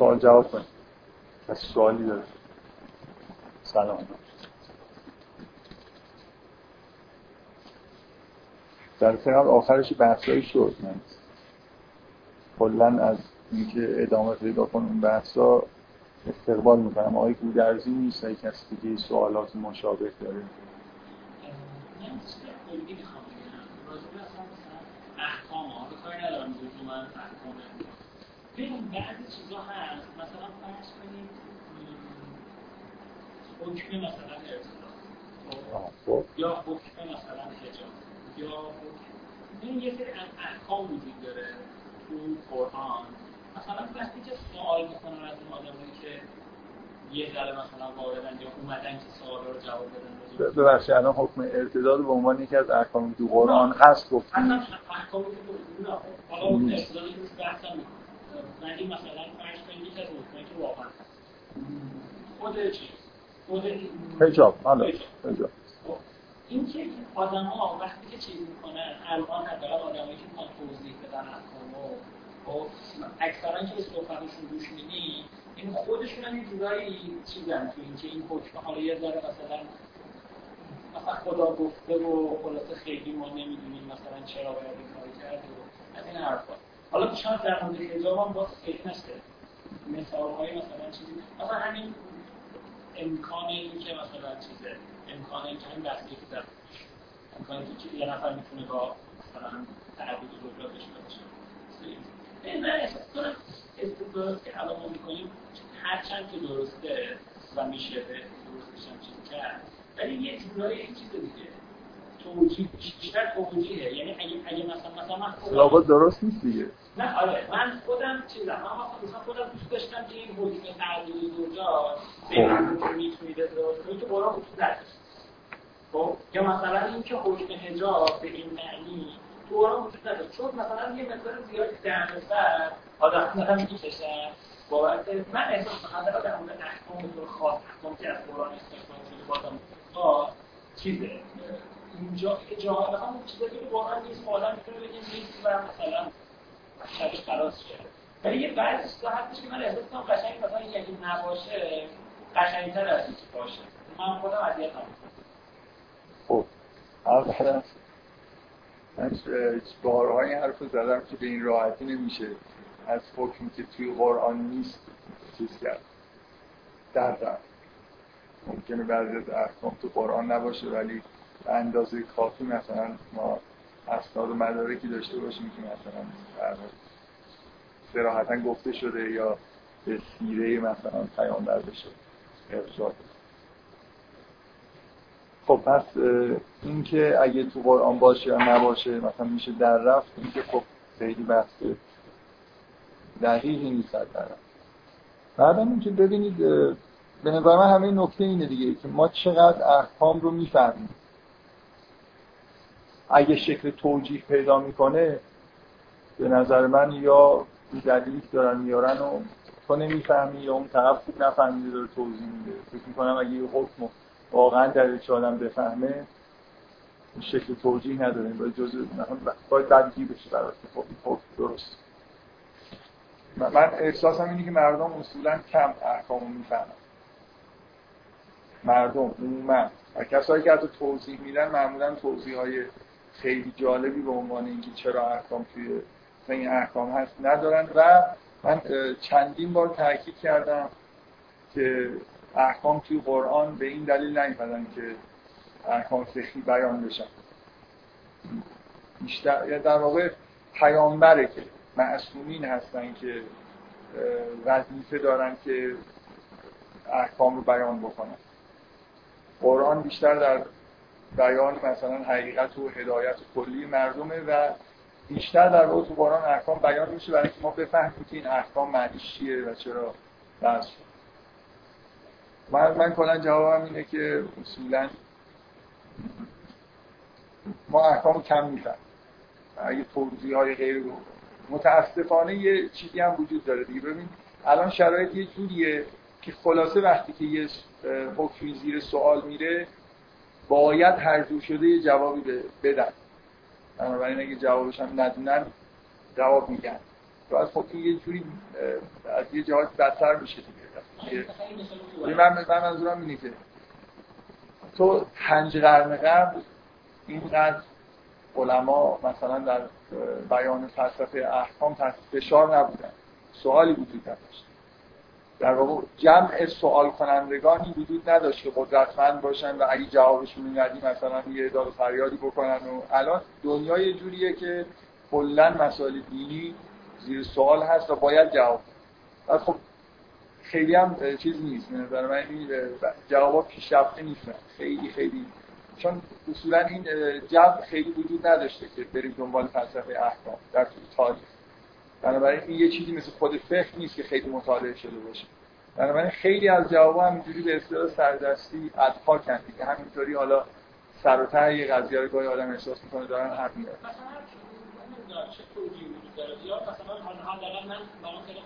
سوال جواب کنیم کسی سوالی داره. سلام. در قبل آخرش بحثایی شد. من کلا از اینکه ادامه پیدا کنم اون بحثا استقبال می‌کنم. آقای گودرزی نیست ای کسی دیگه سوالات مشابه داره. ببین بعضی چیزا هست مثلا فرض کنید حکم مثلا ارتباط یا حکم مثلا حجاب. یا این یه سری از احکام وجود داره تو قرآن. مثلا وقتی که سوال می‌کنن از اون آدمایی که یه ذره مثلا واردن یا اومدن که سوال رو جواب بدن ببخشید الان حکم ارتداد به عنوان یکی از احکام تو قرآن هست گفتیم اصلا احکام تو قرآن حالا حکم ارتداد که روش بحث هم ولی مثلا فرض کنید یکی از حکمایی که واقعا خود چی خود حجاب حالا حجاب این که آدم ها وقتی که چیز می‌کنن الان حداقل آدمایی که می‌خوان توضیح بدن احکامو خب اکثرا که صحبتشون گوش میدی این خودشون هم یه جورایی چیزن تو این که این حکم. حالا یه ذره مثلا مثلا خدا گفته و خلاصه خیلی ما نمی‌دونیم مثلا چرا باید این کاری کرد و از این حرفا. حالا شاید در مورد حجاب هم باز فکر نشه مثال های مثلا چیزی مثلا همین امکان این که مثلا چیزه. امکان این که این دستگیر در امکان که یه نفر می‌تونه با مثلا تعدد زوجات داشته باشه من احساس کنم استدلالات که الان ما می‌کنیم هرچند که درسته و میشه به درستش هم چیز کرد ولی یه جورایی این چیز دیگه. توجیه بیشتر توجیهه یعنی اگه اگه مثلا مثلا من خودم درست نیست دیگه. نه آره. من خودم چیزم من مثلا خودم دوست داشتم که این حکم تعدد زوجات به من می‌تونید تو قرآن وجود نداره خب؟ یا مثلا اینکه حکم حجاب به این معنی تو قرآن وجود نداره چون مثلا یه مقدار زیادی در نظر آدم مثلا می‌کشن بابت من احساس می‌کنم در مورد احکام به طور خاص احکام که از قرآن استفاده شده بازم چیزه. اینجا جاها هم چیزایی که قرآن نیست آدم می‌تونه بگه نیست و مثلا شبش خلاص شه. ولی یه بعضی چیزا هستش که من احساس کنم قشنگ مثلا یکی نباشه قشنگتر از اینکه باشه. من خودم اذیت خب اولا من بارها این حرف رو زدم که به این راحتی نمیشه. از حکمی که توی قرآن نیست چیز کرد. در ممکنه بعضی از احکام تو قرآن نباشه ولی به اندازه کافی مثلا ما اسناد و مدارکی داشته باشیم که مثلا سراحتا گفته شده یا به سیره مثلا پیامبر بشه ارجاع. خب پس اینکه اگه تو قرآن باشه یا نباشه مثلا میشه در رفت اینکه خب خیلی بحث دقیقی نیست در رفت. بعدم اینکه ببینید به نظر من همه نکته اینه دیگه که ما چقدر احکام رو می‌فهمیم. اگه شکل توجیه پیدا می‌کنه به نظر من یا دلیلی دارن میارن و تو نمی‌فهمی یا اون طرف خوب نفهمیده داره توضیح میده. فکر می‌کنم اگه یه حکم واقعا در آدم بفهمه شکل توجیه نداره. باید جزء باید بدگی بشه برای خب حکم درست. من احساسم اینه که مردم اصولا کم احکامو می‌فهمن. مردم عموما. و کسایی که حتی توضیح میدن معمولا توضیح های خیلی جالبی به عنوان اینکه چرا احکام توی این احکام هست ندارن. و من چندین بار تاکید کردم که احکام توی قرآن به این دلیل نیومدن که احکام فقهی بیان بشن. بیشتر در واقع پیامبره که معصومین هستن که وظیفه دارن که احکام رو بیان بکنن. قرآن بیشتر در بیان مثلا حقیقت و هدایت کلی مردمه و بیشتر در واقع تو قرآن احکام بیان میشه برای اینکه ما بفهمیم که این احکام معنیش چیه و چرا بس من, من کلا جوابم اینه که اصولا ما احکام کم می‌فهمیم. اگه توضیح های غیر متاسفانه یه چیزی هم وجود داره دیگه. ببین الان شرایط یه جوریه که خلاصه وقتی که یه حکمی زیر سوال میره باید هر جور شده یه جوابی بدن. بنابراین اگه جوابش هم ندونن جواب میگن. از خب یه جوری از یه جهات بدتر میشه دیگه. من من منظورم اینه که تو پنج قرن قبل اینقدر علما مثلا در بیان فلسفه احکام تحت فشار نبودن. سوالی وجود نداشت. در واقع جمع سوال کنندگانی وجود نداشت که قدرتمند باشن و اگه جوابشون ندی مثلا یه داد فریادی بکنن و الان دنیا یه جوریه که کلا مسائل دینی زیر سوال هست و باید جواب بعد خب خیلی هم چیز نیست نظر من جواب پیشرفته نیستن خیلی خیلی. چون اصولا این جو خیلی وجود نداشته که بریم دنبال فلسفه احکام در تاریخ. بنابراین این یه چیزی مثل خود فقه نیست که خیلی مطالعه شده باشه. بنابراین خیلی از جواب همینجوری به اصطلاح سردستی ادپاکن که همینطوری حالا سر و ته یه قضیه رو گاهی آدم احساس می‌کنه دارن حرف می‌زنن. چه توجیه وجود داره یا مثلا حداقل من برام خیلی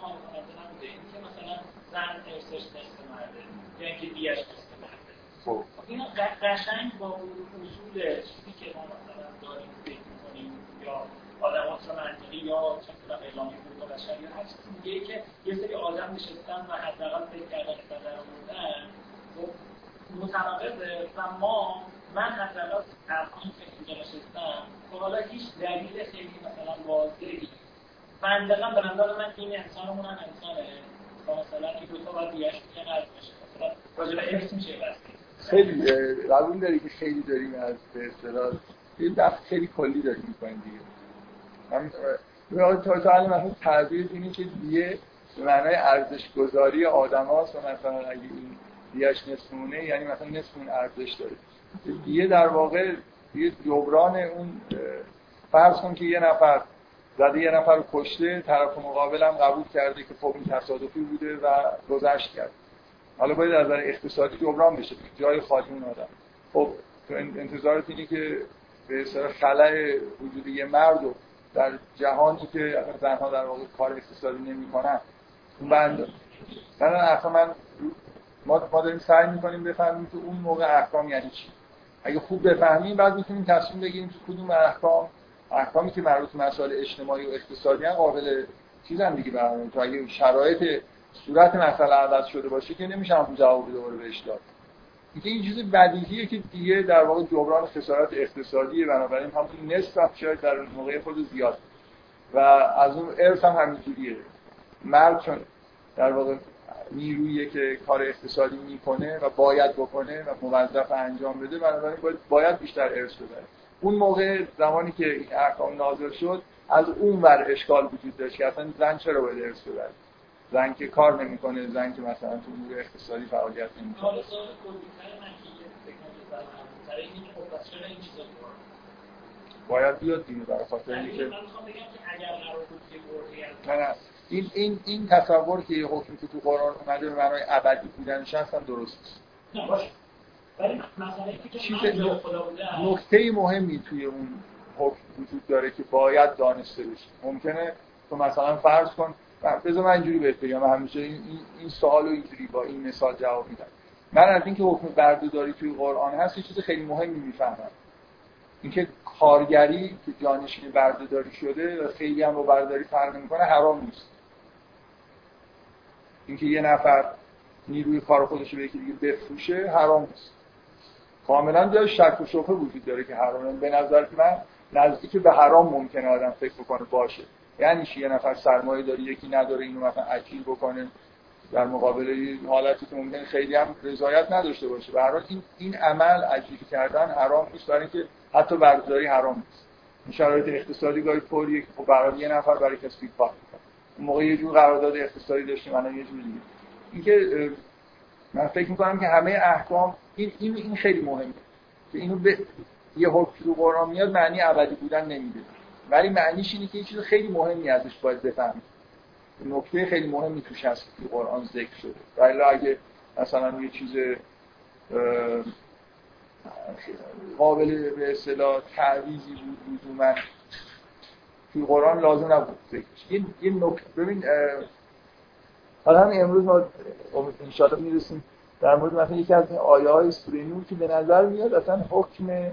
این که مثلا زن ارثش نصف مرده یا اینکه دیش نصف مرده. خب. این قشنگ با اصول چیزی که ما مثلا داریم فکر می‌کنیم یا آدمات منطقی یا چه اعلامی حقوق بشر یا هر چیز دیگه که یه سری آدم نشستن و حداقل فکر کردن که در آوردن خب متناقضه و ما من حداقل از این فکر نشستم. خب حالا هیچ دلیل خیلی مثلا واضحی منطقا به نظر من این انسانمون هم انسانه. و مثلا این دوتا باید دیگرش قرض بشه مثلا راجع به ارث میشه خیلی قبول داری که خیلی داریم از به اصطلاح. دفع خیلی کلی داریم می‌کنیم دیگه. تا تا الان مثلا تعبیر اینه که دیگه به معنای ارزش گذاری آدم و مثلا اگه این دیگهش نصفونه یعنی مثلا نصف ارزش داره. دیگه در واقع یه جبران اون فرض کن که یه نفر زده یه نفر رو کشته طرف مقابل هم قبول کرده که خب این تصادفی بوده و گذشت کرد. حالا باید از نظر اقتصادی جبران بشه جای خالی اون آدم. خب تو انتظارت اینه که به اصطلاح خلای وجود یه مرد رو در جهانی که زنها در واقع کار اقتصادی نمی‌کنن. اون بند اصلا من ما ما داریم سعی می‌کنیم بفهمیم که اون موقع احکام یعنی چی. اگه خوب بفهمیم بعد می‌تونیم تصمیم بگیریم که کدوم احکام احکامی که مربوط به مسائل اجتماعی و اقتصادی هم قابل چیزن دیگه برای تو اگه شرایط صورت مسئله عوض شده باشه که نمیشه هم جواب دوباره بهش داد. اینکه این چیز بدیهیه که دیگه در واقع جبران خسارت اقتصادی بنابراین همون نصف شاید در موقع خود زیاد. و از اون ارث هم همینجوریه. مرد چون در واقع نیرویی که کار اقتصادی می‌کنه و باید بکنه و موظف انجام بده بنابراین باید, باید بیشتر ارث بده اون موقع زمانی که این احکام نازل شد از اون ور اشکال وجود داشت که اصلا زن چرا باید ارث بده زن که کار نمی‌کنه زن که مثلا تو امور اقتصادی فعالیت نمی‌کنه. باید بیاد دیگه برای خاطر اینکه نه این این این تصور که یه حکمی که تو قرآن اومده به معنای ابدی بودنش هست هم درست نیست. چیز نکته مهمی توی اون حکم وجود داره که باید دانسته بشه. ممکنه تو مثلا فرض کن بذار من اینجوری بهت بگم همیشه این, این سوال اینجوری با این مثال جواب میدم. من از اینکه حکم بردهداری توی قرآن هست چیز خیلی مهمی می‌فهمم. اینکه کارگری که جانشین بردهداری شده و خیلی هم با بردهداری فرق می‌کنه حرام نیست. اینکه یه نفر نیروی کار خودش رو یکی دیگه بفروشه حرام نیست. کاملا جای شک و شبهه وجود داره که حرامه. به نظر من نزدیک به حرام ممکنه آدم فکر بکنه باشه. یعنی یه نفر سرمایه داره یکی نداره اینو مثلا اجیر بکنه. در مقابل حالتی که ممکنه خیلی هم رضایت نداشته باشه. به هر این این عمل اجیر کردن حرام نیست برای اینکه حتی برداری حرام نیست. این شرایط اقتصادی گاهی طوریه که خب برای یه نفر برای کسی کار اون موقع یه جور قرارداد اقتصادی داشتیم الان یه جور دیگه. اینکه من فکر می‌کنم که همه احکام این این, این خیلی مهمه که اینو به یه حکم رو قرآن میاد معنی ابدی بودن نمیده. ولی معنیش اینه که یه چیز خیلی مهمی ازش باید بفهمید نکته خیلی مهمی توش هست که قرآن ذکر شده. ولی اگه مثلا یه چیز قابل به اصطلاح تعویزی بود لزوما توی قرآن لازم نبود ذکرش. این یه نکته ببین حالا همین امروز ما انشاءالله می‌رسیم در مورد مثلا یکی از این آیه های سوره نور که به نظر میاد اصلا حکم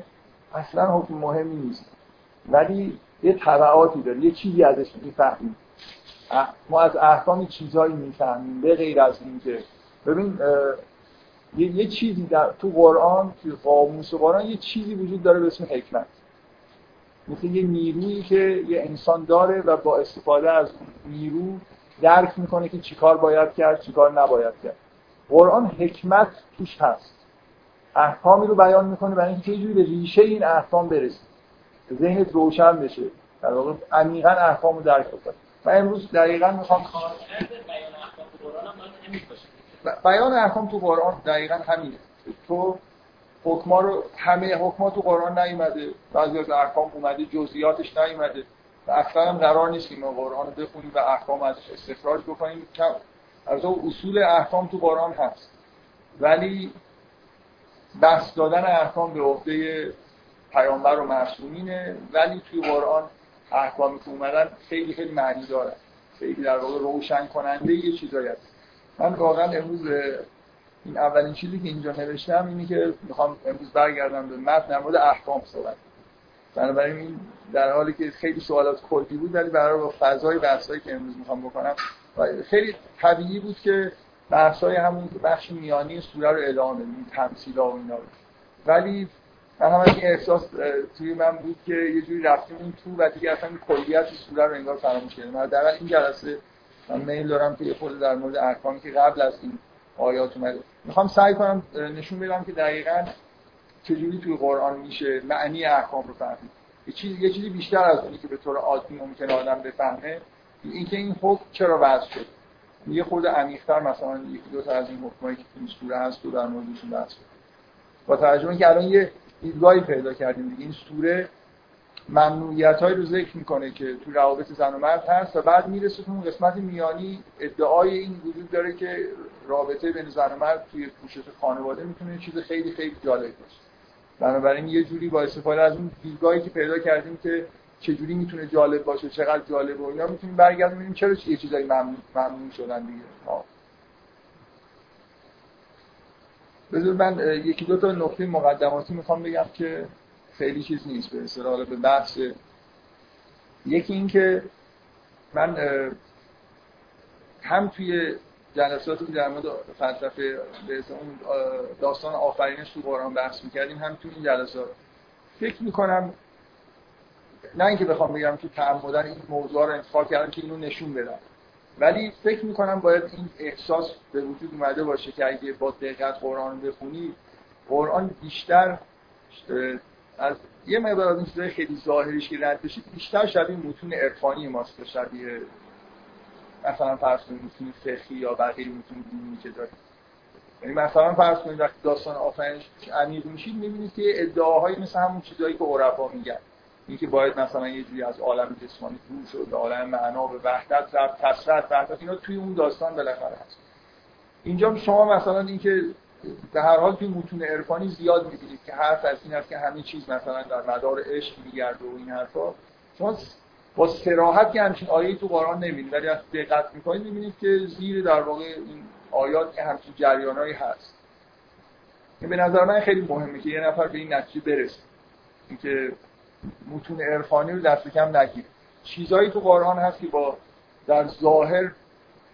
اصلا حکم مهمی نیست. ولی یه طبعاتی داره یه چیزی ازش می‌فهمیم. ما از احکام چیزایی می‌فهمیم به غیر از اینکه ببین یه،, یه چیزی در تو قرآن تو قاموس قرآن یه چیزی وجود داره به اسم حکمت. مثل یه نیرویی که یه انسان داره و با استفاده از نیرو درک می‌کنه که چیکار باید کرد چیکار نباید کرد. قرآن حکمت توش هست. احکامی رو بیان می‌کنه برای اینکه یه جوری به ریشه این احکام برسید ذهنت روشن بشه. در واقع عمیقا احکام رو درک بکنه من امروز دقیقا می‌خوام بیان احکام تو قرآن دقیقا همینه. تو حکما رو همه حکما تو قرآن نیومده. بعضی از احکام اومده جزئیاتش نیومده. و اصلا هم قرار نیست که ما قرآن رو بخونیم و احکام ازش استخراج بکنیم. از اصول احکام تو قرآن هست. ولی بحث دادن احکام به عهده پیامبر و معصومینه ولی توی قرآن احکامی که اومدن خیلی خیلی معنی دارن خیلی در واقع روشن کننده یه چیزایی هست. من واقعا امروز این اولین چیزی که اینجا نوشتم اینی که می‌خوام امروز برگردم به متن مورد احکام صحبت بنابراین این در حالی که خیلی سوالات کلی بود ولی برای با فضای بحثایی که امروز می‌خوام بکنم خیلی طبیعی بود که بحثای همون بخش میانی سوره رو ادامه بدیم تمثیلا و اینا ولی من هم این احساس توی من بود که یه جوری رفتیم این تو و دیگه اصلا کلیت سوره رو انگار فراموش کردیم. در این جلسه من میل دارم که یه خود در مورد احکامی که قبل از این آیات اومده. می‌خوام سعی کنم نشون بدم که دقیقا چجوری توی قرآن میشه معنی احکام رو فهمید یه چیزی یه چیزی بیشتر از اونی که به طور عادی ممکن آدم بفهمه اینکه این حکم چرا وضع شد. یه خود عمیق‌تر مثلا یکی دو تا از این حکمایی که این سوره هست و در موردشون بحث با توجه اینکه الان یه دیدگاهی پیدا کردیم دیگه. این سوره ممنوعیت رو ذکر می‌کنه که تو روابط زن و مرد هست و بعد می‌رسه تو اون قسمت میانی ادعای این وجود داره که رابطه بین زن و مرد توی پوشش خانواده می‌تونه چیز خیلی خیلی جالب باشه. بنابراین یه جوری با استفاده از اون دیدگاهی که پیدا کردیم که چجوری می‌تونه جالب باشه چقدر جالب و اینا می‌تونیم برگردیم ببینیم چرا یه چیزایی ممنون شدن دیگه. بذار من یکی دو تا نکته مقدماتی می‌خوام بگم که خیلی چیز نیست به اصطلاح. به بحث یکی این که من هم توی جلساتی که در مورد فلسفه به اون داستان آفرینش تو قرآن بحث می‌کردیم هم توی این جلسات فکر می‌کنم نه اینکه بخوام بگم که تعمدن این موضوع رو انتخاب کردم که اینو نشون بدم. ولی فکر می‌کنم باید این احساس به وجود اومده باشه که اگه با دقت قرآن بخونی قرآن بیشتر از یه مقدار از این چیزای خیلی ظاهریش که رد بشید بیشتر شبیه متون عرفانی ماست شبیه مثلا فرض کنید متون فقهی یا بقیه متون دینی که داریم. یعنی مثلا فرض کنید وقتی داستان آفرینش عمیق میشید می‌بینید که ادعاهایی مثل همون چیزایی که عرفا میگن. اینکه باید مثلا یه جوری از عالم جسمانی دور شد به عالم معنا به وحدت رفت کثرت وحدت اینا توی اون داستان بالاخره هست. اینجا شما مثلا اینکه به هر حال توی متون عرفانی زیاد می‌بینید که حرف از این است که همه چیز مثلا در مدار عشق میگرده و این حرفا. شما با سراحت که همچین آیه تو قرآن نمی‌بینید ولی از دقت می‌کنید می‌بینید که زیر در واقع این آیات که همچین جریانایی هست. این به نظر من خیلی مهمه که یه نفر به این نتیجه برسه. اینکه متون عرفانی رو دست کم نگیر چیزایی تو قرآن هست که با در ظاهر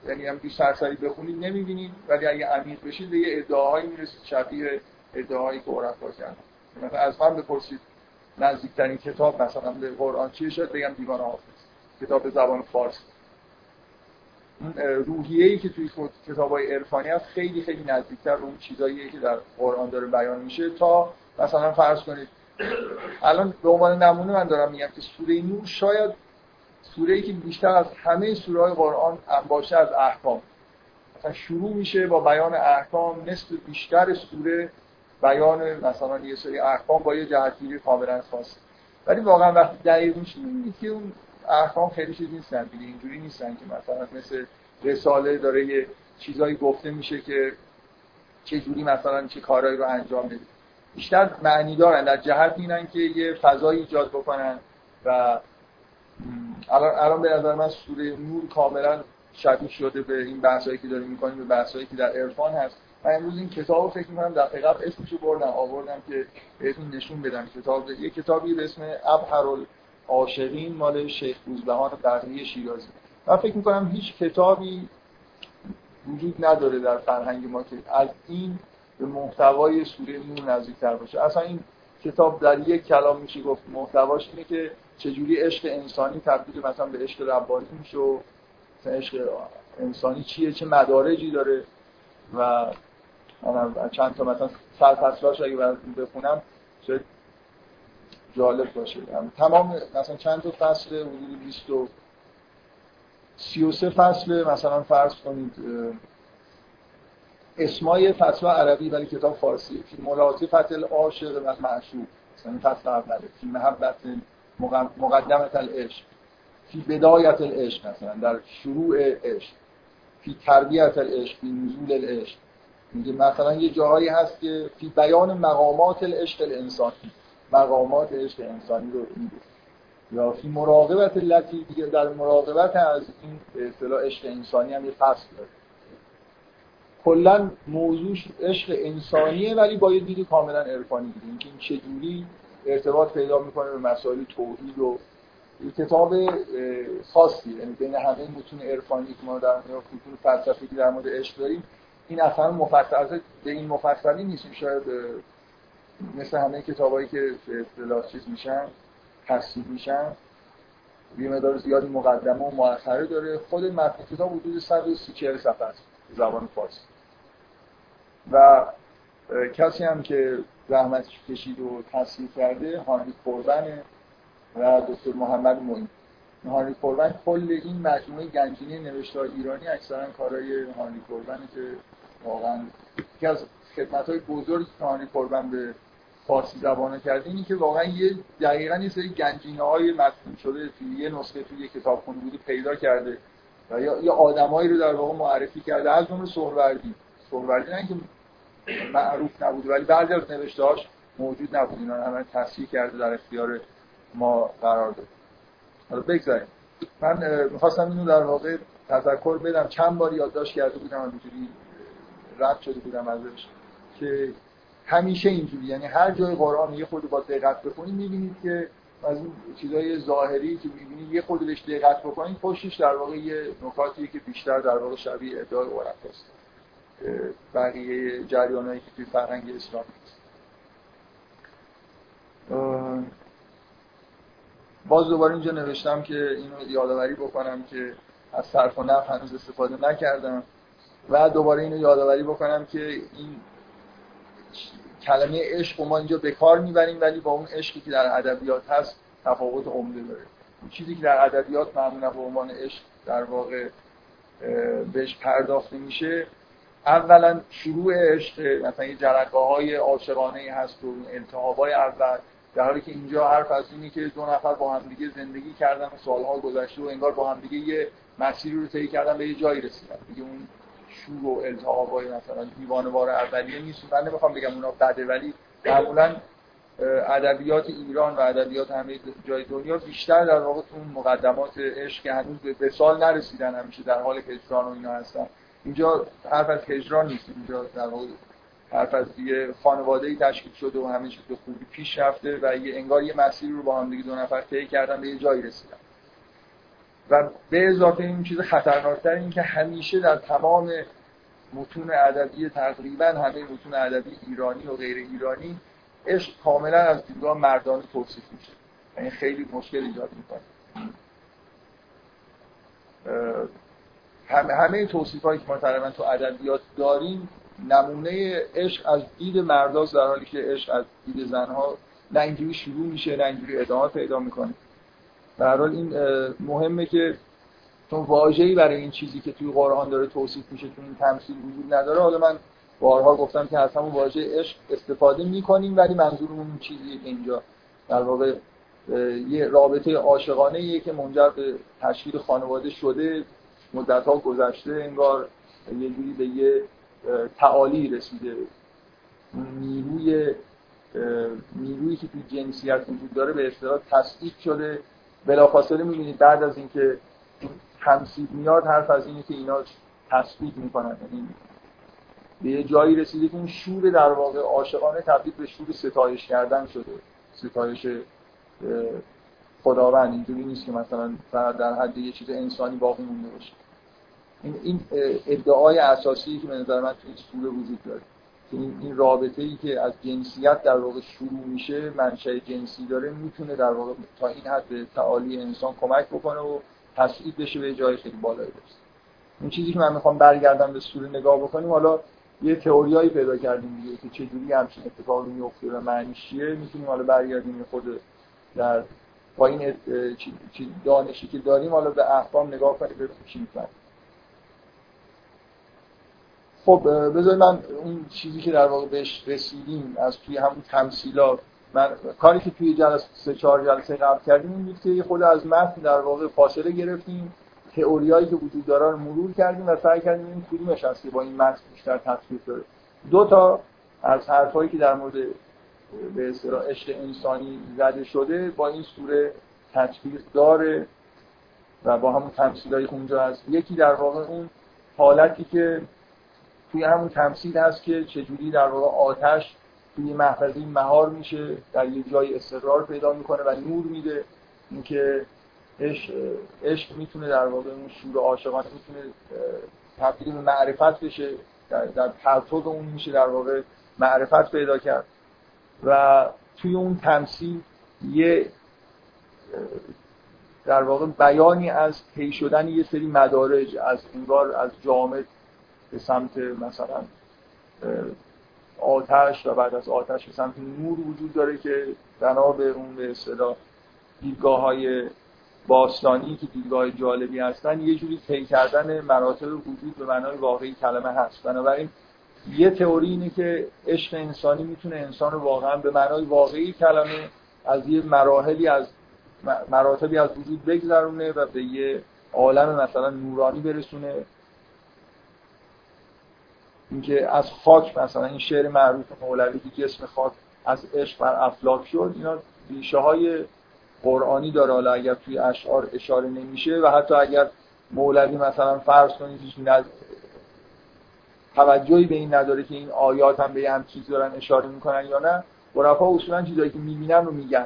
یعنی هم که سرسری بخونید نمی‌بینید ولی اگه عمیق بشید به یه ادعاهایی می‌رسید شبیه ادعاهایی که عرفا کردن مثلا از من بپرسید نزدیکترین کتاب مثلا به قرآن چیه؟ شد بگم دیوان حافظ کتاب به زبان فارسی. روحیه ای که توی کتاب های عرفانی هست خیلی خیلی نزدیکتر اون چیزاییه که در قرآن داره بیان میشه تا مثلا فرض کنید الان به عنوان نمونه من دارم میگم که سوره نور شاید سوره ای که بیشتر از همه سوره های قرآن باشه از احکام. مثلا شروع میشه با بیان احکام نصف بیشتر سوره بیان مثلا یه سری احکام با یه جهتگیری کاملا خاص. ولی واقعا وقتی دقیق میشه می‌بینید که اون احکام خیلی چیز نیستن دیگه اینجوری نیستن که مثلا مثل رساله داره یه چیزایی گفته میشه که چه جوری مثلا چه کارهایی رو انجام بدید بیشتر معنی دارن در جهت اینن که یه فضایی ایجاد بکنن و الان الان به نظر من سوره نور کاملا شبیه شده به این بحثایی که داریم می‌کنیم به بحثایی که در عرفان هست. من امروز این کتاب رو فکر می‌کنم در قبل اسمشو بردم آوردم که بهتون نشون بدم. کتاب یه کتابی به اسم ابهر العاشقین مال شیخ روزبهان بقیه شیرازی. من فکر می‌کنم هیچ کتابی وجود نداره در فرهنگ ما که از این به محتوای سوره نور نزدیکتر باشه. اصلا این کتاب در یک کلام میشه گفت محتواش اینه که چجوری عشق انسانی تبدیل مثلا به عشق ربانی میشه و عشق انسانی چیه چه مدارجی داره و چند تا مثلا سرفصلاش اگه بخونم شاید جالب باشه. تمام مثلا چند تا فصل حدود 20 و 33 فصل مثلا فرض کنید اسمای فتوا عربی ولی کتاب فارسی. فی ملاطفت العاشق و معشوق. مثلا فصل اوله فی محبت مقدمت العشق. فی بدایت العشق مثلا در شروع عشق. فی تربیت العشق فی نزول العشق. میگه مثلا یه جاهایی هست که فی بیان مقامات العشق الانسانی مقامات عشق انسانی رو میگه. یا فی مراقبت التي دیگه در مراقبت از این به اصطلاح عشق انسانی هم یه فصل داره. کلا موضوع عشق انسانیه ولی با یه دید کاملا عرفانی دیگه. اینکه این چجوری ارتباط پیدا می‌کنه به مسائل توحید و کتاب خاصی. یعنی بین همه متون عرفانی که ما در مورد فلسفی که در مورد عشق داریم این اصلا مفصل به این مفصلی نیست شاید مثل همه کتابایی که اصطلاح چیز میشن تصدیق میشن یه مقدار زیادی مقدمه و مؤخره داره. خود متن کتاب حدود 130 40 صفحه است زبان فارسی. و کسی هم که زحمتش کشید و تصویر کرده هانری کوربن و دکتر محمد موین. هانری کوربن کل این مجموعه گنجینه نوشته ایرانی اکثرا کارهای هانری کوربنه که واقعا یکی از خدمت های بزرگی که هانری کوربن به فارسی زبانه کرده اینی که واقعا یه دقیقا یه سری گنجینه های شده توی یه نسخه توی یه کتاب بوده پیدا کرده و یا یه آدمایی رو در واقع معرفی کرده. از جمله سهروردی سهروردی نه که معروف نبوده ولی بعضی از نوشته‌هاش موجود نبود. اینا همه تصحیح کرده در اختیار ما قرار داد. حالا بگذاریم. من می‌خواستم اینو در واقع تذکر بدم. چند بار یادداشت کرده بودم اینجوری رد شده بودم ازش که همیشه اینجوری. یعنی هر جای قرآن یه خود با دقت بکنید می‌بینید که از این چیزای ظاهری که می‌بینید یه خود بهش دقت بکنید پشتش در واقع یه نکاتی که بیشتر در واقع شبیه ادعای عرف است بقیه جریانایی که توی فرهنگ اسلام باز دوباره اینجا نوشتم که اینو یادآوری بکنم که از صرف و نفع هنوز استفاده نکردم و دوباره اینو یادآوری بکنم که این کلمه عشق ما اینجا به کار می‌بریم ولی با اون عشقی که در ادبیات هست تفاوت عمده داره. چیزی که در ادبیات معمولا به عنوان عشق در واقع بهش پرداخته میشه اولا شروع عشق مثلا یه جرقه های عاشقانه هست و التهابای اول در حالی که اینجا حرف از اینه که دو نفر با هم دیگه زندگی کردن و سالها گذشته و انگار با هم دیگه یه مسیری رو طی کردن به یه جایی رسیدن. دیگه اون شور و التهابای مثلا دیوانوار اولیه نیست. من نمی‌خوام بگم اونا بده ولی معمولا ادبیات ایران و ادبیات همه جای دنیا بیشتر در واقع تو مقدمات عشق که هنوز به سال نرسیدن همیشه در حال هجران و اینا هستن. اینجا حرف از هجران نیست. اینجا در واقع حرف از یه خانواده ای تشکیل شده و همه چیز به خوبی پیش رفته و یه انگار یه مسیر رو با هم دیگه دو نفر طی کردن به یه جایی رسیدن. و به اضافه این چیز خطرناکتر این که همیشه در تمام متون ادبی تقریبا همه متون ادبی ایرانی و غیر ایرانی عشق کاملا از دیدگاه مردانه توصیف میشه. یعنی خیلی مشکل ایجاد می‌کنه. همه همه توصیف هایی که ما تقریبا تو ادبیات داریم نمونه عشق از دید مرداست در حالی که عشق از دید زنها نه اینجوری شروع میشه نه اینجوری ادامه پیدا می‌کنه. در حال این مهمه که چون واژه‌ای برای این چیزی که توی قرآن داره توصیف میشه تو این تمثیل وجود نداره حالا من بارها گفتم که از همون واژه عشق استفاده می‌کنیم ولی منظورمون اون چیزیه که اینجا در واقع یه رابطه عاشقانه که منجر به تشکیل خانواده شده. مدت ها گذشته انگار یه جوری به یه تعالی رسیده. نیروی نیرویی که توی جنسیت وجود داره به اصطلاح تصدیق شده. بلافاصله می‌بینید بعد از اینکه تمثیل میاد حرف از اینه که اینا تثبیت می‌کنن. یعنی به یه جایی رسیده که این شور در واقع عاشقانه تبدیل به شور ستایش کردن شده. ستایش خداوند اینجوری نیست که مثلا فقط در حد یه چیز انسانی باقی مونده باشه. این این ادعای اساسی که به نظر من توی سوره وجود داره. این این رابطه ای که از جنسیت در واقع شروع میشه منشأ جنسی داره می‌تونه در واقع تا این حد به تعالی انسان کمک بکنه و تصعید بشه به جای خیلی بالایی برسه. این چیزی که من می‌خوام برگردم به سوره نگاه بکنیم حالا یه تئوریایی پیدا کردیم دیگه که چجوری همچین اتفاقی میفته و معنیش چیه می‌تونیم حالا برگردیم خود در با این دانشی که داریم حالا به احکام نگاه کنیم ببینیم چی می‌فهمیم. خب بذارید من اون چیزی که در واقع بهش رسیدیم از توی همون تمثیلات من کاری که توی جلسه سه چهار جلسه قبل کردیم این بود که خود از متن در واقع فاصله گرفتیم تئوریایی که وجود داره رو مرور کردیم و سعی کردیم این کدومش هست که با این متن بیشتر تطبیق داره دو تا از حرفایی که در مورد به اصطلاح انسانی زده شده با این سوره تطبیق داره و با همون تمثیلایی اونجا هست. یکی در واقع اون حالتی که توی همون تمثیل هست که چجوری در واقع آتش توی محفظه مهار میشه در یه جای استقرار پیدا می‌کنه و نور میده. اینکه عشق عشق می‌تونه در واقع اون شور عاشقانه می‌تونه تبدیل معرفت بشه در, در پرتو اون میشه در واقع معرفت پیدا کرد. و توی اون تمثیل یه در واقع بیانی از پی شدن یه سری مدارج از انگار از جامعه به سمت مثلا آتش و بعد از آتش به سمت نور وجود داره که بنا به اون به اصطلاح دیدگاه های باستانی که دیدگاه جالبی هستن یه جوری طی کردن مراتب وجود به معنای واقعی کلمه هست. بنابراین یه تئوری اینه که عشق انسانی می‌تونه انسان رو واقعا به معنای واقعی کلمه از یه مراحلی از مراتبی از وجود بگذرونه و به یه عالم مثلا نورانی برسونه اینکه از خاک مثلا این شعر معروف مولوی که جسم خاک از عشق بر افلاک شد اینا ریشه های قرآنی داره حالا اگر توی اشعار اشاره نمیشه و حتی اگر مولوی مثلا فرض کنید هیچ. توجهی به این نداره که این آیات هم به هم چیزی دارن اشاره می‌کنن یا نه. عرفا اصولا چیزایی که می‌بینن رو میگن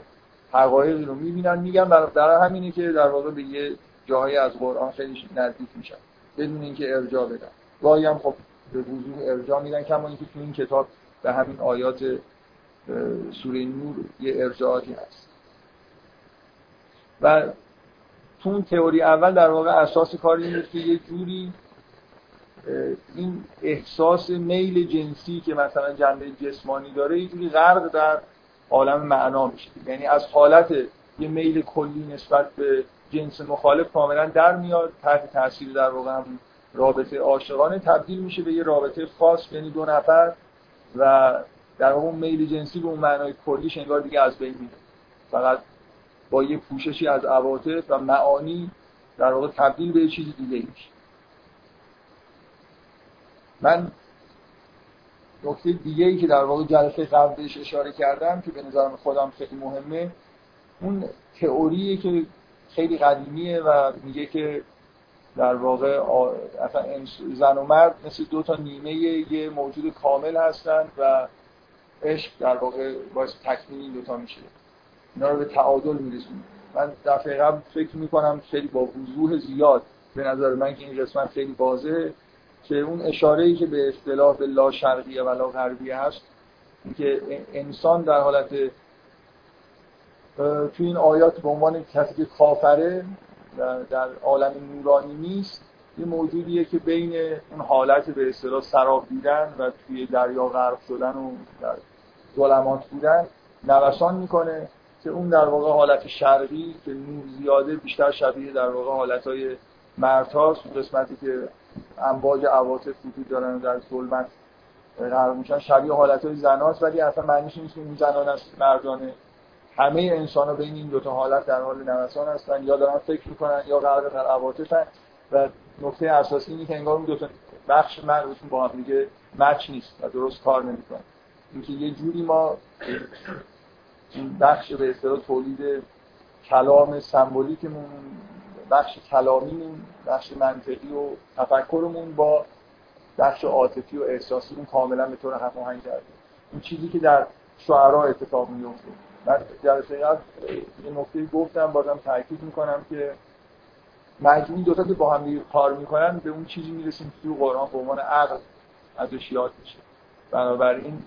حقایقی رو می‌بینن میگن. در همینه که در واقع به یه جاهایی از قرآن خیلی نزدیک میشن. بدون اینکه ارجاع بدن. گاهی هم خب به وضوح ارجاع میدن کما اینکه تو این کتاب به همین آیات سوره نور یه ارجاعاتی هست. و تو اون تئوری اول در واقع اساس کار این که یه جوری این احساس میل جنسی که مثلا جنبه جسمانی داره یه جوری غرق در عالم معنا میشه. یعنی از حالت یه میل کلی نسبت به جنس مخالف کاملا در میاد. تحت تاثیر در واقع هم رابطه عاشقانه تبدیل میشه به یه رابطه خاص یعنی دو نفر و در اون میل جنسی به اون معنای کلیش انگار دیگه از بین میره. فقط با یه پوششی از عواطف و معانی در واقع تبدیل به چیز دیگه میشه. من نکته دیگه ای که در واقع جلسه قبل بهش اشاره کردم که به نظرم خودم خیلی مهمه اون تئوریه که خیلی قدیمیه و میگه که در واقع اصلا زن و مرد مثل دو تا نیمه یه موجود کامل هستن و عشق در واقع باعث تکمیل این دوتا میشه. اینا رو به تعادل میرسونه. من دفعه قبل فکر می‌کنم خیلی با وضوح زیاد به نظر من که این قسمت خیلی واضحه. که اون اشاره ای که به اصطلاح لا شرقیه و لا غربیه هست که انسان در حالت توی این آیات به عنوان کسی که کافره در عالم نورانی نیست یه موجودیه که بین اون حالت به اصطلاح سراب دیدن و توی دریا غرق شدن و در ظلمات بودن نوسان می‌کنه که اون در واقع حالت شرقی که نور زیاده بیشتر شبیه در واقع حالتهای مرتاست قسمتی که امواج عواطف وجود دارن و در ظلمت غرق میشن. شبیه حالتهای زناست ولی اصلا معنیش نیست که اون زنان است مردانه. همه انسان ها بین این دوتا حالت در حال نوسان هستن. یا دارن فکر می‌کنن یا غرق در عواطفن. و نکته اساسی اینه که انگار اون دوتا بخش مغزشون با هم دیگه مچ نیست و درست کار نمی‌کنن. اینکه یه جوری ما این بخش به اصطلاح تولید کلام سمبولیکمون بخش کلامیمون بخش منطقی و تفکرمون با بخش عاطفی و احساسیمون کاملا به طور هماهنگ کرده. این چیزی که در شعرها اتفاق میفته من جلسه قبل یه نکته گفتم بازم تاکید می‌کنم که مجموعی دوتا که با هم کار می‌کنن به اون چیزی می‌رسیم که تو قرآن به عنوان عقل ازش یاد میشه. بنابراین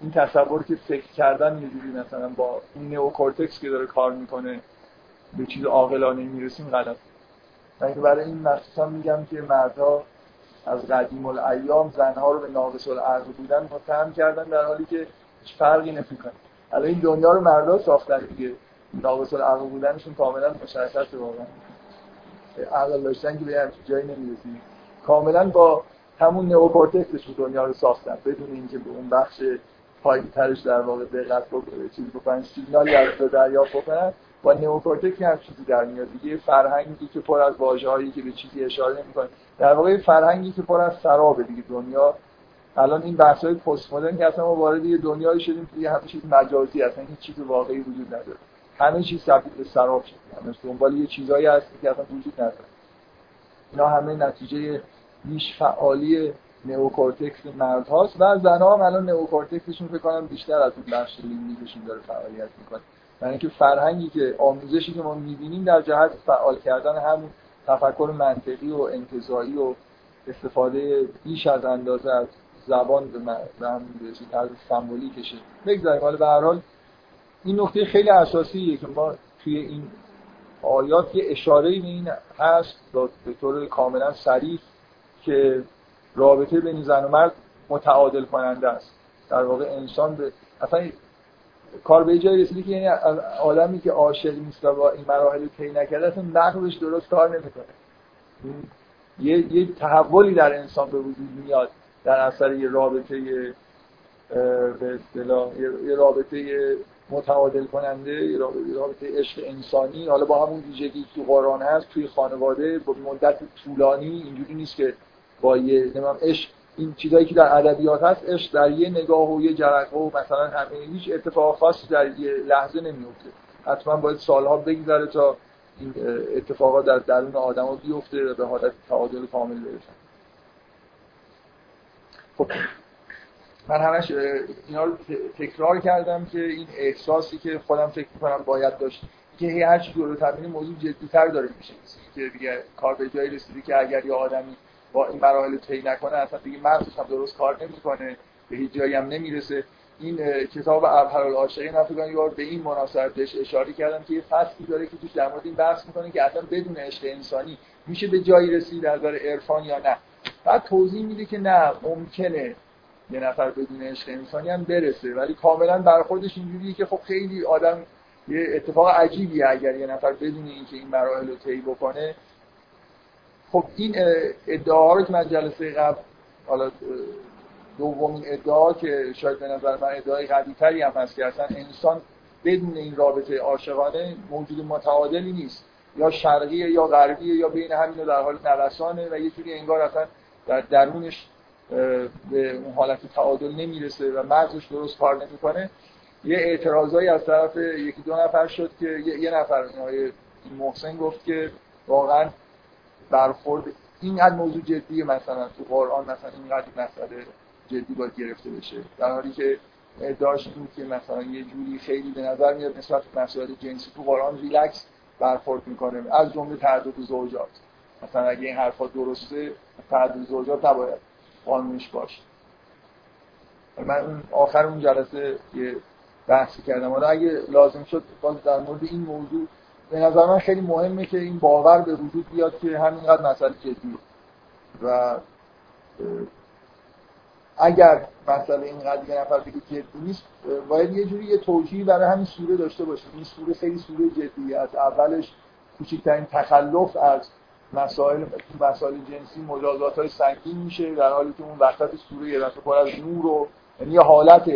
این تصور که فکر کردن یه مثلا با این نئوکورتکس که داره کار می‌کنه به چیز عاقلانه می‌رسیم غلط. من برای این مخصوصا میگم که مردها از قدیم الایام زنها رو به ناقص العقل بودن متهم کردن در حالی که هیچ فرقی نمی‌کنه. الان این دنیا رو مردا ساختن دیگه. ناقص العقل بودنشون کاملا مشخصه واقعا. عقل داشتن که به همچین جایی نمی‌رسی کاملا با همون نئوکورتکسش دنیا رو ساختن. بدون اینکه به اون بخش پایین ترش در واقع دقت بکنه چیزی بکنن سیگنالی از دریافت بکنن با نئوکورتکس هم چیزی در میاد دیگه فرهنگی که پر از واژه‌هایی که به چیزی اشاره نمی‌کنه. در واقع فرهنگی که پر از سرابه دیگه دنیا. الان این بحث‌های پست مدرن که اصلا ما وارد یه دنیایی شدیم که همه چیز مجازی اصلا هیچ چیز واقعی وجود نداره. همه چیز تبدیل به سراب شده. همه دنبال یه چیزایی هست که اصلا وجود نداره. اینا همه نتیجه بیش فعالی نئوکورتکس مرد هاست و زنها هم الان نئوکورتکسشون فکر کنم بیشتر از اون بخش limbic شون داره فعالیت می‌کنه. یعنی که فرهنگی که آموزشی که ما می‌بینیم در جهت فعال کردن همون تفکر منطقی و انتظایی و استفاده بیش از اندازه از زبان به هم طرز سمبولیکشه بگذاریم. حالا به هر حال این نکته خیلی اساسیه که ما توی این آیات یه اشاره به این هست به طور کاملا صریح که رابطه بین زن و مرد متعادل کننده است. در واقع انسان به اصلا کار به جایی رسیده که یعنی آدمی که عاشق نیست و این مراحل طی نکرده اصلا نقلش درست کار نمی‌کنه. یه یه تحولی در انسان به وجود میاد در اثر یه رابطه به اصطلاح یه رابطه متعادل کننده یه رابطه عشق انسانی. حالا با همون ویژگی تو قرآن هست توی خانواده با مدت طولانی اینجوری نیست که با یه عشق این چیزایی که در ادبیات هست عشق در یه نگاه و یه جرقه و مثلا همه هیچ اتفاق خاصی در یه لحظه نمیفته. حتما باید سالها بگذره تا این اتفاقات در درون آدما بیفته و به حالت تعادل کامل برسن خب من همش اینا رو تکرار کردم که این احساسی که خودم فکر کنم باید داشت که هر چی جلو تبیین موضوع جدیتر داره میشه. که دیگه کار به جایی رسیدی که اگر یه آدمی با این مراحل طی نکنه اصلا دیگه مغزش هم درست کار نمی‌کنه به هیچ جایی هم نمی‌رسه. این کتاب ابهر العاشقین من یار به این مناسبت بهش اشاره کردم که یه فصلی داره که توش در مورد این بحث می‌کنه که اصلا بدون عشق انسانی میشه به جایی رسید از نظر عرفان یا نه. بعد توضیح میده که نه ممکنه یه نفر بدون عشق انسانی هم برسه ولی کاملا برخوردش اینجوریه که خب خیلی آدم یه اتفاق عجیبیه اگر یه نفر بدون اینکه این مراحل رو طی بکنه خب این ادعا رو که من جلسه قبل حالا دومین ادعا که شاید به نظر من ادعای قوی تری هم هست که اصلا انسان بدون این رابطه عاشقانه موجود متعادلی نیست. یا شرقیه یا غربیه یا بین همین در حال نوسانه و یه جوری انگار اصلا در درونش به اون حالت تعادل نمی‌رسه و مغزش درست کار نمی‌کنه. یه اعتراضایی از طرف یکی دو نفر شد که یه نفر محسن گفت که واقعا برخورد. اینقدر موضوع جدی مثلا تو قرآن مثلا اینقدر مسئله جدی باید گرفته بشه. در حالی که ادعاش این که مثلا یه جوری خیلی به نظر میاد نسبت به مسائل جنسی تو قرآن ریلکس برخورد می‌کنه. از جمله تعدد زوجات. مثلا اگه این حرفا درسته تعدد زوجات نباید قانونش باشه. من اون آخر اون جلسه یه بحثی کردم. حالا اگه لازم شد باز در مورد این موضوع به نظر من خیلی مهمه که این باور به وجود بیاد که همینقدر مسئله جدیه. و اگر مسئله اینقدر یه نفر بگه جدی نیست باید یه جوری یه توجیهی برای همین سوره داشته باشه این سوره خیلی سوره جدیه از اولش کوچکترین تخلف از مسائل مسائل جنسی مجازات های سنگین میشه در حالی که اون وقت سوره یه پر از نور و یعنی حالت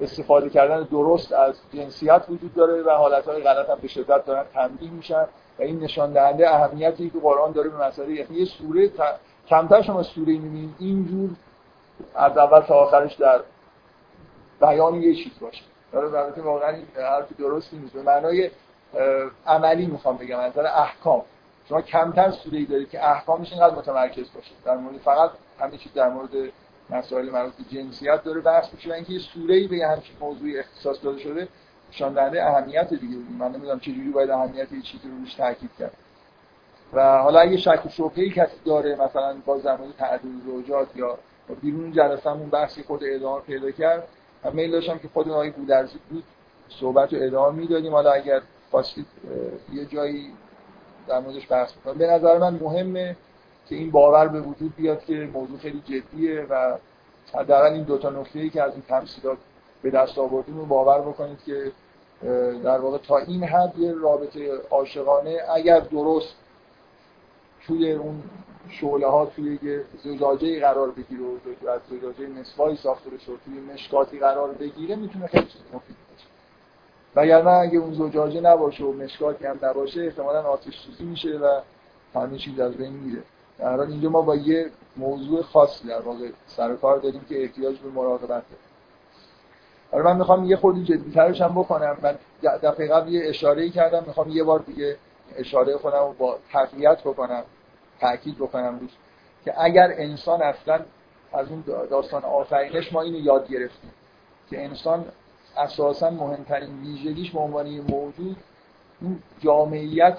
استفاده کردن درست از جنسیت وجود داره و حالتهای غلط هم به شدت دارن تنبیه میشن و این نشان دهنده اهمیتی که قرآن داره به مسئله یعنی یه سوره ت... کمتر شما سوره می‌بینید اینجور از اول تا آخرش در بیان یه چیز باشه. البته واقعا حرف درستی نیست. به معنای عملی می‌خوام بگم از احکام. شما کمتر سوره ای دارید که احکامش اینقدر متمرکز باشه. در مورد فقط همه چیز در مورد مسائل مربوط به جنسیت داره. بحث میشه اینکه یه سوره‌ای به همچین موضوعی اختصاص داده شده نشان دهنده اهمیت دیگه. من نمی‌دونم چه جوری باید اهمیت یه چیزی رو روش تاکید کرد. و حالا اگه شک و شبهه‌ای کسی داره مثلا با زمان تعدد زوجات یا بیرون جلسه‌مون بحثی خود ادامه پیدا کرد من میل داشتم که خود آقای گودرزی بود صحبت رو ادامه می‌دادیم. حالا اگر خواستید یه جایی در موردش بحث بکنم به نظر من مهمه که این باور به وجود بیاد که موضوع خیلی جدیه و حداقل این دو تا نکته‌ای که از این تمثیلات به دست آوردیم رو باور بکنید که در واقع تا این حد یه رابطه عاشقانه اگر درست توی اون شعله ها توی یه زجاجه قرار بگیره و از زجاجه مسوایی ساخته بشه توی مشکاتی قرار بگیره می‌تونه خیلی چیز مفید باشه. وگرنه اگه اون زجاجه نباشه و مشکاتی هم نباشه احتمالا آتش سوزی میشه و همه چیز از بین میره. در اینجا ما با یه موضوع خاصی در واقع سر کار داریم که احتیاج به مراقبت داره حالا من می‌خوام یه خودی جدیترش هم بکنم. من دفعه قبل یه اشاره کردم. می‌خوام یه بار دیگه اشاره خودم رو با تقویت بکنم تاکید بکنم روش که اگر انسان اصلا از اون داستان آفرینش ما اینو یاد گرفتیم که انسان اساسا مهمترین ویژگیش به عنوان موجود اون جامعیت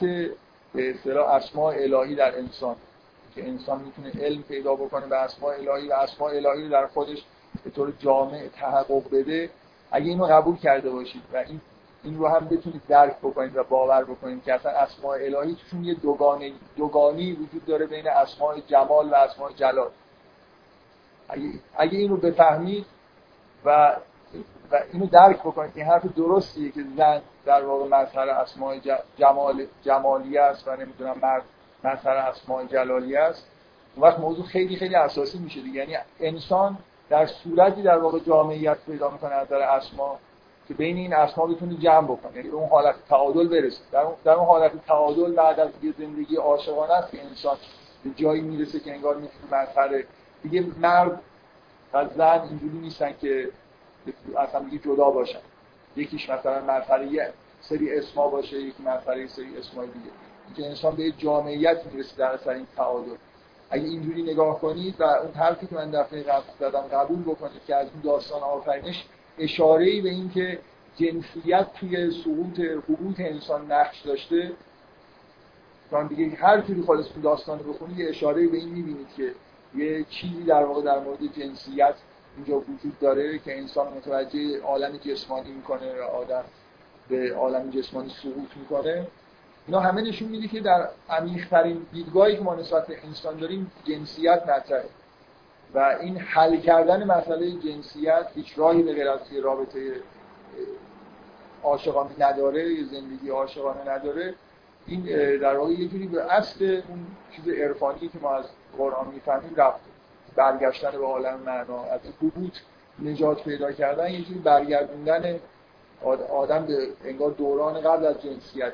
به اصطلاح اسماء الهی در انسان. که انسان می‌تونه علم پیدا بکنه به اسماء الهی و اسماء الهی رو در خودش به طور جامع تحقق بده. اگه اینو قبول کرده باشید و این این رو هم بتونید درک بکنید و باور بکنید که اصلا اسماء الهی توشون یه دوگانه دوگانی وجود داره بین اسماء جمال و اسماء جلال. اگه, اگه این رو بفهمید و و اینو درک بکنید این حرف درستیه که زن در واقع مظهر اسماء جمال جمالی است و نمی‌دونم مرد مظهر اسماء جلالی است. اون وقت موضوع خیلی خیلی اساسی میشه دیگه یعنی انسان در صورتی در واقع جامعیت پیدا می‌کنه از در اسما که بین این اسما بتونه جمع بکنه. یعنی اون حالت تعادل برسه. در اون, در اون حالت تعادل بعد از یه زندگی عاشقانه است که انسان به جایی می‌رسه که انگار می‌تونه مظهر دیگه مرد و زن اینجوری نیستن که اصلا دیگه جدا باشن. یکیش مثلا مظهر یه سری اسما باشه یکی مظهر سری اسمای دیگه. که انسان به جامعیت می‌رسه در اثر این تعادل. اگه اینجوری نگاه کنید و اون حرفی که من دفعه قبل زدم قبول بکنید که از اون داستان آفرینش اشاره ای به این که جنسیت توی سقوط حقوق انسان نقش داشته چون دیگه هر جوری خالص اون داستان رو بخونید یه اشاره به این می‌بینید که یه چیزی در واقع در مورد جنسیت اینجا وجود داره که انسان متوجه عالم جسمانی می‌کنه و آدم به عالم جسمانی سقوط می‌کنه. اینا همه نشون میده که در عمیق‌ترین دیدگاهی که ما نسبت به انسان داریم جنسیت مطرحه. و این حل کردن مسئله جنسیت هیچ راهی به غیر رابطه عاشقانه نداره یا زندگی عاشقانه نداره این در واقع یه جوری به اصل اون چیز عرفانی که ما از قرآن می‌فهمیم رفت برگشتن به عالم معنا از حبوط نجات پیدا کردن یه جوری برگردوندن آدم به انگار دوران قبل از جنسیت.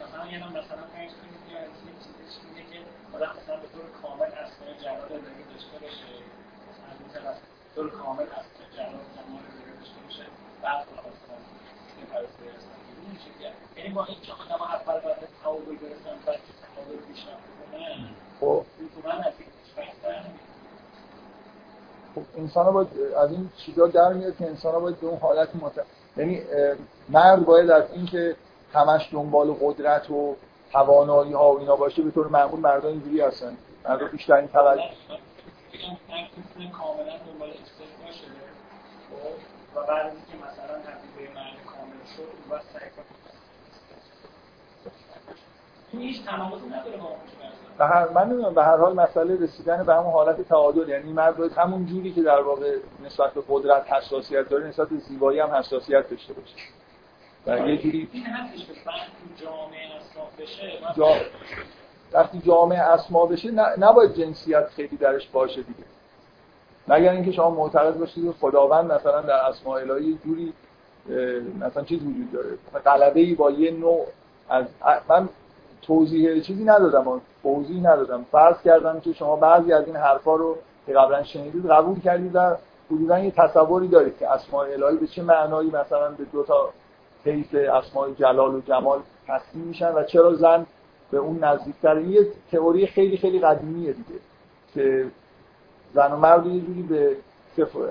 مثلا یه مثلا کنید که از این چیزش اینه که آدم مثلا به طور کامل اسماء جلال داری داشته باشه. مثلا این طرف طور کامل اسماء جلال جمال داری داشته باشه. بعد مثلا این پرسته هستن یعنی با این که آدم اول باید به تعادل برسن بعد که تعادل پیشرفت کنن. خب. لزوما از این خب انسان باید از این چیزا در میاد که انسان باید به اون حالت مت... یعنی مرد باید از اینکه همش دنبال قدرت و توانایی ها و اینا باشه به طور معمول مردان اینجوری هستن. مردان بیشترین توجه. کاملا دنبال باشه و بعد اینکه مثلا تبدیل به مرد کامل شد و سعی به هر من نمی‌دونم به هر حال مسئله رسیدن به همون حالت تعادل. یعنی مرد باید همون جوری که در واقع نسبت به قدرت حساسیت داره نسبت به زیبایی هم حساسیت داشته باشه. و یه جوری این هستش که جامعه اسما بشه جا... وقتی جامعه اسما بشه نباید جنسیت خیلی درش باشه دیگه. مگر اینکه شما معتقد باشید خداوند مثلا در اسماء الهی جوری مثلا چیز وجود داره. غلبه ای با یه نوع از من توضیح چیزی ندادم توضیح ندادم. فرض کردم که شما بعضی از این حرفا رو که قبلا شنیدید قبول کردید و حدودا یه تصوری دارید که اسماء الهی به چه معنایی مثلا به دو تا حیث اسماء جلال و جمال تقسیم میشن و چرا زن به اون نزدیکتر یه تئوری خیلی خیلی قدیمیه دیگه که زن و مرد یه جوری به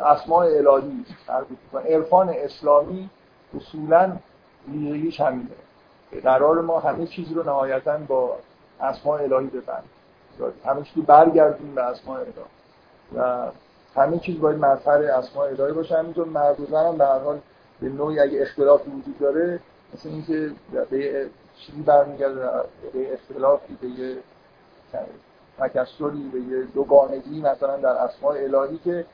اسماء الهی مربوط عرفان اسلامی اصولا ویژگیش همینه. قرار ما همه چیز رو نهایتا با اسماء الهی ببندیم. همه چیز رو برگردیم به اسماء الهی. و همه چیز باید مظهر اسماء الهی باشه. همینطور مرد و زن هم به هر حال به نوعی اگه اختلافی وجود داره مثل اینکه به چیزی برمیگرده به اختلافی به یه تکسری به یه دوگانگی مثلا در اسماء الهی که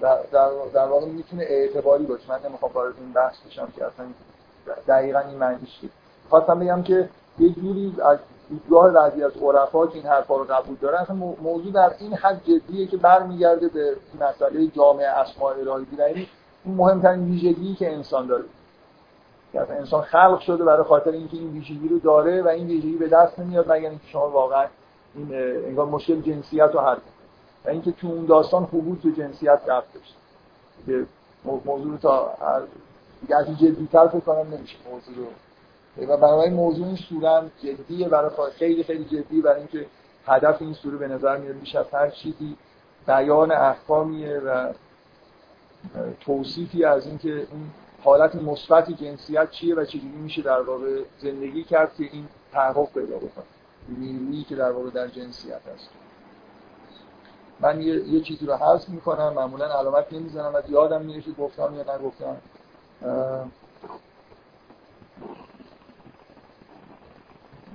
در, در, در واقع می‌تونه اعتباری باشه. من نمی‌خوام وارد این بحث بشم که اصلا دقیقا این معنیش خواستم بگم که یه جوری از دیدگاه بعضی از عرفا که این حرفا رو قبول دارن اصلا موضوع در این حد جدیه که برمیگرده به مسئله جامعه اسماء الهی یعنی این مهمترین ویژگی که انسان داره. که انسان خلق شده برای خاطر اینکه این ویژگی رو داره و این ویژگی به دست نمیاد مگر اینکه شما واقعا این انگار مشکل جنسیت رو حل و اینکه تو اون داستان خبوط به جنسیت رفت داشت. که موضوع تا دیگه جدیتر فکر کنم نمیشه. موضوع رو و برای موضوع این سوره جدیه برای خیلی خیلی جدی برای اینکه هدف این سوره به نظر میاد بیش از هر چیزی بیان احکامیه و توصیفی از اینکه این حالت مثبت جنسیت چیه و چجوری میشه در واقع زندگی کرد که این تحقق پیدا بکنه. نیرویی که در واقع در جنسیت هست. من یه, یه چیزی رو حذف می‌کنم. معمولا علامت نمی‌زنم. و یادم میره که گفتم یا نگفتم.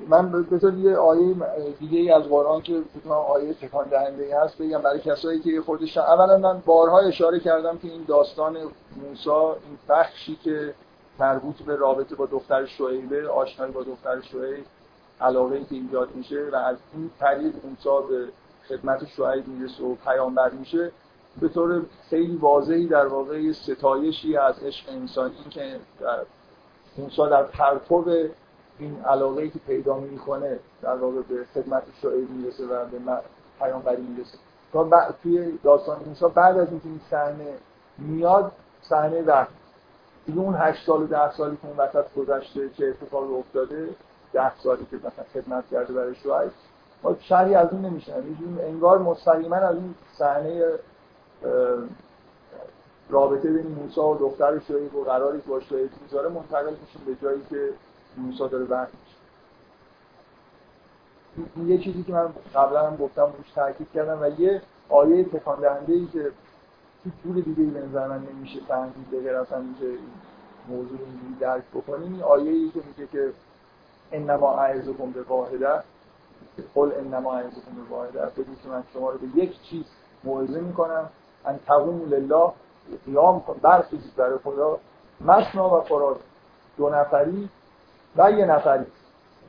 من بذار یه آیه دیگه ای از قرآن که فکر آیه تکان دهنده هست بگم برای کسایی که خودش اولا من بارها اشاره کردم که این داستان موسی این بخشی که مربوط به رابطه با دختر شعیبه آشنایی با دختر شعیب علاقه ای که ایجاد میشه و از این طریق موسی به خدمت شعیب می‌رسه و پیامبر میشه به طور خیلی واضحی در واقع ستایشی از عشق انسانی که در موسی در پرتو این علاقه ای که پیدا می‌کنه در واقع به خدمت شعیب می‌رسه و به پیامبری می‌رسه. تا توی داستان موسی بعد از اینکه این صحنه میاد صحنه وقت دیگه اون هشت سال و ده سالی که اون وسط گذشته چه اتفاقی افتاده ده سالی که مثلا خدمت کرده برای شعیب ما شرحی از اون نمیشن انگار مستقیما از این صحنه رابطه بین موسی و دختر شعیب و قراری که با شعیب می‌ذاره منتقل میشیم به جایی که موسی داره این یه چیزی که من قبلا هم گفتم روش تاکید کردم و یه آیه تکان دهنده ای که تو طول دیگه به نظر من نمیشه فهمید غیر از اینکه این موضوع رو اینجوری درک بکنیم. این آیه ای که میگه که انما اعزكم به واحده قل انما اعزكم به واحده. بگید که من شما رو به یک چیز موعظه می‌کنم ان تقوم لله قیام برخیزید برای خدا. مسنا و فراد دو نفری و یه نفری.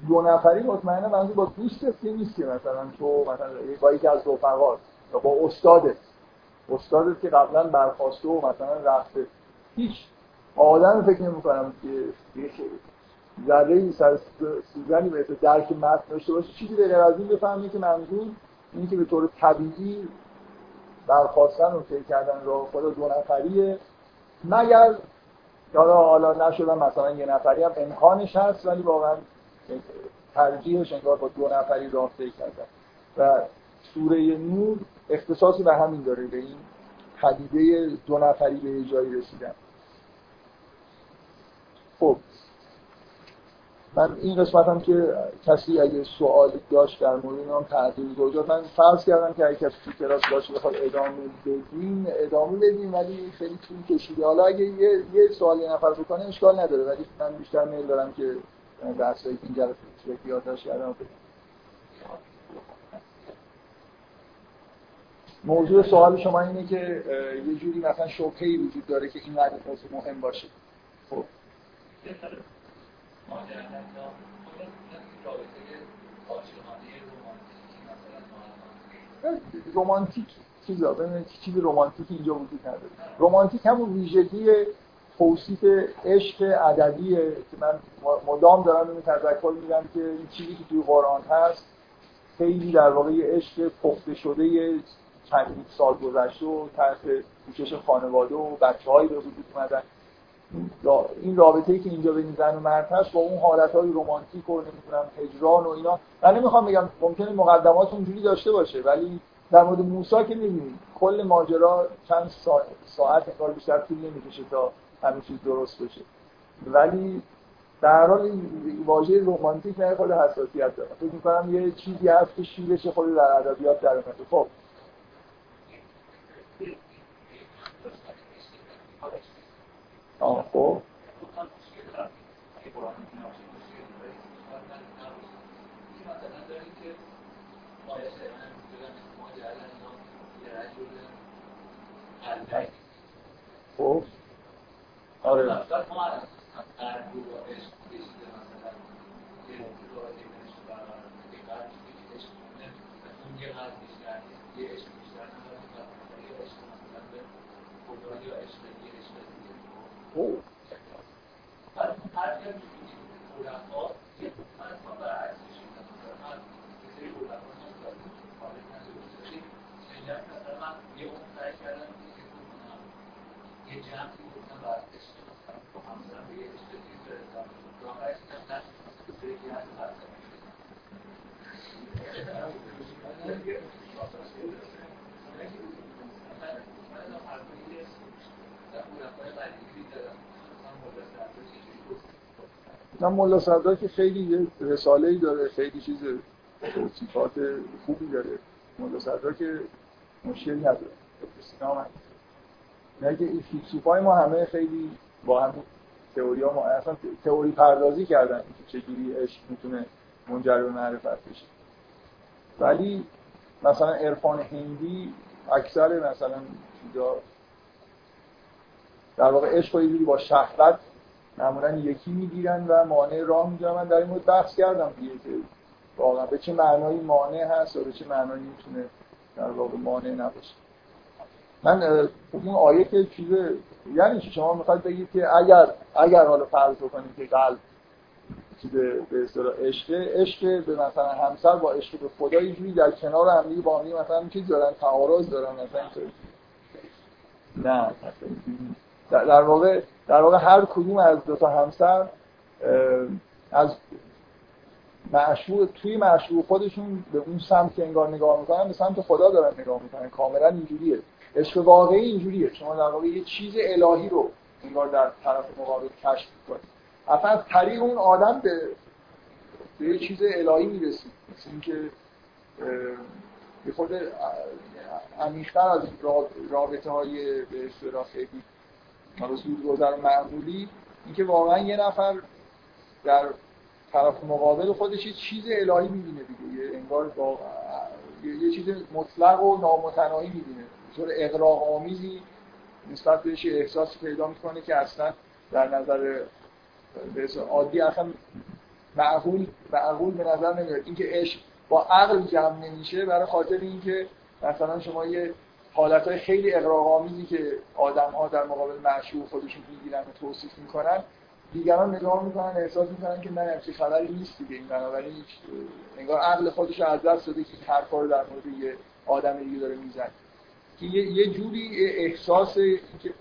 دو نفری مطمئنه منظور با دوستت که نیست که مثلا تو مثلا با یکی از رفقات یا با استادت. استادت که قبلا برخواسته و مثلا رفته. هیچ. آدم فکر نمی کنم که ذره سر سوزنی به درک متن داشته باشه. چیزی به غیر از این بفهمی که منظور اینی که به طور طبیعی برخواستن و طی کردن راه خدا دو نفریه. مگر حالا حالا نشدم مثلا یه نفری هم امکانش هست ولی واقعا ترجیحش انگار با دو نفری راه کردن. و سوره نور اختصاصی به همین داره به این پدیده دو نفری به جایی رسیدن. خب من این قسمت هم که کسی اگه سوال داشت در مورد این هم تعدیل گذاشت من فرض کردم که اگه کسی کلاس باشه بخواد ادامه بدیم ادامه بدیم ولی خیلی طول کشیده. حالا اگه یه, یه سوال یه نفر بکنه اشکال نداره ولی من بیشتر میل دارم که درسایی که اینجا رو یادداشت کردم موضوع سوال شما اینه که یه جوری مثلا شبهه‌ای وجود داره که این موضوع مهم باشه. خب. رمانتیک چیزا ببینید چیز رمانتیک اینجا وجود نداره. رمانتیک همون ویژگی توصیف عشق ادبیه که من مدام دارم این تذکر میدم که این چیزی که توی قرآن هست خیلی در واقع عشق پخته شده چند سال گذشته و تحت پوشش خانواده و بچه هایی به وجود اومدن. این رابطه ای که اینجا بین زن و مرد هست با اون حالت های رومانتیک و نمی‌دونم هجران و اینا. من نمی‌خوام بگم ممکنه مقدمات اونجوری داشته باشه ولی در مورد موسی که می‌بینید کل ماجرا چند ساعت, ساعت کار بیشتر طول نمی‌کشه تا همه چیز درست بشه. ولی در حال واژه رمانتیک نه خود حساسیت داره. فکر می‌کنم یه چیزی هست که شیرش خود در ادبیات در اومده. خب. آه خب. خب. آره. من ملا صدرا که خیلی یه رساله ای داره خیلی چیز صفات خوبی داره. ملا صدرا که مشکلی نداره. سینا نه که این فیلسوفای ما همه خیلی با هم تئوری ها ما اصلا تئوری پردازی کردن که چجوری عشق می‌تونه منجر به معرفت بشه. ولی مثلا عرفان هندی اکثر مثلا چیزا در واقع عشق رو با شهوت معمولا یکی می‌گیرن و مانع راه می‌گیرن. من در این مورد بحث کردم دیگه که واقعا به چه معنایی مانع هست و به چه معنایی می‌تونه در واقع مانع نباشه. من اون آیه که چیز یعنی شما می‌خواید بگید که اگر اگر حالا فرض بکنید که قلب چیز به اصطلاح عشق عشق به مثلا همسر با عشق به خدا یه در کنار هم دیگه با هم مثلا چیز دارن تعارض دارن مثلا نه در واقع در واقع هر کدوم از دو تا همسر از معشوق توی معشوق خودشون به اون سمت که انگار نگاه می‌کنن به سمت خدا دارن نگاه می‌کنن. کاملا اینجوریه. عشق واقعی اینجوریه. شما در واقع یه چیز الهی رو انگار در طرف مقابل کشف می‌کنید. اصلا از طریق اون آدم به به یه چیز الهی می‌رسید. مثل اینکه به خود عمیق‌تر از رابطه های به اصطلاح حالا گذر معمولی اینکه واقعا یه نفر در طرف مقابل خودش یه چیز الهی می‌بینه دیگه. یه انگار یه چیز مطلق و نامتناهی می‌بینه. طور اقراق آمیزی نسبت بهش احساسی پیدا می‌کنه که اصلا در نظر عادی اصلا معقول معقول به نظر نمیاد. اینکه عشق با عقل جمع نمیشه برای خاطر اینکه مثلا شما یه حالت خیلی اقراق‌آمیزی که آدم ها در مقابل معشوق خودشون می‌گیرن و توصیف می‌کنن دیگران نگاه می‌کنن احساس می‌کنن که من همچین خبری نیست دیگه. این بنابراین انگار عقل خودش از دست داده که هر کار در مورد یه آدم دیگه داره می‌زنه. که یه جوری احساس که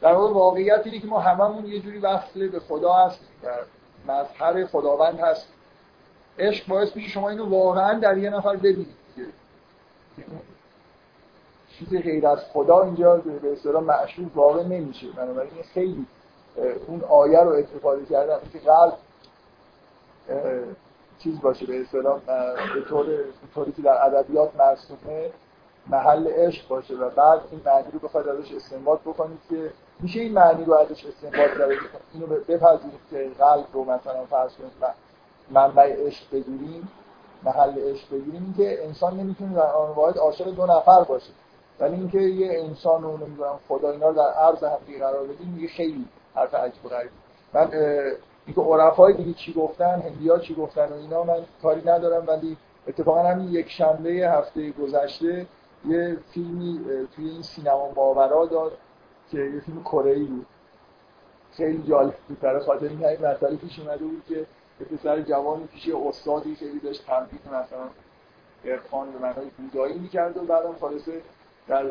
در واقع واقعیتی که ما هممون یه جوری وصله به خدا هست در مظهر خداوند هست عشق باعث میشه شما اینو واقعا در یه نفر ببینید چیز غیر از خدا اینجا به اصطلاح معشوق واقع نمیشه. بنابراین خیلی اون آیه رو استفاده کردن که قلب چیز باشه به اصطلاح به طور طوری که در ادبیات مرسومه محل عشق باشه و بعد این معنی رو بخواید ازش استنباط بکنید که میشه این معنی رو ازش استنباط کرد. اینو بپذیرید که قلب رو مثلا فرض کنید منبع عشق بگیریم محل عشق بگیریم که انسان نمی‌تونه در آن واحد عاشق دو نفر باشه. ولی اینکه یه انسان رو نمی‌دونم خدا اینا رو در عرض هم قرار بدیم میگه خیلی حرف عجیب غریب. من اینکه عرفای دیگه چی گفتن هندیا چی گفتن و اینا من کاری ندارم. ولی اتفاقا همین یک شنبه هفته گذشته یه فیلمی توی این سینما ماورا داد که یه فیلم کره ای بود. خیلی جالب بود. برای خاطر این مسئله پیش اومده بود که یه پسر جوانی پیش استادی خیلی داشت تمرین مثلا ارفان به معنای بودایی می‌کرد و بعدم خالصه در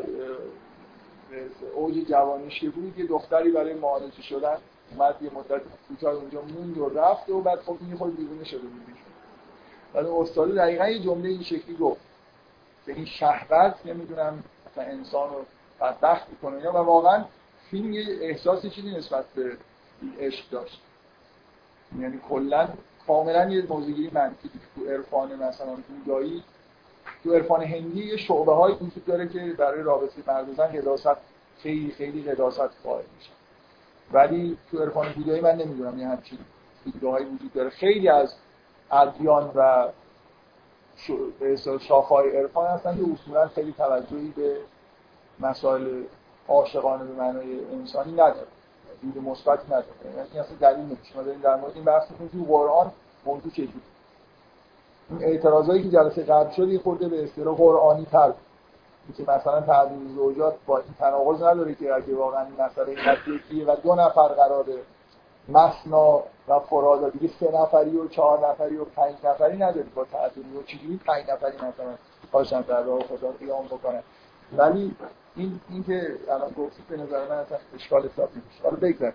اوج جوانیش که بود یه دختری برای معالجه شدن اومد یه مدت کوتاه اونجا موند و رفت و بعد خب این خود دیوونه شده بود. بعد استاد دقیقا یه جمله این شکلی گفت که این شهوت نمی‌دونم مثلا انسان رو بدبخت می‌کنه و واقعا فیلم یه احساسی چیزی نسبت به عشق داشت. یعنی کلا کاملا یه موزگیری منفی تو عرفان مثلا بودایی تو عرفان هندی یه شعبه های وجود داره که برای رابطه مرد زن خیلی خیلی قداست قائل میشه ولی تو عرفان بودایی من نمی‌دونم یه همچین دیدگاهایی وجود داره. خیلی از ادیان و شاخهای عرفان هستن که اصولا خیلی توجهی به مسائل عاشقانه به معنای انسانی نداره. دید مثبت نداره. یعنی اصلا دلیل نمیشه. ما داریم در مورد این بحث می‌کنیم تو قرآن موضوع چجوری این اعتراضایی که جلسه قبل شد یه خورده به اصطلاح قرآنی تر که مثلا تعدیل زوجات با این تناقض نداره که اگه واقعا این مسئله یکیه و دو نفر قراره مسنا و فرادا دیگه سه نفری و چهار نفری و پنج نفری نداری با تعدیل و چجوری پنج نفری مثلا پاشن در راه خدا قیام بکنن. ولی این این که الان گفتید به نظر من اصلا اشکال حساب نمیشه حالا بگذار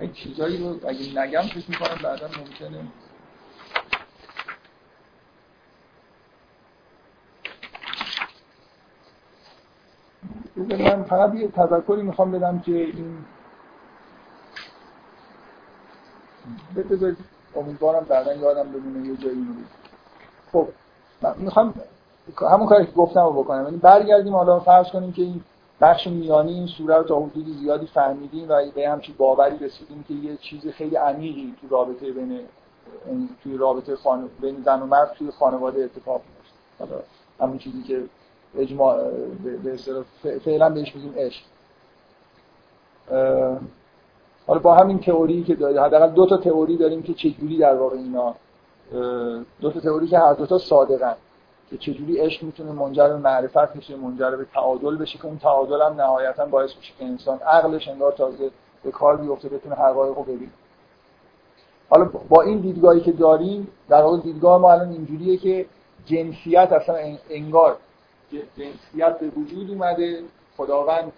این چیزایی رو اگه نگم فکر می‌کنم بعدا ممکنه. من فقط یه تذکری می‌خوام بدم که این بذارید امیدوارم بعدا یادم بمونه یه جایی رو. خب من می‌خوام همون کاری که گفتم رو بکنم. یعنی برگردیم حالا فرض کنیم که این بخش میانی این سوره رو تا حدودی زیادی فهمیدیم و به همچین باوری رسیدیم که یه چیز خیلی عمیقی تو رابطه بین توی رابطه خانو... بین زن و مرد توی خانواده اتفاق میفته حالا همون چیزی که اجماع به فعلا بهش میگیم عشق. حالا با همین تئوری که داریم حداقل دو تا تئوری داریم که چجوری در واقع اینا دو تا تئوری که هر دو تا صادقن. که چجوری عشق می‌تونه منجر به معرفت بشه منجر به تعادل بشه که اون تعادل هم نهایتا باعث میشه که انسان عقلش انگار تازه به کار بیفته بتونه حقایق رو ببینه. حالا با این دیدگاهی که داریم در واقع دیدگاه ما الان اینجوریه که جنسیت اصلا انگار جنسیت به وجود اومده. خداوند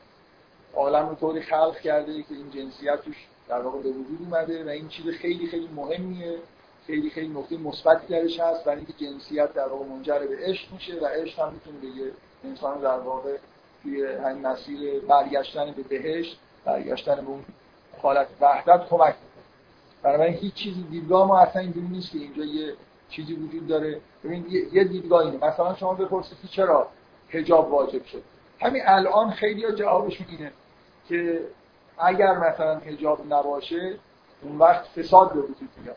عالم رو طوری خلق کرده که این جنسیت توش در واقع به وجود اومده و این چیز خیلی خیلی مهمیه. خیلی خیلی نقطه مثبتی درش هست برای اینکه جنسیت در واقع منجر به عشق میشه و عشق هم می‌تونه به یه انسان در واقع توی همین مسیر برگشتن به بهشت برگشتن به اون حالت وحدت کمک بنابراین هیچ چیزی دیدگاه ما اصلا اینجوری نیست که اینجا یه چیزی وجود داره. ببین یه دیدگاه اینه. مثلا شما بپرسید که چرا حجاب واجب شد؟ همین الان خیلی ها جوابشون اینه که اگر مثلا حجاب نباشه اون وقت فساد به وجود میاد.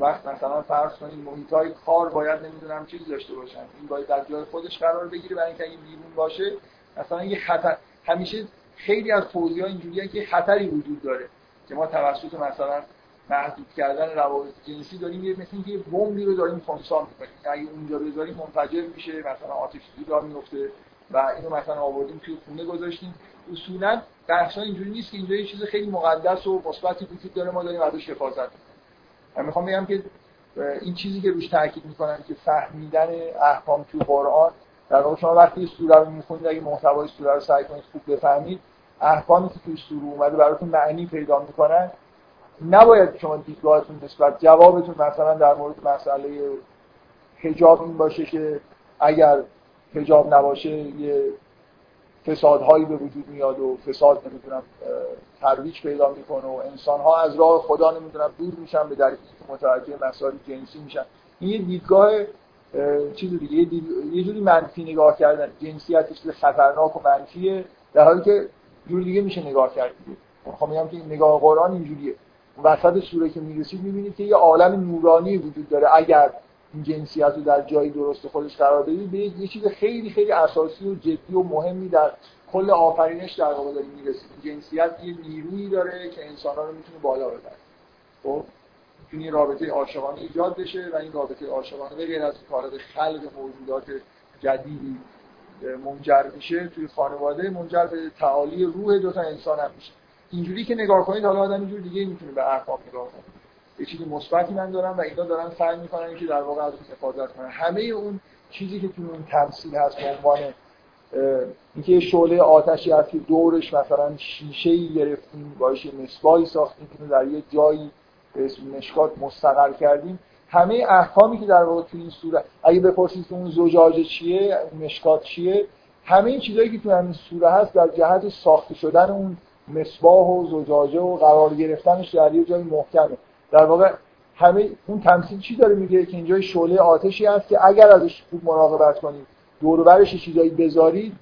وقت مثلا فرض کنید محیط های کار باید نمی‌دونم چیزی داشته باشن. این باید در جای خودش قرار بگیره برای اینکه این بیرون باشه مثلا یه خطر همیشه خیلی از توضیح اینجوریه که خطری وجود داره که ما توسط مثلا محدود کردن روابط جنسی داریم یه مثل اینکه یه بمبی رو داریم خونسا می‌کنیم. اگه اونجا بذاریم منفجر میشه مثلا آتش سوزی میفته و اینو مثلا آوردیم توی خونه گذاشتیم. اصولا بحثا اینجوری نیست که اینجا یه چیز خیلی مقدس و مثبتی وجود داره ما داریم ازش حفاظت من می‌خوام بگم که این چیزی که روش تاکید می‌کنم که فهمیدن احکام تو قرآن در واقع شما وقتی سوره رو می‌خونید اگه محتوای سوره رو سعی کنید خوب بفهمید احکامی که توی سوره اومده براتون معنی پیدا می‌کنن نباید شما دیدگاهتون نسبت جوابتون مثلا در مورد مسئله حجاب این باشه که اگر حجاب نباشه یه فسادهایی به وجود میاد و فساد نمی‌دونم ترویج پیدا می‌کنه و انسان ها از راه خدا نمی‌دونم دور میشن به دلیلی که متوجه مسائل جنسی میشن. این یه دیدگاه چیز دیگه یه, جوری منفی نگاه کردن. جنسیت چیز خطرناک و منفیه در حالی که جور دیگه میشه نگاه کرد خب میگم که نگاه قرآن اینجوریه. وسط سوره که می‌رسید می‌بینید که یه عالم نورانی وجود داره. اگر جنسیت رو در جایی درست خودش قرار بدید به یه چیز خیلی خیلی اساسی و جدی و مهمی در کل آفرینش در واقع داریم می‌رسیم جنسیت یه نیرویی داره که انسان رو می‌تونه بالا ببره. خب؟ می‌تونه رابطه عاشقانه ایجاد بشه و این رابطه عاشقانه به غیر از وارد خلق موجودات جدیدی منجر میشه توی خانواده منجر به تعالی روح دو تا انسان هم میشه. اینجوری که نگاه کنید حالا آدم اینجور دیگه می‌تونه به احکام نگاه کنه. یه چیزی مثبتی من دارم و اینا دارن سعی می‌کنن که در واقع از حفاظت کنن. همه اون چیزی که توی اون تمثیل هست به عنوان اینکه شعله آتشی هست که دورش مثلا شیشه ای گرفتیم باش مصباحی ساختیم که در یه جایی به اسم مشکات مستقر کردیم. همه احکامی که در واقع توی این سوره اگه بپرسید اون زجاجه چیه مشکات چیه همه این چیزایی که توی همین سوره هست در جهت ساخته شدن اون مصباح و زجاجه و قرار گرفتنش در یه جای محکمه. در واقع همه اون تمثیل چی داره میگه که اینجا شعله آتشی هست که اگر ازش خوب مراقبت کنید دور برش چیزایی بذارید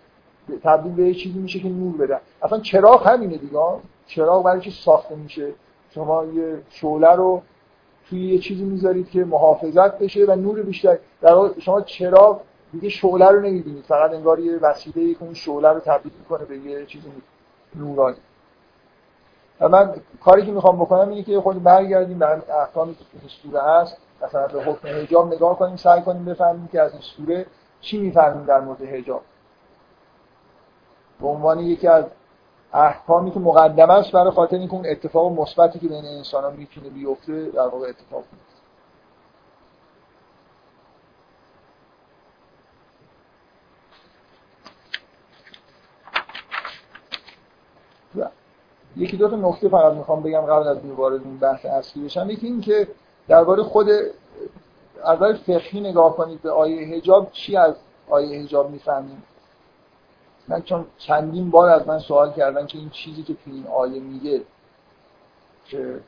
تبدیل به چیزی میشه که نور بده. اصلا چراغ همینه دیگه. چراغ برای چی ساخته میشه؟ شما یه شعله رو توی یه چیزی می‌ذارید که محافظت بشه و نور بیشتر. در واقع شما چراغ دیگه شعله رو نمی‌بینید. فقط انگار یه وسیله که اون شعله رو تبدیل کنه به یه چیزی نورانی. و من کاری که می‌خوام بکنم اینه که خود برگردیم به احکامی که سوره هست. مثلا به حکم حجاب نگاه کنیم سعی کنیم بفهمیم که از این سوره چی می‌فهمیم در مورد حجاب. به عنوان یکی از احکامی که مقدمه است برای خاطر اینکه اون اتفاق مثبتی که بین انسان ها می‌تونه بیفته در واقع اتفاق یکی دو تا نکته فقط می‌خوام بگم قبل از وارد این بحث اصلی بشم یکی این که درباره خود از نظر فقهی نگاه کنید به آیه حجاب چی از آیه حجاب می‌فهمیم؟ من چون چندین بار از من سوال کردن که این چیزی که تو این آیه میگه که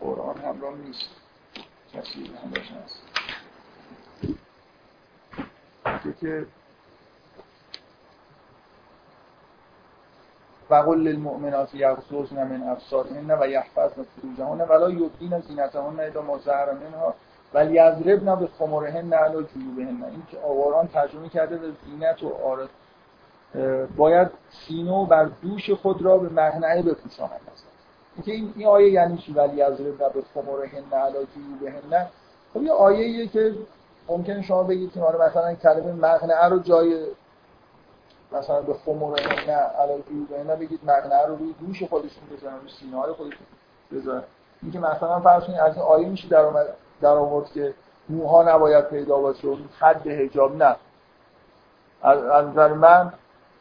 قرآن همراه نیست کسی همراهش هست که وقل للمؤمنات یغضضن من ابصارهن و یحفظن فروجهن ولا یبدین زینتهن الا ما ظهر منها ولی یضربن بخمرهن علی جیوبهن. این که آواران ترجمه کرده به زینت و آرد باید سینو بر دوش خود را به مهنعه بپوشاند اینکه این این آیه یعنی چی؟ ولی یضربن بخمرهن علی جیوبهن خب یه آیه که ممکن شما بگید که آره مثلا کلمه مغنعه رو جای مثلا به خمور نه علاوه نه بگید مغنه رو روی دوش خودشون بزنن روی سینه های خودشون بزنن. اینکه مثلا فرض کنید از این آیه میشه در آمد در آورد که موها نباید پیدا باشه حد حجاب نه. از نظر من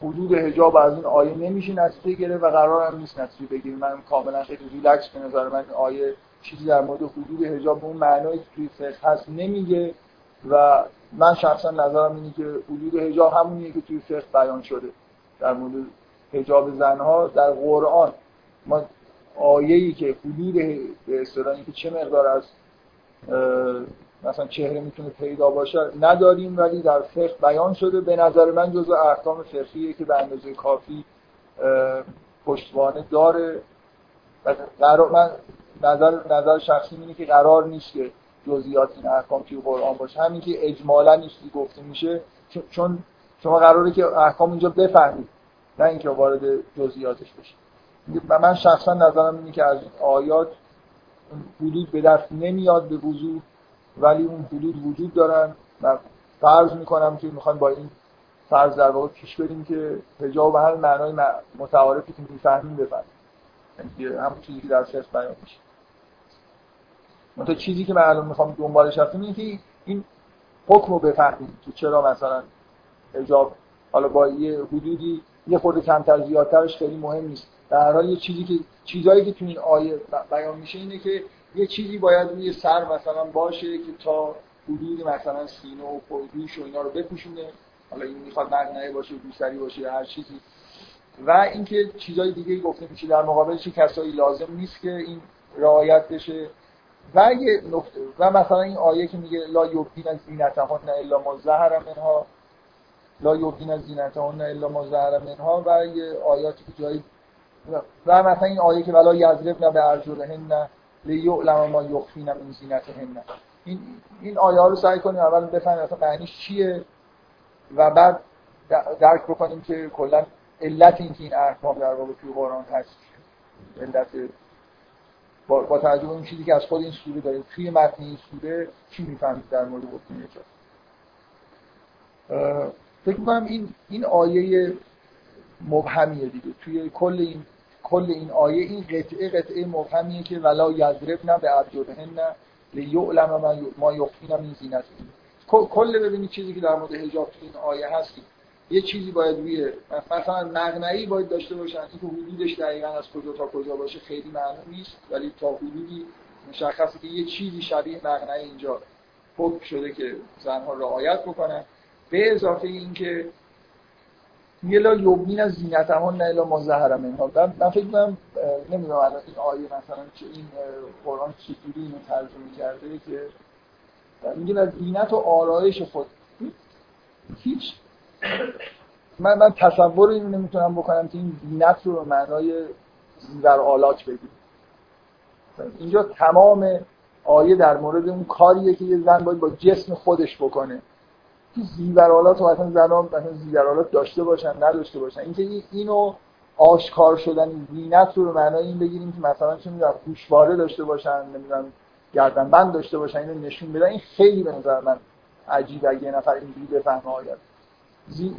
حدود حجاب از این آیه نمیشه نتیجه گیره و قرار هم نیست نتیجه بگیریم من کاملا خیلی ریلکس به نظر من آیه چیزی در مورد حدود حجاب به اون معنایی که توی فقه هست نمیگه و من شخصا نظرم اینه که حدود حجاب همونیه که توی فقه بیان شده. در مورد حجاب زنها در قرآن ما آیه‌ای که حدود به که چه مقدار از مثلا چهره می‌تونه پیدا باشه نداریم ولی در فقه بیان شده. به نظر من جزء احکام فقهیه که به اندازه کافی پشتوانه داره. و من نظر نظر شخصی اینه که قرار نیست که جزئیات این احکام توی قرآن باشه. همین که اجمالا نیستی گفته میشه چون شما قراره که احکام اینجا بفهمید نه اینکه وارد جزئیاتش بشه من شخصا نظرم اینه که از آیات حدود به دست نمیاد به وضوح ولی اون حدود وجود دارن. و فرض می‌کنم که می‌خوایم با این فرض در واقع پیش بریم که حجاب به هر معنای متعارفی که می‌فهمیم بفهمیم. یعنی همون چیزی که در فقه بیان میشه. منتها چیزی که من الان می‌خوام دنبالش هستم اینه که این حکم رو بفهمیم که چرا مثلا حجاب حالا با یه حدودی یه خورده کمتر زیادترش خیلی مهم نیست. در حال یه چیزی که چیزایی که تو این آیه بیان میشه اینه که یه چیزی باید روی سر مثلا باشه که تا حدود مثلا سینه و پودوش و اینا رو بپوشونه. حالا این می‌خواد مغنعه باشه دوسری باشه هر چیزی. و اینکه چیزای دیگه گفته میشه در مقابلش کسایی لازم نیست که این رعایت بشه. و یه نقطه و مثلا این آیه که میگه لا یبدین از زینتهن الا ما ظهر منها. لا یبدین از زینتهن الا ما ظهر منها. و یه آیاتی که جایی و مثلا این آیه که ولا یضرب به ارجلهن لیعلم ما یخفین من زینتهن. این این آیه رو سعی کنیم اول بفهمیم اصلا معنیش چیه و بعد درک بکنیم که کلا علت این که این احکام در واقع توی قرآن هست. علت با, با توجه این چیزی که از خود این سوره داریم. توی متن این سوره چی می‌فهمید در مورد حکم فکر می‌کنم این این آیه مبهمیه دیگه. توی کل این کل این آیه این قطعه قطعه مبهمیه که ولا یضربن به ارجلهن لیعلم ما یخفین من زینت کل ببینید چیزی که در مورد حجاب تو این آیه هست یه چیزی باید روی مثلا مغنعی باید داشته باشن این که حدودش دقیقا از کجا تا کجا باشه خیلی معلوم نیست ولی تا حدودی مشخصه که یه چیزی شبیه مغنعی اینجا حکم شده که زنها رعایت بکنن. به اضافه اینکه لا یومین از زینت همون نه الا ما زهر منها من فکر کنم نمی‌دونم الان این آیه مثلا چه این قرآن چجوری اینو ترجمه کرده که میگه از زینت و آرایش خود. هیچ من من تصور اینو نمی‌تونم بکنم که این زینت رو به معنای زیور آلات بگیم اینجا تمام آیه در مورد اون کاریه که یه زن باید با جسم خودش بکنه. که زیورالات و مثلا زنان مثلا زیورالات داشته باشن نداشته باشن. اینکه اینو آشکار شدن زینت رو به این بگیریم که مثلا چه می‌دونم گوشواره داشته باشن نمی‌دونم گردنبند داشته باشن اینو نشون بدن این خیلی به نظر من عجیبه اگه یه نفر اینجوری بفهمه آید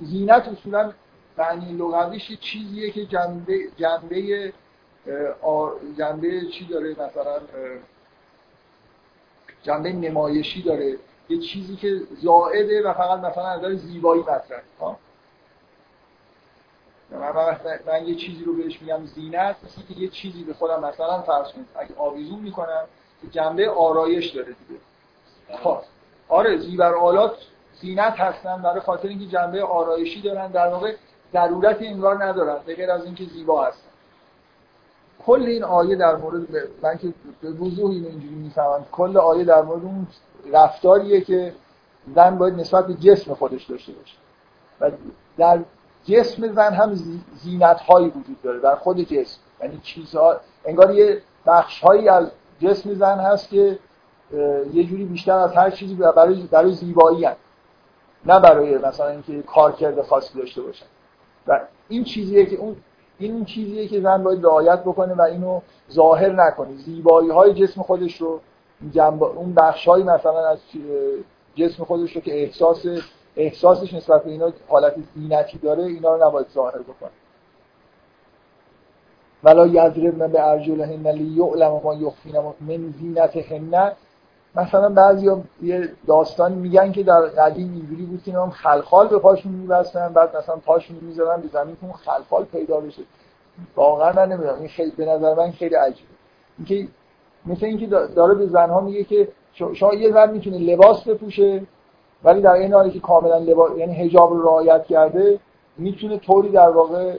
زینت اصولا معنی لغویش چیزیه که جنبه جنبه جنبه چی داره مثلا جنبه نمایشی داره. یه چیزی که زائده و فقط مثلا از زیبایی مطرح من, من یه چیزی رو بهش میگم زینت که یه چیزی به خودم مثلا فرض کنید اگه آویزون می‌کنم که جنبه آرایش داره دیگه. خب. آره زیبر آلات زینت هستن برای خاطر اینکه جنبه آرایشی دارن. در واقع ضرورت انگار ندارن به غیر از اینکه زیبا هستن. کل این آیه در مورد من که به وضوح اینجوری می‌فهمم. کل آیه در مورد اون رفتاریه که زن باید نسبت به جسم خودش داشته باشه. و در جسم زن هم زینت هایی وجود داره در خود جسم. یعنی چیزها انگار یه بخش هایی از جسم زن هست که یه جوری بیشتر از هر چیزی برای برای زیبایی هست. نه برای مثلا اینکه کارکرد خاصی داشته باشن. و این چیزیه که اون این چیزیه که زن باید رعایت بکنه و اینو ظاهر نکنه. زیبایی های جسم خودش رو جنب... اون بخش های مثلا از جسم خودش رو که احساس احساسش نسبت به اینا حالت زینتی داره اینا رو نباید ظاهر بکنه. ولا یضربن به ارجلهن لیعلم ما یخفین من زینتهن مثلا بعضی یه داستانی میگن که در قدیم اینجوری بود که خلخال به پاشون میبستن بعد مثلا پاشون می‌ذارن به زمین که اون خلخال پیدا بشه. واقعا من نمی‌دونم این خیلی به نظر من خیلی عجیبه. اینکه مثل اینکه داره به زنها میگه که شما یه زن می‌تونه لباس بپوشه ولی در این حالی که کاملا لباس یعنی حجاب رو رعایت کرده می‌تونه طوری در واقع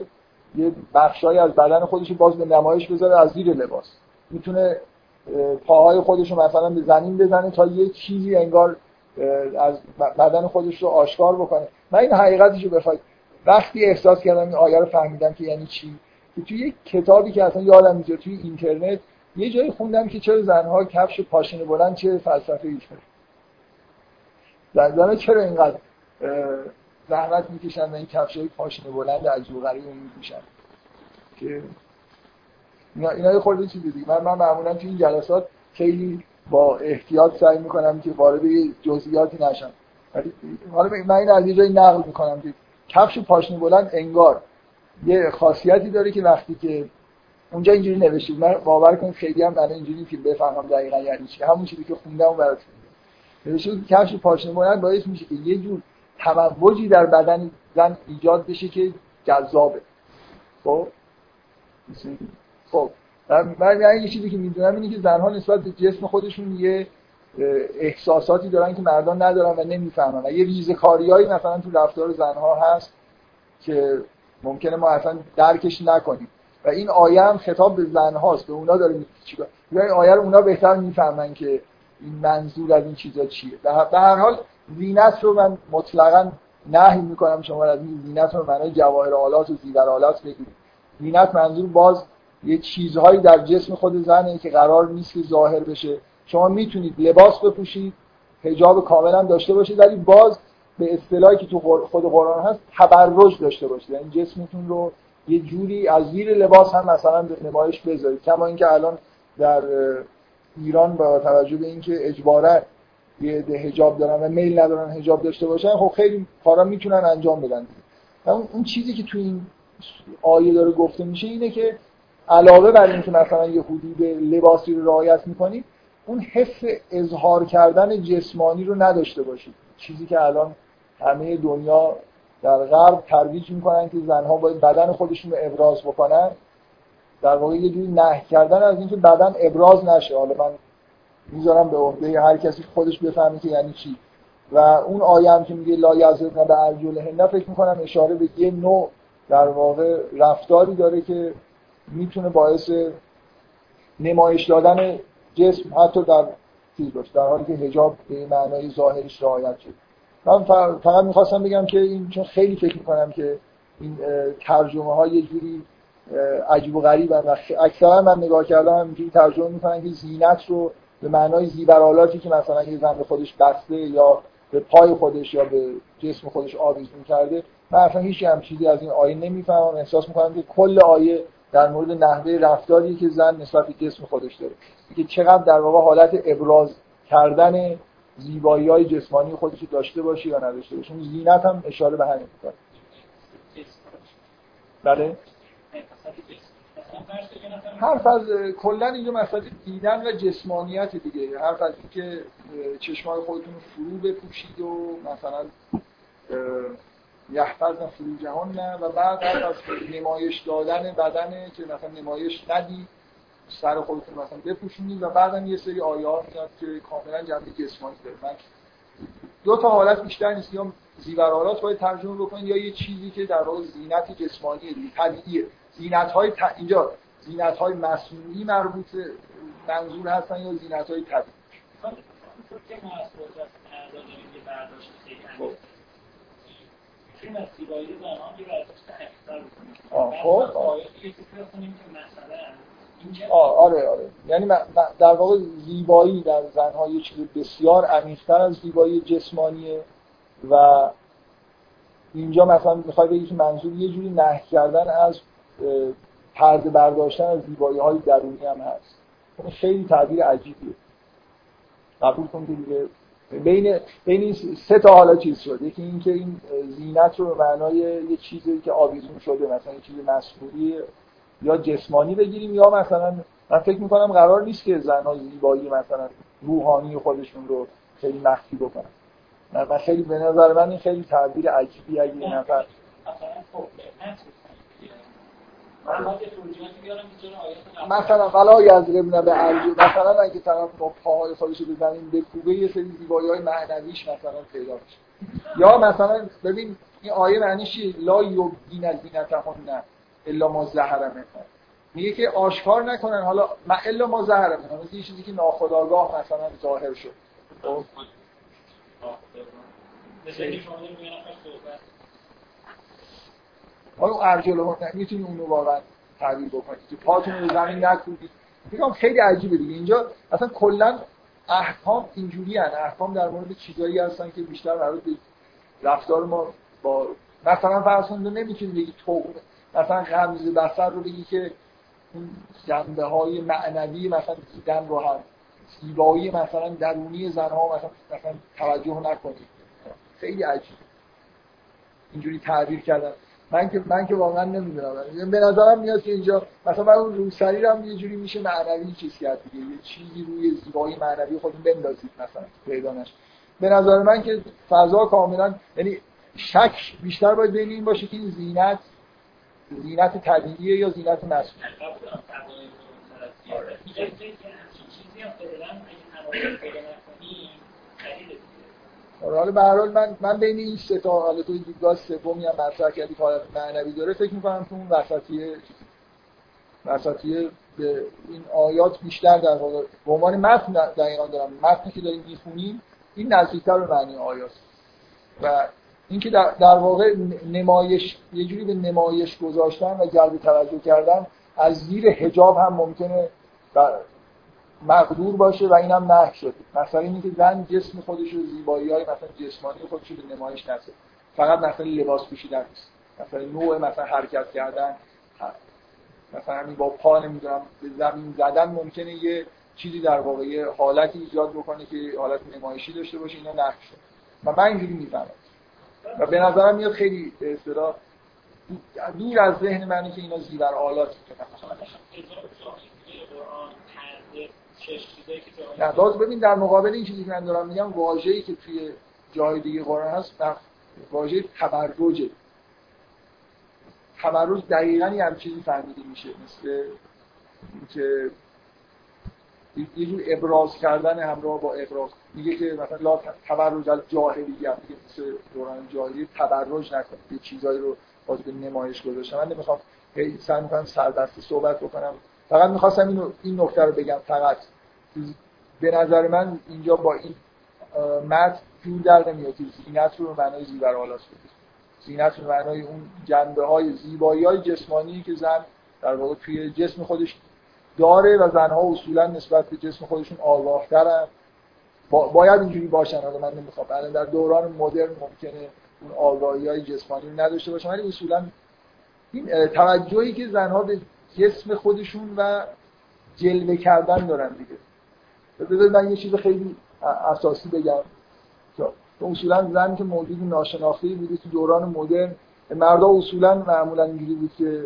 یه بخشایی از بدن خودش باز به نمایش بذاره از زیر لباس. می‌تونه پاهای خودش رو مثلا به زمین بزنه تا یه چیزی انگار از بدن خودش رو آشکار بکنه. من این حقیقتش رو بخواید وقتی احساس کردم این آیه رو فهمیدم که یعنی چی؟ که توی یک کتابی که اصلا یادم میاد توی اینترنت یه جایی خوندم که چرا زنها کفش پاشنه بلند چه فلسفه ای زنها چرا اینقدر زحمت می‌کشن و این کفش های پاشنه بلند از غریب میپوشن که اینا اینا یه خورده چیزی دیگه. من من معمولا توی این جلسات خیلی با احتیاط سعی می‌کنم که وارد جزئیاتی نشم. حالا من این از یه جایی نقل می‌کنم که کفش پاشنه بلند انگار یه خاصیتی داره که وقتی که اونجا اینجوری نوشته من باور کنید خیلی هم برای اینجوری که بفهمم دقیقا یعنی چی. همون چیزی که خوندم و براتون نوشته که کفش پاشنه بلند باعث میشه که یه جور تموجی در بدن زن ایجاد بشه که جذابه. خب؟ خب. من یه چیزی که می‌دونم اینه که زنها نسبت به جسم خودشون یه احساساتی دارن که مردان ندارن و نمی‌فهمن. و یه ریزه کاریایی مثلا تو رفتار زنها هست که ممکنه ما اصلا درکش نکنیم. و این آیه هم خطاب به زنهاست به اونا داره چیکار این آیه رو اونا بهتر می‌فهمن که این منظور از این چیزا چیه. به هر حال زینت رو من مطلقا نهی می‌کنم شما از این زینت رو معنای جواهر آلات و زیور آلات بگیرید. زینت منظور باز یه چیزهایی در جسم خود زنه که قرار نیست که ظاهر بشه. شما می‌تونید لباس بپوشید حجاب کاملا داشته باشید ولی باز به اصطلاحی که تو خود قرآن هست تبرج داشته باشید. یعنی جسمتون رو یه جوری از زیر لباس هم مثلا به نمایش بذارید. کما اینکه الان در ایران با توجه به اینکه اجبارا یه ده حجاب دارن و میل ندارن حجاب داشته باشن خب خیلی کارا می‌تونن انجام بدن. اون چیزی که تو این آیه داره گفته میشه اینه که علاوه بر اینکه مثلا یه حدود لباسی رو رعایت می‌کنید اون حس اظهار کردن جسمانی رو نداشته باشید چیزی که الان همه دنیا در غرب ترویج می‌کنن که زنها باید بدن خودشون رو ابراز بکنن. در واقع یه جوری نه کردن از اینکه بدن ابراز نشه. حالا من می‌ذارم به عهده هر کسی خودش بفهمه که یعنی چی. و اون آیه هم که میگه لا یزرقن به ارجلهن فکر می‌کنم اشاره به یه نوع در واقع رفتاری داره که می‌تونه باعث نمایش دادن جسم حتی در چیز باشه در حالی که حجاب به معنای ظاهرش رعایت شد من فقط می‌خواستم بگم که این چون خیلی فکر می‌کنم که این ترجمه های یه جوری عجیب و غریب و اکثرا من نگاه کردم اینجوری ترجمه می‌کنن که زینت رو به معنای زیبرالاتی که مثلا یه زن به خودش بسته یا به پای خودش یا به جسم خودش آویزون کرده من اصلا هیچ هم چیزی از این آیه نمی‌فهمم. احساس می‌کنم که کل آیه در مورد نحوه رفتاری که زن نسبت به جسم خودش داره. که چقدر در واقع حالت ابراز کردن زیبایی های جسمانی خودش داشته باشه یا نداشته باشه زینت هم اشاره به همین می‌کنه. بله؟ حرف از کلا اینجا مسئله دیدن و جسمانیت دیگه. حرف از اینکه چشمای خودتون فرو بپوشید و مثلا یحفظن فرو جهان نه و بعد حرف از نمایش دادن بدنه که مثلا نمایش ندید سر خودتون مثلا بپوشونید و بعدم یه سری آیات میاد که کاملا جنبه جسمانی داره. من دو تا حالت بیشتر نیست. یا زیورالات باید ترجمه بکنید یا یه چیزی که در واقع زینت جسمانی دیگه طبیعیه. زینت های ت... اینجا زینت های مصنوعی مربوط منظور هستن یا زینت های طبیعی؟ خب. آره آره. یعنی در واقع زیبایی در زنها یه چیز بسیار عمیق‌تر از زیبایی جسمانیه و اینجا مثلا می‌خوای بگی که منظور یه جوری نه کردن از پرده برداشتن از زیبایی های درونی هم هست. خیلی تعبیر عجیبیه. قبول کن که دیگه بین بین سه تا حالا چیز شد. یکی اینکه این زینت رو به معنای یه چیزی که آویزون شده مثلا یه چیز مسئولی یا جسمانی بگیریم یا مثلا من فکر می‌کنم قرار نیست که زنها زیبایی مثلا روحانی خودشون رو خیلی مخفی بکنن. من خیلی به نظر من این خیلی تعبیر عجیبی اگه این نفر مثلا ولا یضربن به ارجو مثلا اگه طرف با پاهای خودش رو به زمین بکوبه یه سری زیبایی های معنویش مثلا پیدا بشه یا مثلا ببین این آیه معنیش لا یبدین زینتهن نه الا ما زهر میگه که آشکار نکنن. حالا ما الا ما زهر مثلا یه چیزی که ناخودآگاه مثلا ظاهر شد؟ حالا ارجل می‌تونی اونو واقعا تعبیر بکنید که پاتون رو زمین نکوبید میگم خیلی عجیبه دیگه. اینجا اصلا کلا احکام اینجوری هن احکام در مورد چیزایی هستن که بیشتر مربوط به رفتار ما با مثلا فرض کنید نمی‌تونید بگی تو مثلا غمز بسر رو بگی که اون جنبه های معنوی مثلا دیدن رو هم زیبایی مثلا درونی زنها مثلا مثلا توجه نکنید. خیلی عجیب. اینجوری تعبیر کردن. من که من که واقعا نمی‌دونم. به نظرم میاد که اینجا مثلا من اون روسری هم یه جوری میشه معنوی چیز کرد دیگه. یه چیزی روی زیبایی معنوی خودتون بندازید مثلا پیدا به نظر من که فضا کاملا یعنی شک بیشتر باید بین این باشه که این زینت زینت طبیعیه یا زینت مسئول؟ آره، حالا به هر حال من من بین این سه تا حالا تو دیدگاه سومی هم مطرح کردی که حالت معنوی داره فکر می‌کنم که اون وسطیه وسطیه به این آیات بیشتر در واقع به عنوان متن دقیقا دارم. متنی که داریم می‌خونیم این نزدیکتر به معنی آیات و اینکه در, در واقع نمایش یه جوری به نمایش گذاشتن و جلب توجه کردن از زیر حجاب هم ممکنه مقدور باشه و اینم نه شده مثلا اینکه زن جسم خودش رو زیبایی های مثلا جسمانی خودش رو به نمایش نسه فقط مثلا لباس پوشیدن نیست. مثلا نوع مثلا حرکت کردن. مثلا همین با پا نمی‌دونم به زمین زدن ممکنه یه چیزی در واقع حالتی ایجاد بکنه که حالت نمایشی داشته باشه. اینا نقش شد. و من اینجوری می‌فهمم. و به نظرم میاد خیلی به اصطلاح دور از ذهن منی که اینا زیور آلات نه باز ببین در مقابل این چیزی که من دارم میگم واژه‌ای که توی جای دیگه قرآن هست واژه تبرجه تبرج دقیقا یه هم چیزی فهمیده میشه مثل اینکه یه جور ابراز کردن همراه با ابراز. میگه که مثلا لا تبرج از جاهلیت میگه مثل دوران جاهلی تبرج نکنید یه چیزایی رو باز به نمایش گذاشتم. من نمی‌خوام هی سعی می‌کنم سردستی صحبت بکنم. فقط می‌خواستم اینو این نکته رو بگم. فقط به نظر من اینجا با این متن جور در نمیاد. که زینت رو به معنای زیور آلاس زینت به معنای اون جنبه های زیبایی های جسمانی که زن در واقع توی جسم خودش داره و زنها اصولا نسبت به جسم خودشون آگاهترن. با باید اینجوری باشن. حالا من نمی‌خوام. الان در دوران مدرن ممکنه اون آگاهی های جسمانی نداشته باشن. ولی اصولا این توجهی که زنها به جسم خودشون و جلوه کردن دارن دیگه. بذارید من یه چیز خیلی اساسی بگم. اصولا زن که موجود ناشناخته بوده تو دوران مدرن مردا اصولا معمولا اینجوری بود که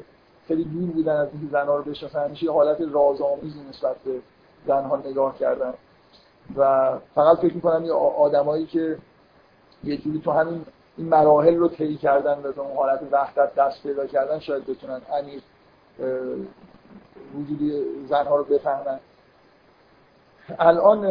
خیلی دور بودن از اینکه زنها رو بشناسن. همیشه حالت رازآمیزی نسبت به زنها نگاه کردن. و فقط فکر می‌کنم یه آدمایی که یه جوری تو همین این مراحل رو طی کردن و اون حالت وحدت دست پیدا کردن شاید بتونن عمیق وجودی زنها رو بفهمن. الان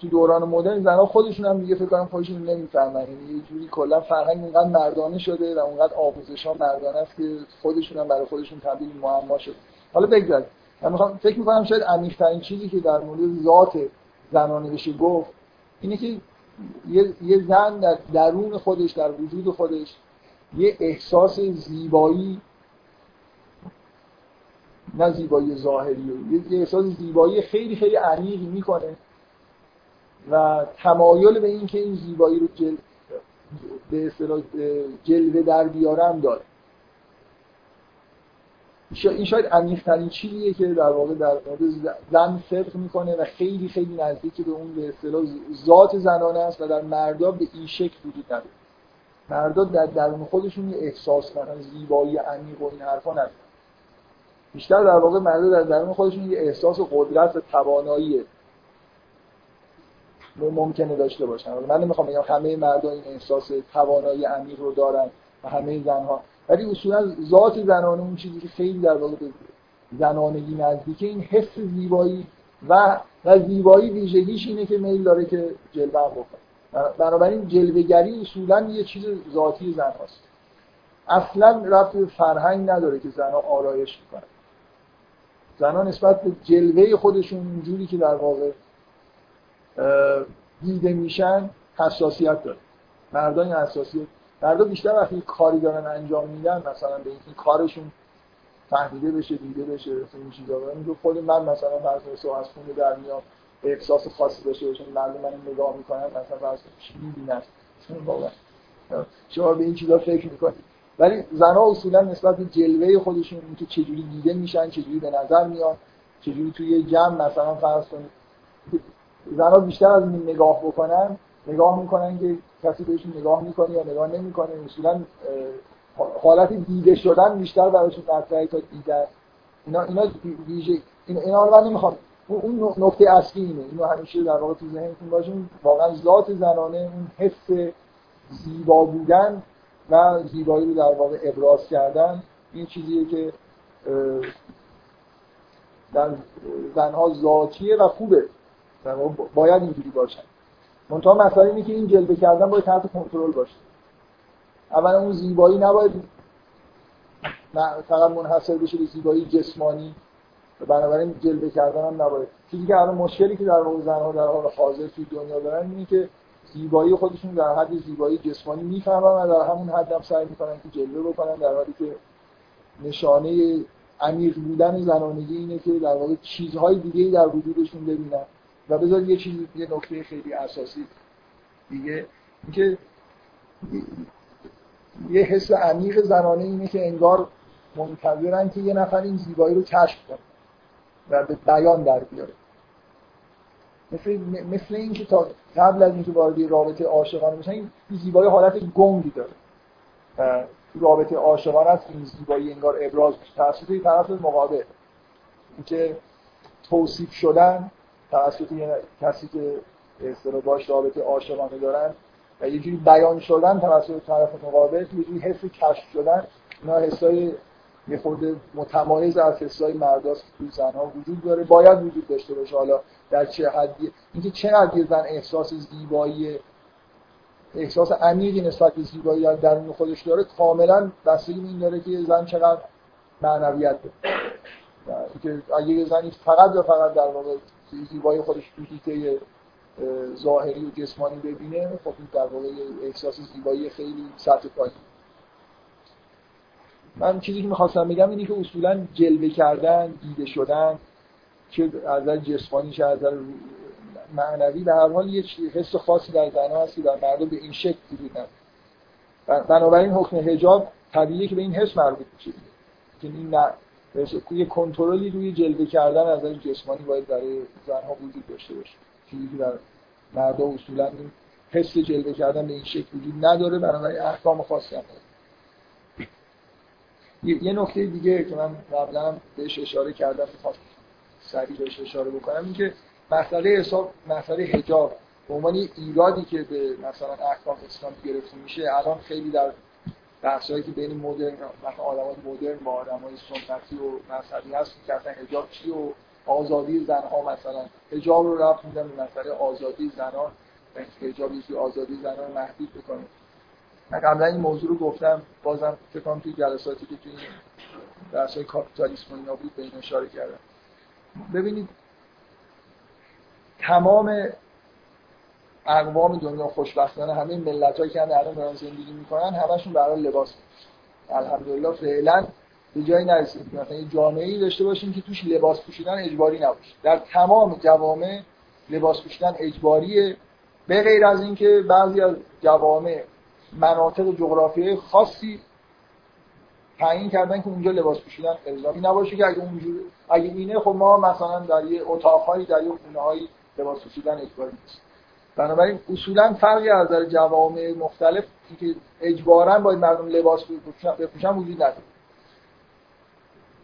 تو دوران مدرن زنها خودشون هم دیگه فکر کنم خودشون نمی‌فهمن. یعنی یه جوری کلا فرهنگ اینقدر مردانه شده و اونقدر آموزش ها مردانه است که خودشون هم برای خودشون تبدیل معما شده. حالا بگذارید من می‌خوام فکر می‌کنم شاید عمیق ترین چیزی که در مورد ذات زنانه بشه گفت اینه که یه, یه زن در درون خودش در وجود خودش یه احساس زیبایی نه زیبایی ظاهری یه احساس زیبایی خیلی خیلی عمیقی می‌کنه و تمایل به اینکه این زیبایی رو جل... به جلوه در بیارم داره. این شاید عمیق‌ترین چیزیه که در واقع در مورد زن صدق می‌کنه و خیلی خیلی نزدیک به اون به اصطلاح ذات زنانه است و در مردا به این شکل وجود نداره. مردا در درون خودشون یه احساس مثلا زیبایی عمیق و این حرفا ندارن. بیشتر در واقع مردا در درون خودشون یه احساس قدرت و توانایی ممکنه داشته باشن. من نمی‌خوام بگم همه مردا این احساس توانایی عمیق رو دارن و همه زنها. ولی اصولا ذات زنانه اون چیزی که خیلی در واقع به زنانگی نزدیکه این حس زیبایی و و زیبایی ویژگیش اینه که میل داره که جلوه بکنه. بنابراین جلوهگری اصولا یه چیز ذاتی زن هست اصلا رفت فرهنگ نداره که زنها آرایش می‌کنن. زنها نسبت به جلوه خودشون جوری که در واقع دیده میشن حساسیت داره. مردان حساسیت مردا بیشتر وقتی کاری دارن انجام میدن مثلا به اینکه کارشون فهمیده بشه دیده بشه این چیزا. رو خود من مثلا فرض از خونه در میام احساس خاصی داشته باشم مردم من نگاه می‌کنن مثلا فرض چی می‌بینن؟ واقعا شما به این چیزا فکر می‌کنید. ولی زنها اصولا نسبت به جلوه خودشون اینکه چجوری دیده میشن چجوری به نظر میان چجوری توی جمع مثلا فرض کنید زنها بیشتر از این نگاه بکنن نگاه می‌کنن که کسی بهشون نگاه می‌کنه یا نگاه نمی‌کنه اصولا حالت دیده شدن بیشتر براشون مطرحه تا دیدن اینا اینا ویژه اینا, اینا رو من نمی‌خوام. اون نکته اصلی اینه. اینو همیشه در واقع تو ذهنتون باشه واقعا ذات زنانه اون حس زیبا بودن و زیبایی رو در واقع ابراز کردن. این چیزیه که در زنها ذاتیه و خوبه. باید اینجوری باشن منتها مسئله اینه که این جلوه کردن باید تحت کنترل باشه. اولا اون زیبایی نباید فقط منحصر بشه به زیبایی جسمانی و بنابراین جلوه کردن هم نباید. چیزی که الان مشکلی که در واقع زنها در حال حاضر توی دنیا دارن اینه که زیبایی خودشون در حد زیبایی جسمانی می‌فهمن و در همون حد هم سعی می‌کنن که جلوه بکنن در حالی که نشانه عمیق بودن زنانگی اینه که در واقع چیزهای دیگه در وجودشون ببینن. و بذار یه چیز یه نکته خیلی اساسی دیگه. اینکه یه حس عمیق زنانه اینه که انگار منتظرن که یه نفر این زیبایی رو کشف کنه و به بیان در بیاره. مثل مثل اینکه تا قبل از اینکه وارد رابطه عاشقانه بشن این زیبایی حالت گنگی داره. تو رابطه عاشقانه است این زیبایی انگار ابراز میشه. طرف مقابل. اینکه توصیف شدن توسط کسی که اصطلاح باش رابطه عاشقانه دارن و یه جوری بیان شدن توسط طرف مقابل یه جوری حس کشف شدن اینا حسای یه خورده متمایز از حسای مرداست که توی زنها وجود داره. باید وجود داشته باشه حالا در چه حدی. اینکه چقدر یه زن احساس زیبایی احساس عمیقی نسبت به زیبایی در درون خودش داره کاملا بستگی این داره که زن چقدر معنویت داره. اگه یه زنی فقط و فقط در واقع زیبایی خودش تو ظاهری و جسمانی ببینه خب این در واقع احساس زیبایی خیلی سطح پایین. من چیزی که می‌خواستم بگم اینه که اصولا جلوه کردن دیده شدن چه از نظر جسمانی چه از نظر معنوی به هر حال یه حس خاصی در زنها هست که در مردم به این شکل وجود بنابراین حکم حجاب طبیعیه که به این حس مربوط میشه که این یه کنترلی روی جلوه کردن از نظر جسمانی باید برای زنها وجود داشته باشه. چیزی که در مردا اصولا این حس جلوه کردن به این شکل وجود نداره بنابراین احکام خاصی هم یه نکته دیگه که من قبلا بهش اشاره کردم می‌خواستم سریع بهش اشاره بکنم این که مسئله حساب مسئله حجاب به عنوان ایرادی که به مثلا احکام اسلام گرفته میشه الان خیلی در بحثایی که بین مدرن مثلا آدمای مدرن با آدمای سنتی و مذهبی هست که اصلا حجاب چی و آزادی زنها مثلا؟ حجاب رو رفت میدن به مسئله آزادی زنان و حجاب یه آزادی زنان محدود بکنه. من قبلا این موضوع رو گفتم بازم فکر توی جلساتی که توی درسای کاپیتالیسم و اینا بود به این اشاره کردم. ببینید تمام اقوام دنیا خوشبختانه همه ملت هایی که الان دارن زندگی می‌کنن همشون برای لباس. الحمدلله فعلا به جایی نرسید. مثلا یه جامعه ای داشته باشیم که توش لباس پوشیدن اجباری نباشه. در تمام جوامع لباس پوشیدن اجباریه. به غیر از اینکه بعضی از جوامع مناطق جغرافیایی خاصی تعیین کردن که اونجا لباس پوشیدن الزامی نباشه که اگه اونجور اگه اینه خب ما مثلا در یه اتاقهایی در یه خونه‌هایی لباس پوشیدن اجباری نیست. بنابراین اصولا فرقی از نظر جوامع مختلف که اجبارا باید مردم لباس بپوشن وجود نداره.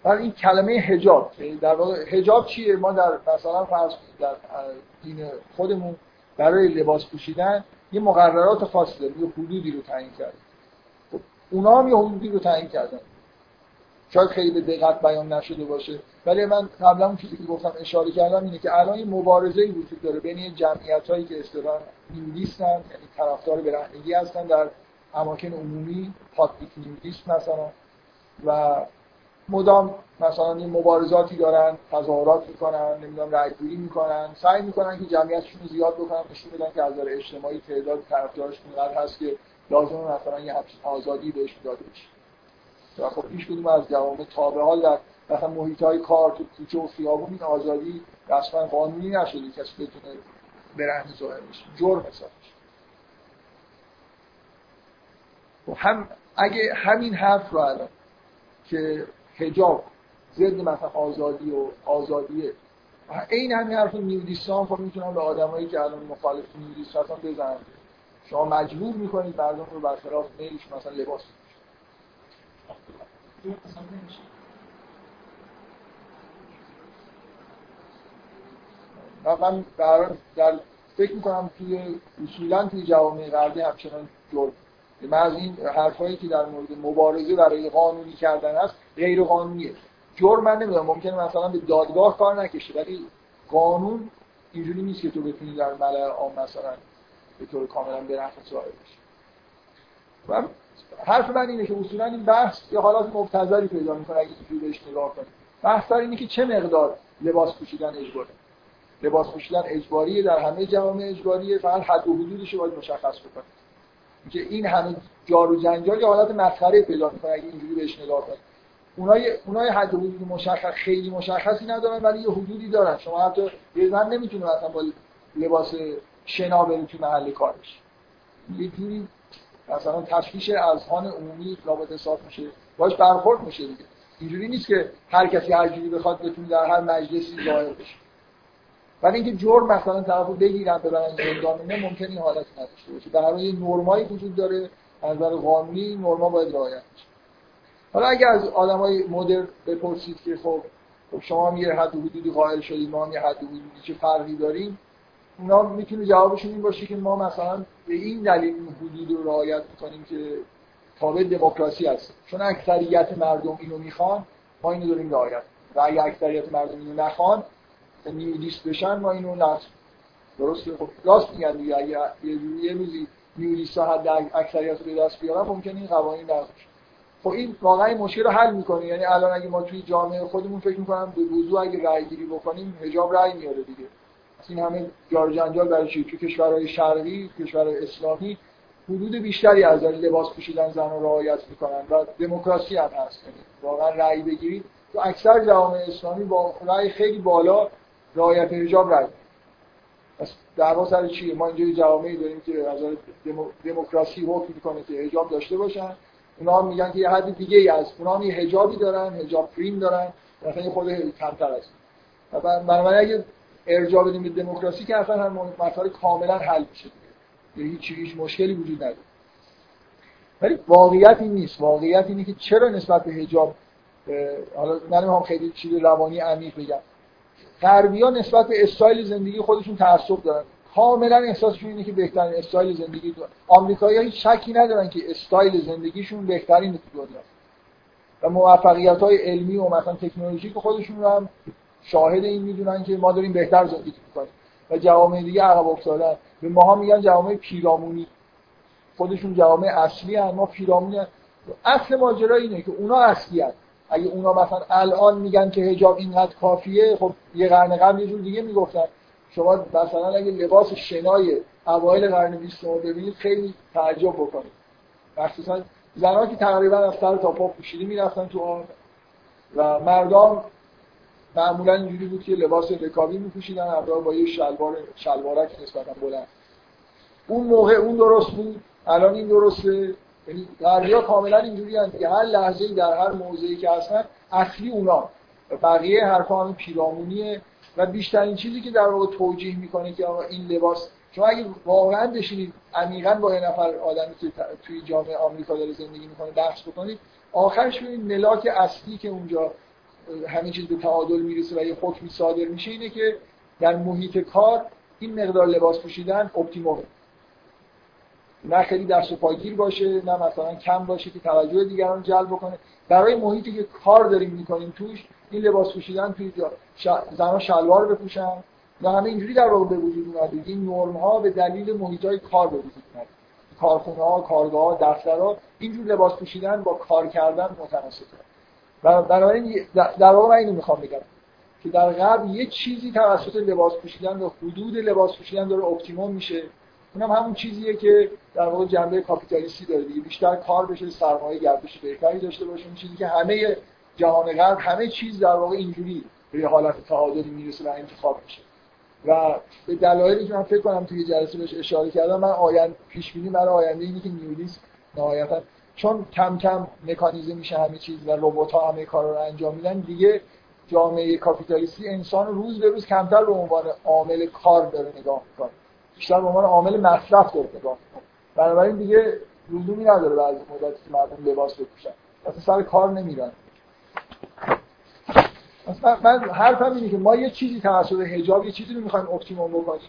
ولی این کلمه حجاب در واقع حجاب چیه؟ ما در مثلا فرض در دین خودمون برای لباس پوشیدن یه مقررات خاصی داره یه حدودی رو تعیین کرده خب اونا هم یه حدودی رو تعیین کردن. شاید خیلی به دقت بیان نشده باشه. ولی من قبلا اون چیزی که گفتم اشاره کردم اینه که الان یه مبارزه وجود داره بین جمعیت هایی که اصطلاحا نیودیستن یعنی طرفدار برهنگی هستن در اماکن عمومی پابلیک نیودیست مثلا و مدام مثلا این مبارزاتی دارن تظاهرات می‌کنن نمی‌دونم رأیگیری می‌کنن سعی می‌کنن که جمعیتشون زیاد بکنن نشون بدن که از نظر اجتماعی تعداد طرفدارشون قدر هست که لازم مثلا یه آزادی بهش داده بشه. و خب هیچ کدوم از جوامع تابع حال در مثلا محیط های کار تو کوچه و خیابون این آزادی رسما قانونی نشده کسی بتونه برهنه ظاهر بشه جرم حساب خب هم اگه همین حرف رو الان که حجاب ضد مثلا آزادی و آزادیه این همین حرف نیودیستان خب می‌تونن به آدمایی که الان مخالف نیودیست هستن شما مجبور می‌کنید مردم رو برخلاف میلش مثلا لباس من در, در فکر می‌کنم توی اصولا توی جوامع غربی همچنان جرم. من از این حرفایی که در مورد مبارزه برای قانونی کردن هست غیر قانونیه جرم من نمی‌دونم ممکنه مثلا به دادگاه کار نکشه ولی قانون اینجوری نیست که تو بتونی در ملع عام مثلا به طور کاملا به نفع بشی. و حرف من اینه که اصولا این بحث یه حالات مبتذلی پیدا می‌کنه اگه اینجوری بهش نگاه کنید بحث اینه که چه مقدار لباس پوشیدن اجباره. لباس پوشیدن اجباریه در همه جوامع اجباریه فقط حد و حدودش باید مشخص بکنید که این همه جار و جنجال یه حالت مسخره پیدا می‌کنه اگه اینجوری بهش نگاه کنید اونای اونای حد و حدود مشخص خیلی مشخصی ندارن ولی یه حدودی دارن. شما حتی یه زن نمی‌تونه مثلا با لباس شنا بره تو محل کارش یه جوری مثلا تشویش اذهان عمومی رابطه حساب میشه باش برخورد میشه دیگه. اینجوری نیست که هر کسی هر جوری بخواد بتونه در هر مجلسی ظاهر بشه. ولی اینکه جرم مثلا طرفو بگیرن ببرن زندان اینا ممکن این حالت نداشته باشه. در حال نرمایی وجود داره از نظر قانونی نرما باید رعایت بشه. حالا اگر از آدمای مدر بپرسید که خب خب شما هم حد حدودی قائل شدید ما هم حد حدودی چه فرقی داریم؟ اونا می‌تونه جوابشون این باشه که ما مثلا به این دلیل این حدود رو رعایت می‌کنیم که تابع دموکراسی هست. چون اکثریت مردم اینو می‌خوان ما اینو داریم رعایت و اگه اکثریت مردم اینو نخوان نیودیست بشن ما اینو نصب درسته؟ خب راست میگن دیگه. اگه یه روزی نیودیست ها حد اکثریت رو به دست بیارن ممکنه این قوانین نقض خب این واقعا مشکل رو حل می‌کنه. یعنی الان اگه ما توی جامعه خودمون فکر می‌کنم به وضوع اگه رأی گیری بکنیم حجاب رأی میاره دیگه. این همه جار جنجال برای چی؟ تو کشورهای شرقی کشورهای اسلامی حدود بیشتری از لباس پوشیدن زن رو رعایت می‌کنن و دموکراسی هم هست. یعنی واقعا رأی بگیرید. تو اکثر جوامع اسلامی با رأی خیلی بالا رعایت حجاب رأی پس دعوا سر چیه؟ ما اینجا جوامعی داریم که از دموکراسی حکم می‌کنه که حجاب داشته باشن. اونا میگن که یه حد دیگه ای از اونا هم یه حجابی دارن حجاب فریم دارن. مثلا خود کمتر است بنابراین اگه ارجاع بدیم به دموکراسی که اصلا هم مسائل کاملا حل میشه دیگه. هیچ هیچ مشکلی وجود نداره. ولی واقعیت این نیست. واقعیت اینه که چرا نسبت به حجاب حالا من خیلی چیز روانی عمیق بگم. غربی ها نسبت به استایل زندگی خودشون تعصب دارن. کاملا احساسشون اینه که بهترین استایل زندگی تو آمریکایی ها هیچ شکی ندارن که استایل زندگیشون بهترین تو دنیا. و موفقیت های علمی و مثلا تکنولوژیک خودشون رو هم شاهد این می‌دونن که ما داریم بهتر زندگی می‌کنیم. و جوامع دیگه عقب افتادن به ماها میگن جوامع پیرامونی. خودشون جوامع اصلی هن ما پیرامونی هن. اصل ماجرا اینه که اونا اصلی هن. اگه اونا مثلا الان میگن که حجاب اینقدر کافیه خب یه قرن قبل یه جور دیگه می‌گفتن. شما مثلا اگه لباس شنای اوایل قرن 20 رو ببینید خیلی تعجب بکنید. مخصوصا زنها که تقریبا از سر تا پا پوشیده می‌رفتن تو آن. و مردم معمولا اینجوری بود که لباس رکابی میپوشیدن همراه با یه شلوار شلوارک نسبتا بلند. اون موقع اون درست بود الان این درسته. یعنی غربی‌ها کاملا اینجوری هستند که هر لحظه در هر موضعی که هستن اصلی اونا. بقیه حرفا همین پیرامونیه و بیشترین چیزی که در واقع توجیه می‌کنه که آقا این لباس شما اگه واقعا بشینید عمیقا با یه نفر آدمی که توی جامعه آمریکا داره زندگی می‌کنه بحث بکنید آخرش ببینید ملاک اصلی که اونجا همه چیز به تعادل می‌رسه و یه حکمی صادر میشه اینه که در محیط کار این مقدار لباس پوشیدن اپتیمومه. نه خیلی دست و باشه نه مثلا کم باشه که توجه دیگران جلب بکنه. برای محیطی که کار داریم می‌کنیم توش این لباس پوشیدن توی. زنها شلوار بپوشن و همه اینجوری در واقع به وجود اومده این نرم ها به دلیل محیط های کار به وجود اومده. کارخونه ها کارگاه ها دفترها اینجور لباس پوشیدن با کار کردن متناسبه بنابراین در واقع من اینو می‌خوام بگم که در غرب یه چیزی توسط لباس پوشیدن و حدود لباس پوشیدن داره اپتیموم میشه. اونم همون چیزیه که در واقع جنبه کاپیتالیستی داره دیگه. بیشتر کار بشه سرمایه گردش بهتری داشته باشه. اون چیزی که همه جهان غرب همه چیز در واقع اینجوری به حالت تعادلی می‌رسه و انتخاب میشه. و به دلایلی که من فکر کنم توی جلسه بهش اشاره کردم من آینده پیش بینی برای آینده اینه که نیولیس نهایتا چون کم کم مکانیزه میشه همه چیز و ربات ها همه کار رو انجام میدن دیگه جامعه کاپیتالیستی انسان روز به روز کمتر به عنوان عامل کار داره نگاه می‌کنه. بیشتر به عنوان عامل مصرف داره نگاه می‌کنه. بنابراین دیگه لزومی نداره بعد از مدتی که مردم لباس بپوشن. اصلا سر کار نمیرن. مثلا من حرفم اینه که ما یه چیزی توسط حجاب یه چیزی رو می‌خوایم optimum بکنیم.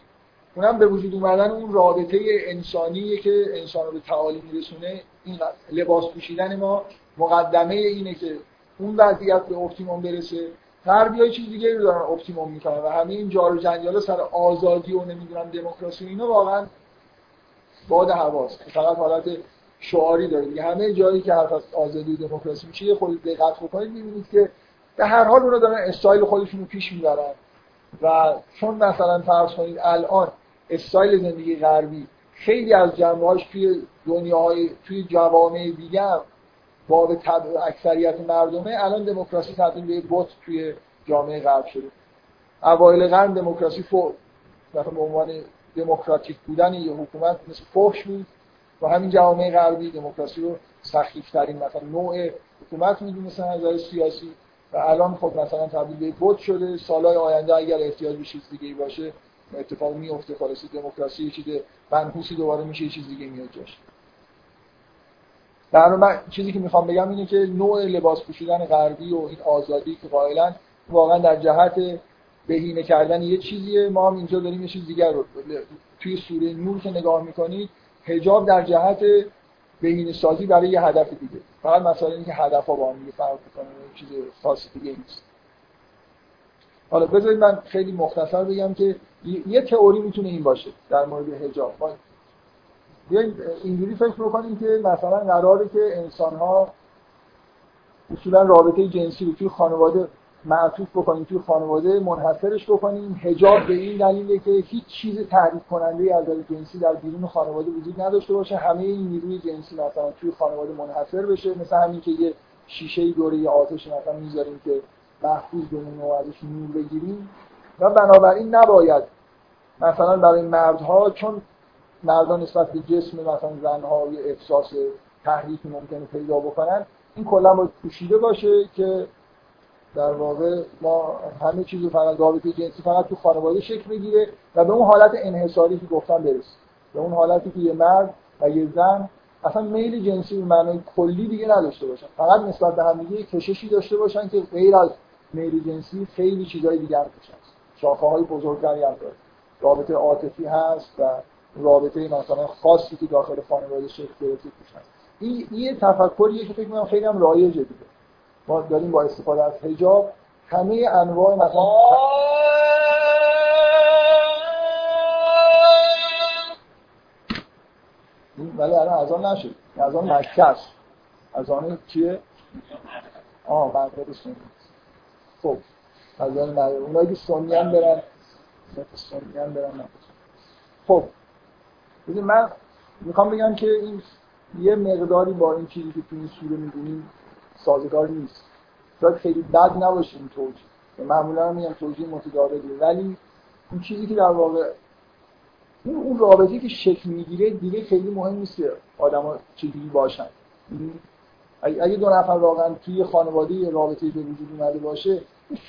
اونم به وجود اومدن اون رابطه انسانیه که انسان رو به تعالی میرسونه. این لباس پوشیدن ما مقدمه اینه که اون وضعیت به optimum برسه. غربی های چیز دیگه رو دارن optimum می‌کنن و همه این جار و جنجال سر آزادی و نمی‌دونم دموکراسی اینا واقعا باد هواست. فقط حالت شعاری داره دیگه. همه جایی که حرف از آزادی و دموکراسی میشه خود دقت بکنید می‌بینید که به هر حال اونا دارن استایل خودشون رو پیش می‌برن. و چون مثلا فرض کنید الان استایل زندگی غربی. خیلی از جنبه‌هاش توی دنیاهای توی جوامع دیگه باب اکثریت مردمه. الان دموکراسی تبدیل به بوت توی جامعه غرب شده. اوایل قرن دموکراسی فوق به عنوان دموکراتیک بودن یه حکومت مثل فحش بود. و همین جوامع غربی دموکراسی رو ترین مثلا نوع حکومت می‌دونستن از نظر سیاسی. و الان خب مثلا تبدیل به بود شده. سالهای آینده اگر احتیاج به چیز دیگه باشه اتفاق میفته خالص دموکراسی یه چیز منحوسی دوباره میشه یه چیز دیگه میاد جاش. در من چیزی که می‌خوام بگم اینه که نوع لباس پوشیدن غربی و این آزادی که قائلا واقعا در جهت بهینه کردن یه چیزیه. ما هم اینجا داریم یه چیز دیگر رو توی سوره نور که نگاه می‌کنید حجاب در جهت بهینه سازی برای یه هدف دیگه. فقط مثلا اینکه هدف ها با هم فرق می‌کنه چیز خاصی دیگه نیست. حالا بذارید من خیلی مختصر بگم که یه تئوری می‌تونه این باشه در مورد حجاب. بیاین اینجوری فکر بکنیم که مثلا قراره که انسان ها اصولا رابطه جنسی رو توی خانواده معطوف بکنیم توی خانواده منحصرش بکنیم. هجاب به این دلیله که هیچ چیز تعریف کننده از جنسی در بیرون خانواده وجود نداشته باشه. همه این نیروی جنسی مثلا توی خانواده منحصر بشه. مثل همین که یه شیشه دوره یه آتش مثلا می‌ذاریم که محفوظ بمونه و ازش نور بگیریم. و بنابراین نباید مثلا برای مردها چون مردان نسبت به جسم مثلا زنها یه احساس تحریکی ممکنه پیدا بکنن این کلا باید پوشیده باشه که در واقع ما همه چیزو فقط رابطه جنسی فقط تو خانواده شکل بگیره و به اون حالت انحصاری که گفتم برسیم به اون حالتی که یه مرد و یه زن اصلا میل جنسی به معنای کلی دیگه نداشته باشن. فقط نسبت به همدیگه کششی داشته باشن که غیر از میل جنسی خیلی چیزای دیگر باشن شاخه های بزرگتری هم داره. رابطه عاطفی هست و رابطه مثلا خاصی که داخل خانواده شکل گرفته توش این یه تفکریه که فکر می‌کنم خیلی هم رایجه دیگه. ما داریم با استفاده از حجاب همه انواع مثلا ولی الان از آن نشد. از آن مکه است. از آن کیه؟ آه بردار سنی خب از آن اونایی که سنی هم برن. سنی هم برن. خب ببین من می‌خوام بگم که این یه مقداری با این چیزی که تو این سوره می‌دونیم سازگار نیست. شاید خیلی بد نباشه این توجیه. معمولا میگم توجیه متداولیه ولی اون چیزی که در واقع اون اون رابطه که شکل می‌گیره دیگه خیلی مهم نیست که آدما چجوری باشن. یعنی اگه دو نفر واقعا توی خانواده رابطه به وجود اومده باشه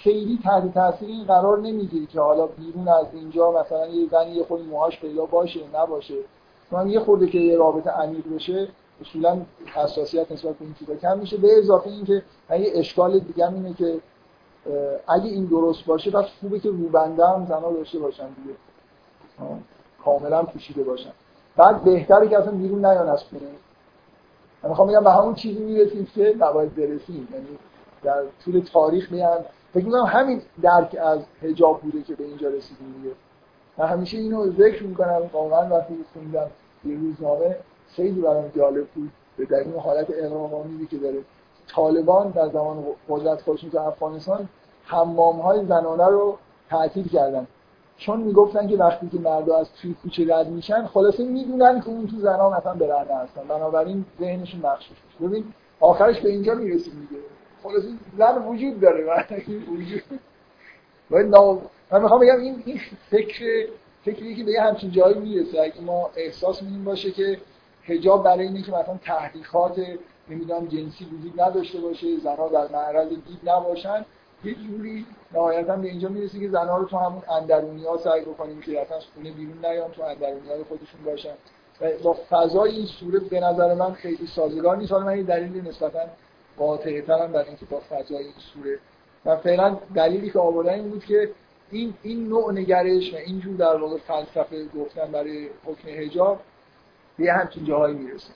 خیلی تحت تاثیر این قرار نمی‌گیره که حالا بیرون از اینجا مثلا یه زنی یه خود موهاش پیدا باشه نباشه. من یه خورده که یه رابطه عمیق بشه اصولا حساسیت نسبت به این چیزا کم میشه. به اضافه اینکه یه اشکال دیگه اینه که اگه این درست باشه پس خوبه که روبنده هم زنا داشته باشن دیگه. کاملا پوشیده باشن. بعد بهتره که اصلا بیرون نیان از خونه. من می‌خوام بگم به همون چیزی می‌رسیم که نباید برسیم. یعنی در طول تاریخ میان. فکر می‌کنم همین درک از حجاب بوده که به اینجا رسیدیم دیگه. من همیشه اینو ذکر می‌کنم. واقعا وقتی خوندم یه روزنامه خیلی برام جالب بود. به دلیل حالت اقراق‌آمیزی که داره. طالبان در زمان قدرت خودشون تو افغانستان حمام های زنانه رو تعطیل کردن. چون می‌گفتن که وقتی که مردا از توی کوچه رد میشن خلاصه می‌دونن که اون تو زنا مثلا برهنه هستن. بنابراین ذهنشون مخشوش ببین آخرش به اینجا می‌رسیم دیگه. خلاصه زن وجود داره وجود. باید من می‌خوام بگم این این فکر فکری که به یه همچین جایی می‌رسه. اگه ما احساس میدیم باشه که حجاب برای اینه که مثلا تحقیقات نمی‌دونم جنسی وجود نداشته باشه زنها در معرض دید نباشن یه جوری نهایتا به اینجا می‌رسه که زنها رو تو همون اندرونی ها سعی بکنیم که اصلا خونه بیرون نیان تو اندرونی های خودشون باشن. و با فضای این صورت به نظر من خیلی سازگار نیست. حالا من یه دلیل نسبتا قاطعه ترم برای اینکه با فضای این سوره. و فعلا دلیلی که آوردن این بود که این این نوع نگرش و اینجور در واقع فلسفه گفتن برای حکم حجاب به همچین جاهایی می‌رسه.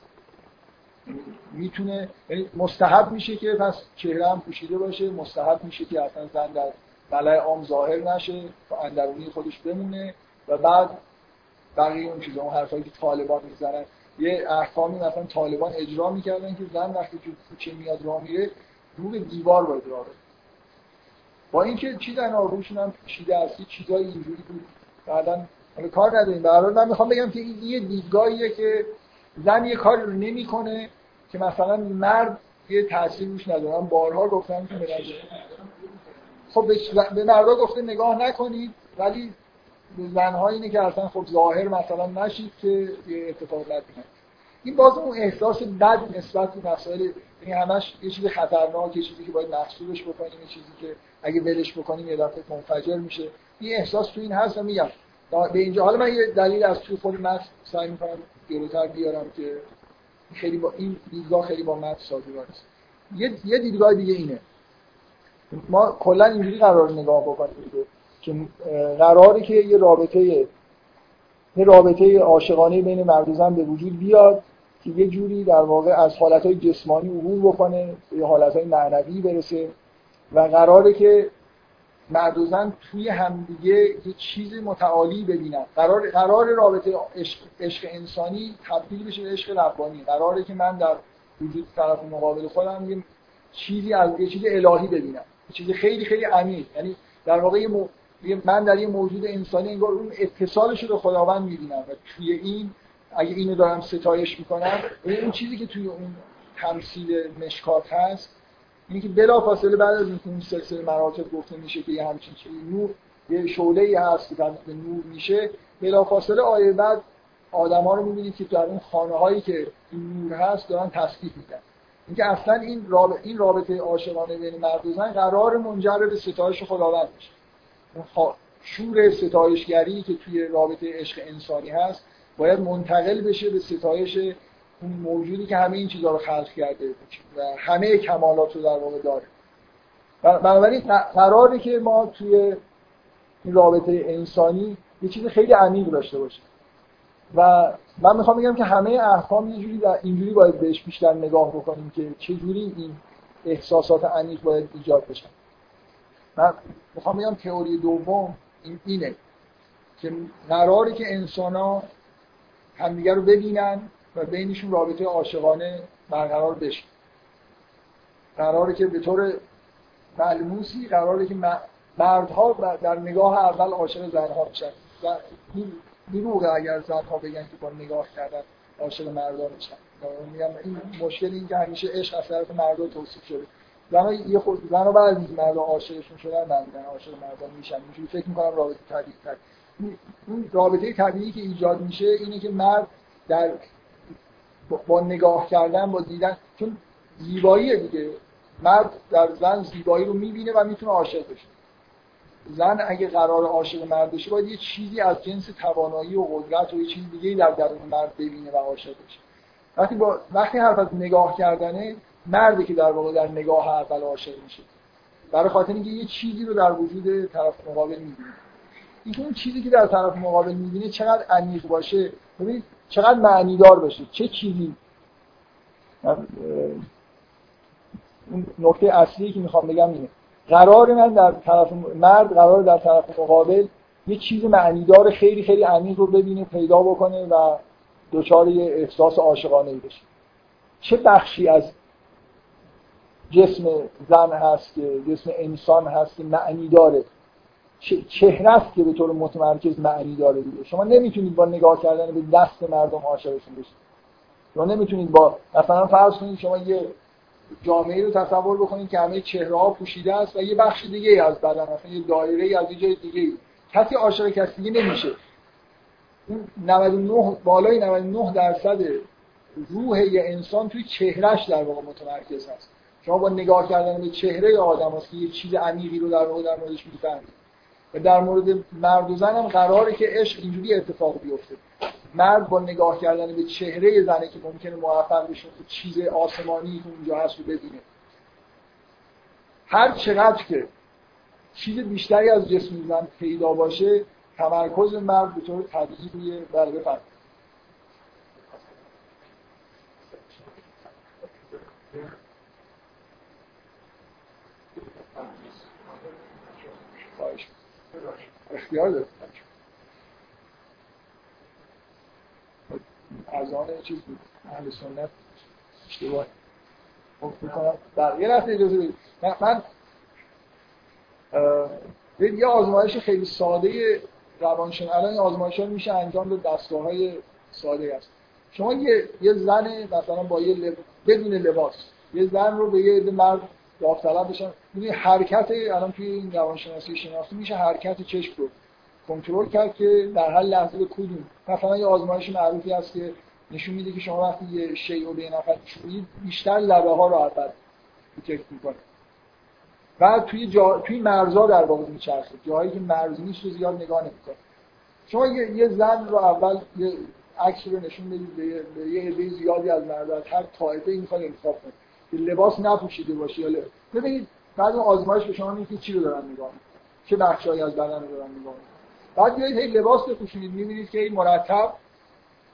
می‌تونه یعنی مستحب میشه که پس چهره هم پوشیده باشه مستحب میشه که اصلا زن در بلای عام ظاهر نشه و اندرونی خودش بمونه و بعد بقیه اون چیزا اون حرفایی که طالبان می‌زنن. یه احکامی مثلا طالبان اجرا می‌کردن که زن وقتی که کوچه میاد راه میره رو به دیوار باید راه با اینکه چیزن روشون هم پیچیده است چیزای اینجوری بود. بعدا حالا کار نداریم. به من می‌خوام بگم که این یه دیدگاهیه که زن یه کاری رو نمی‌کنه. که مثلا مرد یه تاثیر روش نداره. بارها گفتم که خب به مردا گفته نگاه نکنید ولی زنها اینه که اصلا خب ظاهر مثلا نشید که یه اتفاق بد این باز اون احساس بد نسبت به مسائل یعنی همش یه چیز خطرناک یه چیزی که باید محسوبش بکنیم یه چیزی که اگه ولش بکنیم یه دفعه منفجر میشه. این احساس تو این هست و میگم. به اینجا حالا من یه دلیل از توی خود متن سعی می‌کنم جلوتر بیارم که خیلی با این دیدگاه خیلی با متن سازگار است. یه یه دیدگاه دیگه اینه. ما کلا اینجوری قرار نگاه بکنیم که قراره که یه رابطه یه رابطه عاشقانه بین مرد و زن به وجود بیاد که یه جوری در واقع از حالتهای جسمانی عبور بکنه به حالتهای معنوی برسه و قراره که مرد و زن توی همدیگه یه چیز متعالی ببینن. قرار قرار رابطه عشق, عشق انسانی تبدیل بشه به عشق ربانی. قراره که من در وجود طرف مقابل خودم یه چیزی از یه چیز الهی ببینم. یه چیز خیلی خیلی عمیق. یعنی در واقع من در یه موجود انسانی انگار اون اتصالش رو خداوند می‌بینم و توی این اگه اینو دارم ستایش می‌کنم اون چیزی که توی اون تمثیل مشکات هست اینه که بلا فاصله بعد از اینکه اون سلسله مراتب گفته میشه که یه همچین چیزی نور یه شعله ای هست که به نور میشه بلا فاصله آیه بعد آدما رو می‌بینید که در اون خانه هایی که این نور هست دارن تسبیح می‌کنن. اینکه اصلا این رابطه این رابطه عاشقانه بین مرد و زن قرار منجر به ستایش خداوند میشه شور ستایشگری که توی رابطه عشق انسانی هست باید منتقل بشه به ستایش اون موجودی که همه این چیزها رو خلق کرده و همه کمالات رو در واقع داره. بنابراین قراره که ما توی این رابطه انسانی یه چیز خیلی عمیق داشته باشیم. و من می‌خوام بگم که همه احکام یه جوری در اینجوری باید بهش بیشتر نگاه بکنیم که چه جوری این احساسات عمیق باید ایجاد بشن من می‌خوام بگم تئوری دوم این اینه که قراره که انسان ها همدیگه رو ببینن و بینشون رابطه عاشقانه برقرار بشه. قراره که به طور ملموسی قراره که مردها در نگاه اول عاشق زنها بشن. و این دروغه اگر زنها بگن که با نگاه کردن عاشق مردها میشن میگم این مشکل این که همیشه عشق از طرف مردها توصیف شده. زنها یه خود زنها بعد از مردها عاشقشون شدن معمولا عاشق مردان میشن اینجوری فکر می‌کنم رابطه طبیعی تر. اون رابطه طبیعی که ایجاد میشه اینه که مرد در با نگاه کردن با دیدن چون زیباییه دیگه. مرد در زن زیبایی رو می‌بینه و می‌تونه عاشق بشه. زن اگه قرار عاشق مرد بشه باید یه چیزی از جنس توانایی و قدرت و یه چیز دیگه در درون مرد ببینه و عاشق بشه. وقتی با وقتی حرف از نگاه کردنه مردی که در واقع در نگاه اول عاشق میشه. برای خاطر اینکه یه چیزی رو در وجود طرف مقابل می‌بینه. اینکه چیزی که در طرف مقابل می‌بینه چقدر عمیق باشه. ببین چقدر معنی دار باشه چه چیزی. اون نکته اصلی که می‌خوام بگم اینه. قرار من در طرف مرد قرار در طرف مقابل یه چیز معنیدار خیلی خیلی عمیق رو ببینه پیدا بکنه و دچار یه احساس عاشقانه بشه. چه بخشی از جسم زن هست که جسم انسان هست که معنی داره چهره است که به طور متمرکز معنی داره دیگه. شما نمی‌تونید با نگاه کردن به دست مردم عاشقشون بشید. شما نمی‌تونید با مثلا فرض کنید شما یه جامعه رو تصور بکنید که همه چهره ها پوشیده است و یه بخش دیگه از بدن مثلا یه دایره از یه جای دیگه کسی عاشق کسی دیگه نمیشه. اون 99 بالای 99 درصد روح یه انسان توی چهرهش در واقع متمرکز هست. شما با نگاه کردن به چهره آدم هست که یه چیز عمیقی رو در واقع در موردش می‌فهمید. در مورد مرد و زن هم قراره که عشق اینجوری اتفاق بیفته. مرد با نگاه کردن به چهره زنه که ممکنه موفق بشه که چیز آسمانی که اونجا هست رو ببینه. هر چقدر که چیز بیشتری از جسم زن پیدا باشه تمرکز مرد به طور طبیعی روی بله بفرد اختیار داره از آن چیز بود. اهل سنت اشتباه. خب بکنم بله یه لحظه اجازه بدید. من, یه آزمایش خیلی ساده روانشناسی الان این آزمایش میشه انجام داد دستگاه های ساده است. شما یه, یه زن مثلا با یه لب... بدون لباس یه زن رو به یه مرد داوطلب بشن می‌دونی حرکت الان توی این روانشناسی شناختی میشه حرکت چشم رو کنترل کرد که در هر لحظه به کدوم. مثلا یه آزمایش معروفی هست که نشون میده که شما وقتی یه شیء رو به نفر چوبید بیشتر لبه ها رو اول دیتکت می‌کنه. بعد توی جا... توی مرزا در واقع میچرخه. جایی که مرز نیست رو زیاد نگاه نمی‌کنه. شما یه, یه زن رو اول یه عکس رو نشون بدید به یه عده زیادی از از هر طایفه این انتخاب کنید لباس نپوشیده باشه یا ببینید بعد آزمایش به شما میگه چی رو دارن نگاه چه بخشایی از بدن رو دارن نگاه بعد بیاید هی لباس بپوشونید. می‌بینید که این مرتب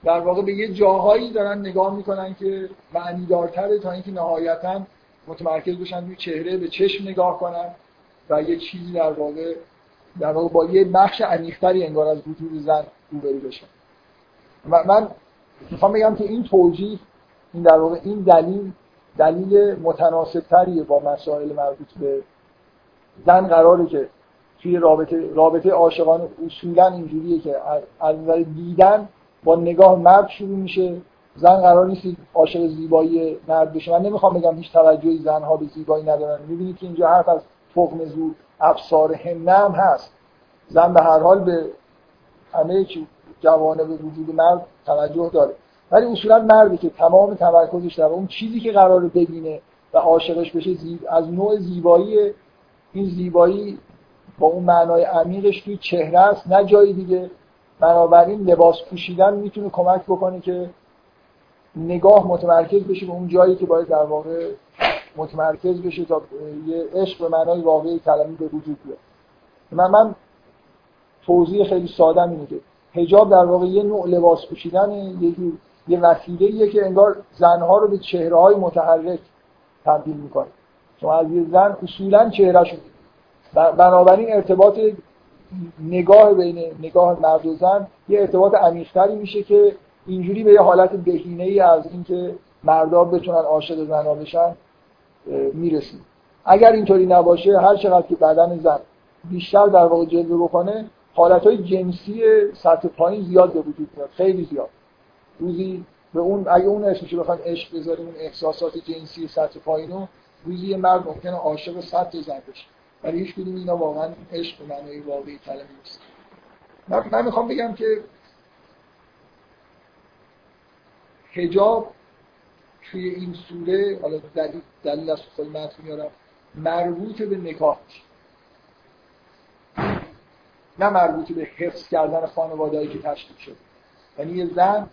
در واقع به یه جاهایی دارن نگاه می‌کنن که معنی دارتره تا اینکه نهایتا متمرکز بشن روی چهره به چشم نگاه کنن و یه چیزی در واقع در واقع با یه بخش عمیق‌تری انگار از وجود زن روبرو بشن. من می‌خوام بگم که این توجیه این در واقع این دلیل دلیل متناسب تریه با مسائل مربوط به زن قراره که توی رابطه رابطه عاشقانه اصولا اینجوریه که از نظر دیدن با نگاه مرد شروع میشه. زن قرار نیست عاشق زیبایی مرد بشه. من نمی‌خوام بگم هیچ توجهی زنها به زیبایی ندارن. می‌بینید که اینجا حرف از تخم زور افسار هم هست. زن به هر حال به همه به وجود مرد توجه داره. ولی اصولا مردی که تمام تمرکزش در اون چیزی که قرار ببینه و عاشقش بشه از نوع زیبایی این زیبایی با اون معنای عمیقش توی چهره است نه جای دیگه. بنابراین لباس پوشیدن می‌تونه کمک بکنه که نگاه متمرکز بشه به اون جایی که باید در واقع متمرکز بشه تا یه عشق به معنای واقعی کلمه به وجود بیاد. من من توضیح خیلی ساده اینه که حجاب در واقع یه نوع لباس پوشیدن یه یه وسیله که انگار زنها رو به چهره های متحرک تبدیل می‌کنه. شما از یه زن اصولا چهره بنابراین ارتباط نگاه بین نگاه مرد و زن یه ارتباط عمیق‌تری میشه که اینجوری به یه حالت بهینه ای از اینکه مردا بتونن عاشق زنها بشن می‌رسیم. اگر اینطوری نباشه هر چقدر که بدن زن بیشتر در واقع جلوه بکنه حالت های جنسی سطح پایین زیاد به وجود میاد خیلی زیاد. روزی به اون اگه اون اسمش بخوایم عشق بذاریم اون احساسات جنسی سطح پایین رو روزی یه مرد ممکنه عاشق سطح زن بشه. ولی هیچ کدوم اینا واقعا عشق به معنای واقعی کلمه نیست. من, من می‌خوام بگم که حجاب توی این سوره حالا دلیل, دلیل از خود متن میارم مربوط به نکاح نه مربوط به حفظ کردن خانوادهایی که تشکیل شده. یعنی یه زن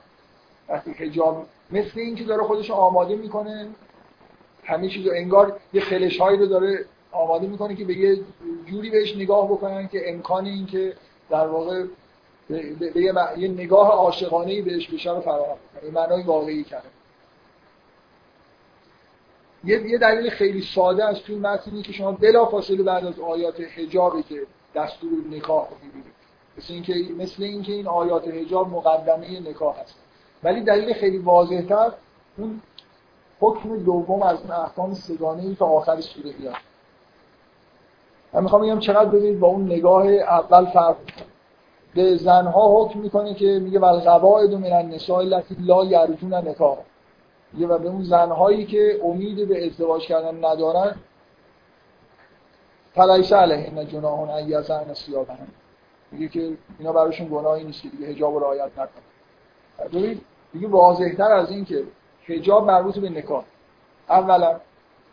وقتی حجاب مثل اینکه داره خودش آماده می‌کنه همه چیز انگار یه خلش هایی رو داره آماده می‌کنه که به یه جوری بهش نگاه بکنن که امکان این که در واقع به, یه نگاه عاشقانه بهش بشه رو فراهم کنه معنای واقعی کرده یه یه دلیل خیلی ساده از توی متنی که شما بلافاصله بعد از آیات حجابی که دستور نکاح می‌بینید مثل اینکه مثل اینکه این آیات حجاب مقدمه نکاح هست. ولی دلیل خیلی واضحتر اون حکم دوم از اون احکام سگانه ای که آخر سوره بیاد. من می‌خوام بگم چقدر ببینید با اون نگاه اول فرق به زنها حکم می‌کنه که میگه ول قواعد من النساء التي لا یرجون نکاح میگه و به اون زنهایی که امید به ازدواج کردن ندارن فلیس علیهن جناح ان یزعن ثیابهن میگه که اینا براشون گناهی نیست که دیگه حجاب رعایت نکنن. ببین دیگه واضحتر از این که حجاب مربوط به نکاح. اولا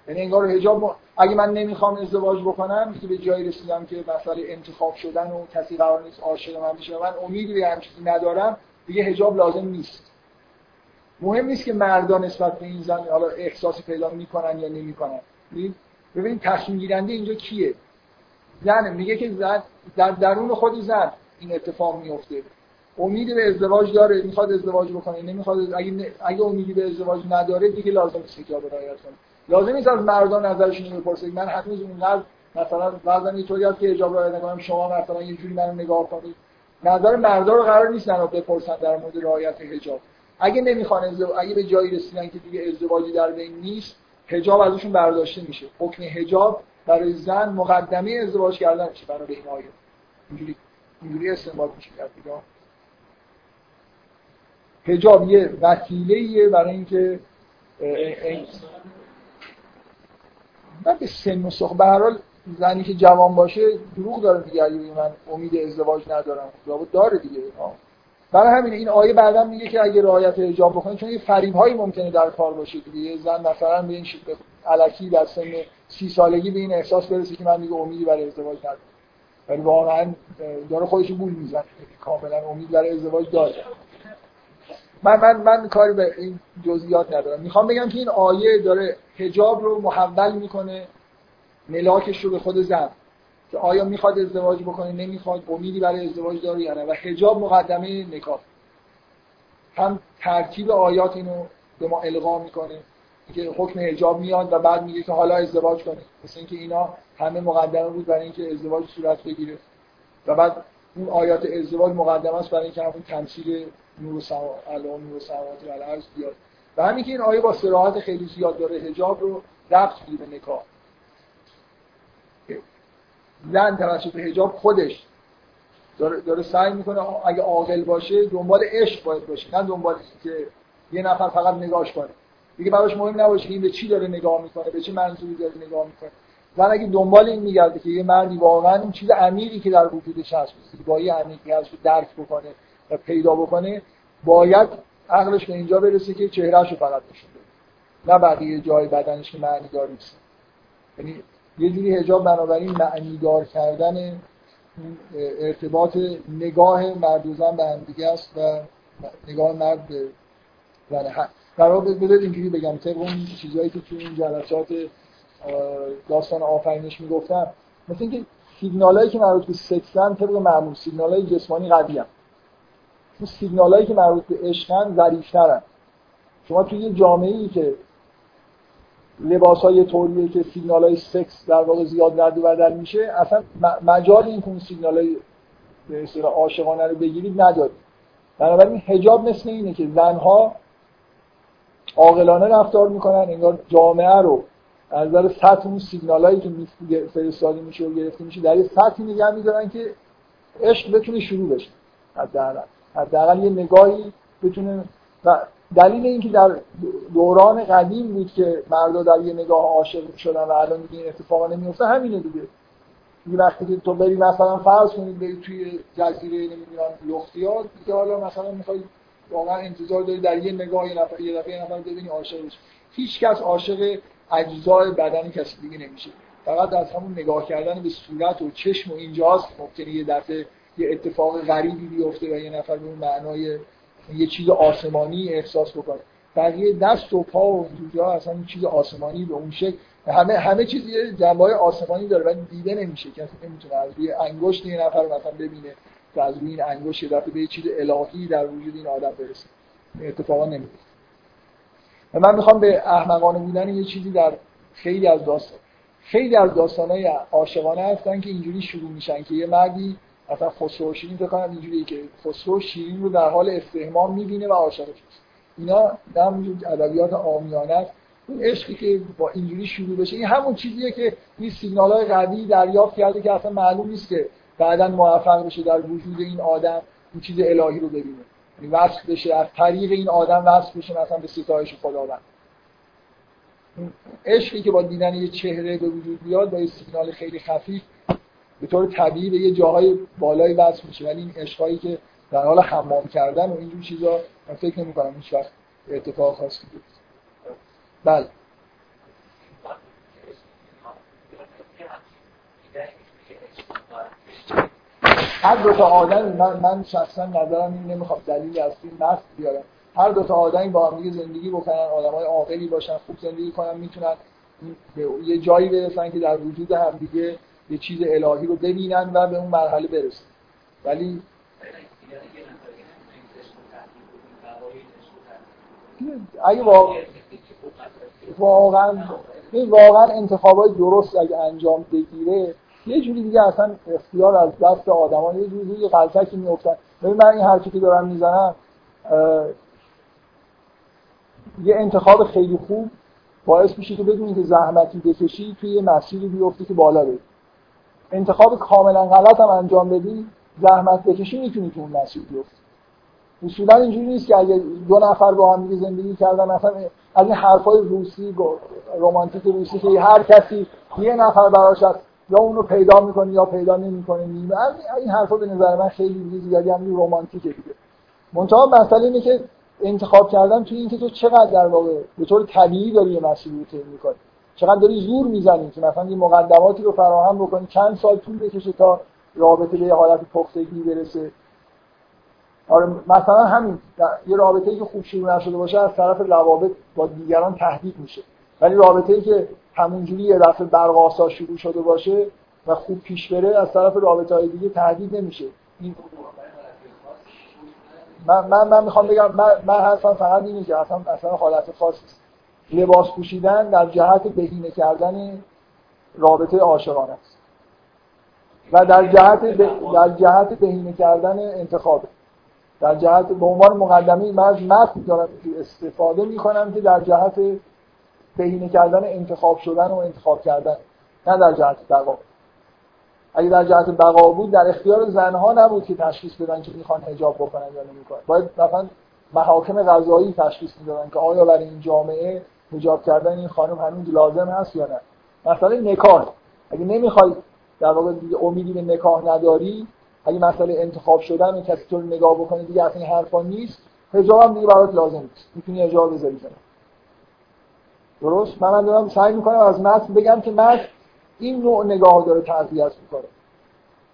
یعنی انگار حجاب اگه من نمی‌خوام ازدواج بکنم که به جایی رسیدم که مسئله انتخاب شدن و کسی قرار نیست عاشق من بشه من امیدی به هم چیزی ندارم دیگه حجاب لازم نیست. مهم نیست که مردان نسبت به این زن حالا احساسی پیدا می‌کنن یا نمی‌کنن. ببینید تصمیم گیرنده اینجا کیه؟ زن میگه که زن در درون خود زن این اتفاق میفته امیدی به ازدواج داره می‌خواد ازدواج بکنه نمی‌خواد اگه اگه امیدی به ازدواج نداره دیگه لازم نیست که رعایت کنه. لازم نیست از مردان نظرشون رو بپرسید من هنوز اونقدر مثلا بعضا اینطوری هست که اجاب رعایت نکنم شما مثلا یه جوری منو نگاه کنید. نظر مردا رو قرار نیست رو بپرسن در مورد رعایت حجاب. اگه نمی‌خوان اگه به جایی رسیدن که دیگه ازدواجی در بین نیست حجاب ازشون برداشته میشه. حکم حجاب برای زن مقدمه ازدواج کردن چی برای آیه اینجوری اینجوری استنباط میشه. حجاب یه وسیله برای اینکه من به سن و سخ به زنی که جوان باشه دروغ داره دیگه. اگه من امید ازدواج ندارم خب داره دیگه. برای همین این آیه بعدا میگه که اگه رعایت حجاب بکنید چون یه فریب هایی ممکنه در کار باشه دیگه. یه زن مثلا به این علکی در سن سی سالگی به این احساس برسه که من دیگه امیدی برای ازدواج ندارم. ولی واقعا داره خودش گول می‌زنه. کاملا امید برای ازدواج داره. من من من کاری به این جزئیات ندارم. می‌خوام بگم که این آیه داره حجاب رو محول می‌کنه ملاکش رو به خود زن. که آیا می‌خواد ازدواج بکنه؟ نمی‌خواد. امیدی برای ازدواج داره یا نه؟ و حجاب مقدمه نکاح. هم ترتیب آیات اینو به ما القا می‌کنه که حکم حجاب میاد و بعد میگه که حالا ازدواج کنه. مثل اینکه اینا همه مقدمه بود برای اینکه ازدواج صورت بگیره. و بعد اون آیات ازدواج مقدمه است برای اینکه همون تمثیل نور و سما الان نور سماوات و الارض بیاد. و همین که این آیه با صراحت خیلی زیاد داره حجاب رو ربط میده به نکاح. زن توسط حجاب خودش داره, داره سعی می‌کنه اگه عاقل باشه دنبال عشق باید باشه نه دنبال که یه نفر فقط نگاهش کنه. دیگه براش مهم نباشه این به چی داره نگاه می‌کنه به چه منظوری داره نگاه می‌کنه. زن اگه دنبال این میگرده که یه مردی واقعا این چیز عمیقی که در وجودش هست زیبایی عمیقی هست درک بکنه و پیدا بکنه باید عقلش به اینجا برسه که چهرهش رو فقط نشون بده. نه بقیه جای بدنش که معنی دار نیست. یعنی یه جوری حجاب بنابراین معنی دار کردن ارتباط نگاه مرد و زن به هم دیگه است و نگاه مرد به زن قرار بذارید اینجوری بگم طبق اون چیزهایی که توی این جلسات داستان آفرینش می‌گفتم مثل اینکه سیگنالایی که مربوط به سکسن طبق معمول سیگنالای جسمانی قوی هم اون سیگنالایی که مربوط به عشقن ظریف‌ترن. شما توی یه جامعه ای که لباس های طوریه که سیگنال های سکس در واقع زیاد رد و بدل میشه اصلا مجال این که اون سیگنال های به اصطلاح عاشقانه رو بگیرید ندارید. بنابراین حجاب مثل اینه که زنها عاقلانه رفتار می‌کنن انگار جامعه رو از نظر سطح اون سیگنالایی که فرستاده میشه و گرفته میشه در یه سطحی نگه میدارن که عشق بتونه شروع بشه. حداقل. حداقل یه نگاهی بتونه و دلیل اینکه در دوران قدیم بود که مردا در یه نگاه عاشق شدن و الان دیگه این اتفاقا نمیفته همینه دیگه. دیگه وقتی که تو بری مثلا فرض کنید بری توی جزیره نمی‌دونم لختیار که حالا مثلا می‌خوای واقعا انتظار داری در یه نگاه یه نفر یه دفعه یه نفر ببینی عاشق بشی. هیچ کس عاشق اجزای بدن کسی دیگه نمیشه. فقط از همون نگاه کردن به صورت و چشم و اینجاست ممکنه یه دفعه یه اتفاق غریبی بیفته و یه نفر به اون معنای یه چیز آسمانی احساس بکنه. بقیه دست و پا و اینجا اصلا این چیز آسمانی به اون شکل همه همه چیز یه جنبه آسمانی داره ولی دیده نمیشه. کسی نمی‌تونه از روی انگشت یه نفر مثلا ببینه که از روی این انگشت یه به یه چیز الهی در وجود این آدم برسه. اتفاقا نمیفته و من می‌خوام به احمقانه بودن یه چیزی در خیلی از داستان خیلی از داستانهای عاشقانه هستن که اینجوری شروع میشن که یه مردی مثلا خسرو شیرین فکر کنم اینجوریه که خسرو شیرین رو در حال استهمام می‌بینه و عاشقش میشه اینا در ادبیات عامیانه است. اون عشقی که با اینجوری شروع بشه این همون چیزیه که این سیگنال های قوی دریافت کرده که اصلا معلوم نیست که بعدا موفق بشه در وجود این آدم این چیز الهی رو ببینه. یعنی وصل بشه از طریق این آدم وصل بشه مثلا به ستایش خداوند. عشقی که با دیدن یه چهره به وجود بیاد با یه سیگنال خیلی خفیف به طور طبیعی به یه جاهای بالایی وصل میشه. ولی این عشقایی که در حال حمام کردن و اینجور چیزا من فکر نمی کنم هیچ وقت اتفاق خاصی بیفته. بله. هر دو تا آدم من, من شخصا نظرم این نمی‌خوام دلیل اصلی نفس بیارم. هر دو تا آدمی با هم زندگی بکنن آدمای عاقلی باشن خوب زندگی کنن می‌تونن یه جایی برسن که در وجود هم دیگه یه چیز الهی رو ببینن و به اون مرحله برسن. ولی اگه واقعا واقعا انتخابات درست اگه انجام بگیره یه جوری دیگه اصلا اختیار از دست آدمان یه جوری یه غلطکی میافتن. ببین من این حرفی که دارم می‌زنم یه انتخاب خیلی خوب باعث میشه که بدونی که زحمتی بکشی توی یه مسیری بیفتی که بالا بری. انتخاب کاملا غلط هم انجام بدی زحمت بکشی می‌تونی تو اون مسیر بیفتی. اصولا اینجوری نیست که اگه دو نفر با هم دیگه زندگی کردن مثلا از این حرفای روسی رمانتیک روسی که هر کسی یه نفر براش یا اونو پیدا می‌کنه یا پیدا نمی‌کنه از این حرفا به نظر من خیلی زیادی هم رمانتیکه دیگه. منتها مسئله اینه که انتخاب کردن توی اینکه تو چقدر در واقع به طور طبیعی داری یه مسئله رو می‌کنی. چقدر داری زور می‌زنی که مثلا این مقدماتی رو فراهم بکنی چند سال طول بکشه تا رابطه به یه حالت پختگی برسه. آره مثلا همین یه رابطه ای که خوب شروع نشده باشه از طرف روابط با دیگران تهدید میشه. ولی رابطه ای که همونجوری یه دفعه برقاسا شروع شده باشه و خوب پیش بره از طرف رابطه های دیگه تهدید نمیشه. این من, من, من می‌خوام بگم من, من فقط اینه که اصلا اصلا حالت خاصی لباس پوشیدن در جهت بهینه کردن رابطه عاشقانه است. و در جهت در جهت بهینه کردن انتخاب در جهت به عنوان مقدمه من از متن دارم استفاده می‌کنم که در جهت بهینه کردن انتخاب شدن و انتخاب کردن نه در جهت بقا. اگه در جهت بقا بود در اختیار زنها نبود که تشخیص بدن که می‌خوان حجاب بکنن یا نمی‌کنن باید مثلا محاکم قضایی تشخیص می‌دادن که آیا برای این جامعه حجاب کردن این خانم هنوز لازم هست یا نه؟ مثلا نکاح. اگه نمی‌خوای در واقع دیگه امیدی به نکاح نداری اگه مسئله انتخاب شدن کسی تو نگاه بکنه دیگه اصلا حرفا نیست. حجاب هم دیگه برات لازم نیست. می‌تونی حجاب بذاری درست؟ من دارم سعی می‌کنم از متن بگم که متن این نوع نگاه داره تقویت می‌کنه.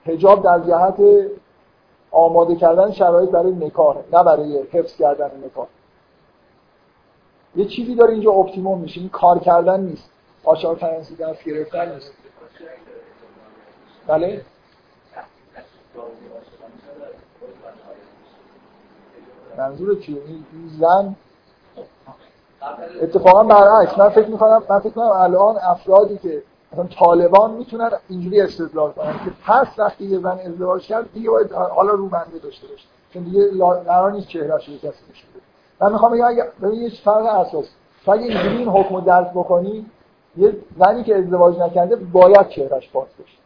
حجاب در جهت آماده کردن شرایط برای نکاح نه برای حفظ کردن نکاح. یه چیزی داره اینجا اپتیموم میشه. این کار کردن نیست. آشار فرانسی دست گرفتن نیست. بله؟ منظور چیه این زن؟ اتفاقا برعکس. من فکر می‌کنم من فکر کنم الان افرادی که مثلا طالبان می‌تونن اینجوری استدلال کنن که پس وقتی یه زن ازدواج کرد دیگه باید حالا رو بنده داشته باشه. چون دیگه قرار نیست چهرهش رو کسی بشه من می‌خوام اگه ببین یه فرق اساس. تو اگه اینجوری این حکم درک بکنی یه زنی که ازدواج نکرده باید چهرهش باز بشه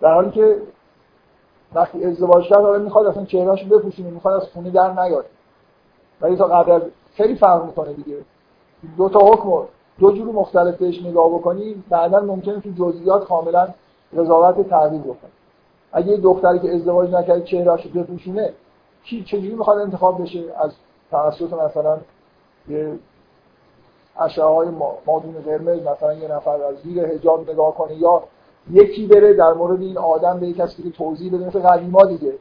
در حالی که وقتی ازدواج کرد حالا می‌خواد اصلا چهرهش بپوشونه می‌خواد از خونه در نیاد. ولی تا قبل خیلی فرق می‌کنه دیگه. دو تا حکم دو جور مختلف بهش نگاه بکنی بعدا ممکنه تو جزئیات کاملا قضاوت تغییر بکنه. اگه یه دختری که ازدواج نکرده چهرهش بپوشونه کی چجوری می‌خواد انتخاب بشه؟ از توسط مثلا یه اشعه های مادون قرمز مثلا یه نفر از زیر حجاب نگاه کنه یا یکی بره در مورد این آدم به کسی که توضیح بده مثل قدیما دیگه.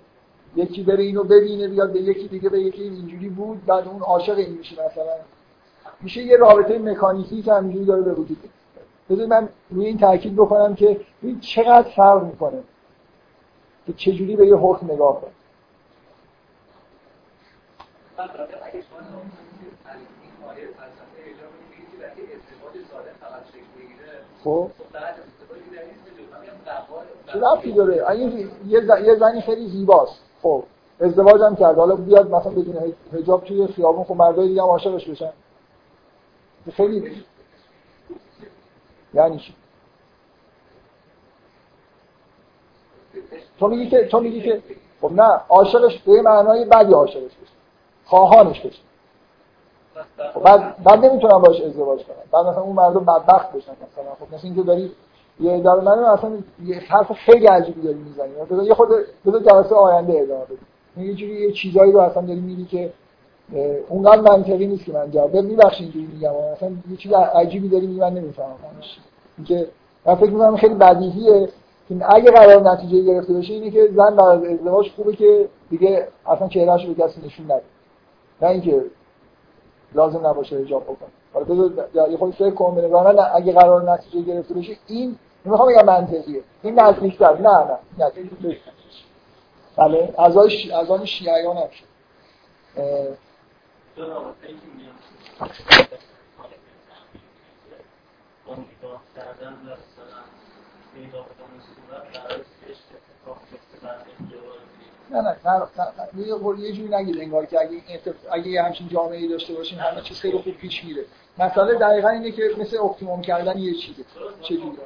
یکی بره اینو ببینه بیاد به یکی دیگه به یکی اینجوری بود بعد اون عاشق این میشه مثلا. میشه یه رابطه مکانیکی که همینجوری داره به وجود بذار من روی این تاکید بکنم که این چقدر فرق می‌کنه که چجوری به یه حکم نگاه کنه. خب. چه رفتی داره. یه زنی خیلی زیباست خب ازدواج هم کرد. حالا بیاد مثلا بدون حجاب توی خیابون خب مردای دیگه هم عاشقش بشن. خیلی یعنی چی؟ تو میگی که تو میگی که خب نه عاشقش به معنای بدی عاشقش بشه. خواهانش بشه. خب بعد بعد نمی‌تونم باش ازدواج کنم. بعد مثلا اون مردم بدبخت بشن مثلا. خب مثلا اینکه داری یه در من اصلا یه حرف خیلی عجیبی داری می‌زنی. بذار یه خود بذار جلسه آینده ادامه بدیم. یه جوری یه چیزایی رو اصلا داری میگی که اونقدر منطقی نیست که من جواب میبخشید اینجوری میگم. اصلا یه چیز عجیبی داری میگی من نمی‌فهمم اینکه من فکر می‌کنم خیلی بدیهیه که اگه قرار نتیجه گرفته بشه اینه که زن بعد از ازدواج خوبه که دیگه اصلا چهرهش رو به کسی نشون نده. نه اینکه لازم نباشه حجاب بکنه. حالا بذار یه خود فکر کنم به نه اگه قرار نتیجه گرفته بشه این می‌خوام بگم منطقیه. این نزدیکتر. نه نه نزدیکتر بله از آن شیعیان هم شد. نه نه نه یه جوری نگید انگار که اگه اگه یه همچین جامعه داشته باشیم همه چیز خیلی خوب پیش میره. مسئله دقیقا اینه که مثل اپتیموم کردن یه چیزه. چه جوری؟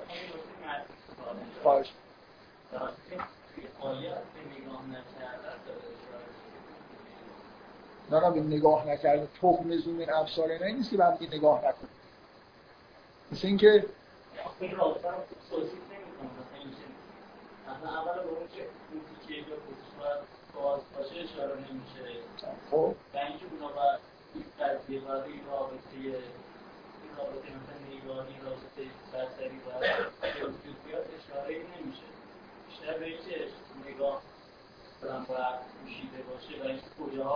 خواهش. نه نه نگاه نکرده. تخم زوم این افسار اینا نیست که بعد نگاه نکنه. مثل اینکه اول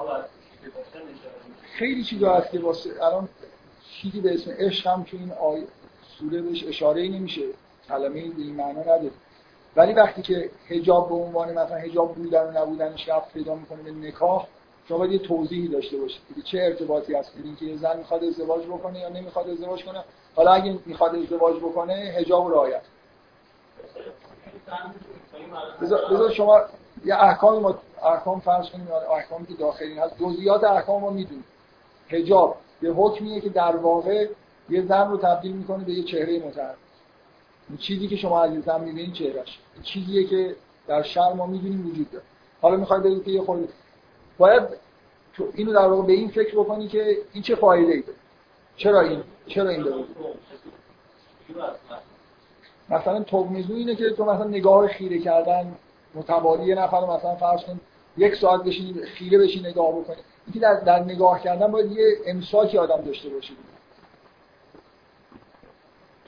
به که که به خیلی چیزا هست که واسه الان چیزی به اسم عشق هم تو این آی سوره بهش اشاره ای نمیشه. کلمه این معنا نداره. ولی وقتی که حجاب به عنوان مثلا حجاب بودن و نبودنش رفت پیدا می‌کنه به نکاح شما باید یه توضیحی داشته باشید که چه ارتباطی هست. بین که زن می‌خواد ازدواج بکنه یا نمی‌خواد ازدواج کنه. حالا اگه می‌خواد ازدواج بکنه حجاب رعایت بذار شما یه احکام ما احکام فرض کنیم احکامی که داخلی هست. جزئیات احکام ما می‌دونیم. حجاب به حکمیه که در واقع یه زن رو تبدیل می‌کنه به یه چهره متعدد. چیزی که شما زن می‌بینید چهرش چیزیه که در شهر ما می‌دونیم وجود داره. حالا می‌خوای بگید که یه خود باید تو اینو در واقع به این فکر بکنی که این چه فایده ای داره. چرا این چرا این داره؟ مثلا توگمیزو اینه که تو مثلا نگاه خیره کردن متوالی یه نفر مثلا فرض کن یک ساعت بشین خیره بشین نگاه بکنی. اینکه در, در نگاه کردن باید یه امساکی آدم داشته باشه.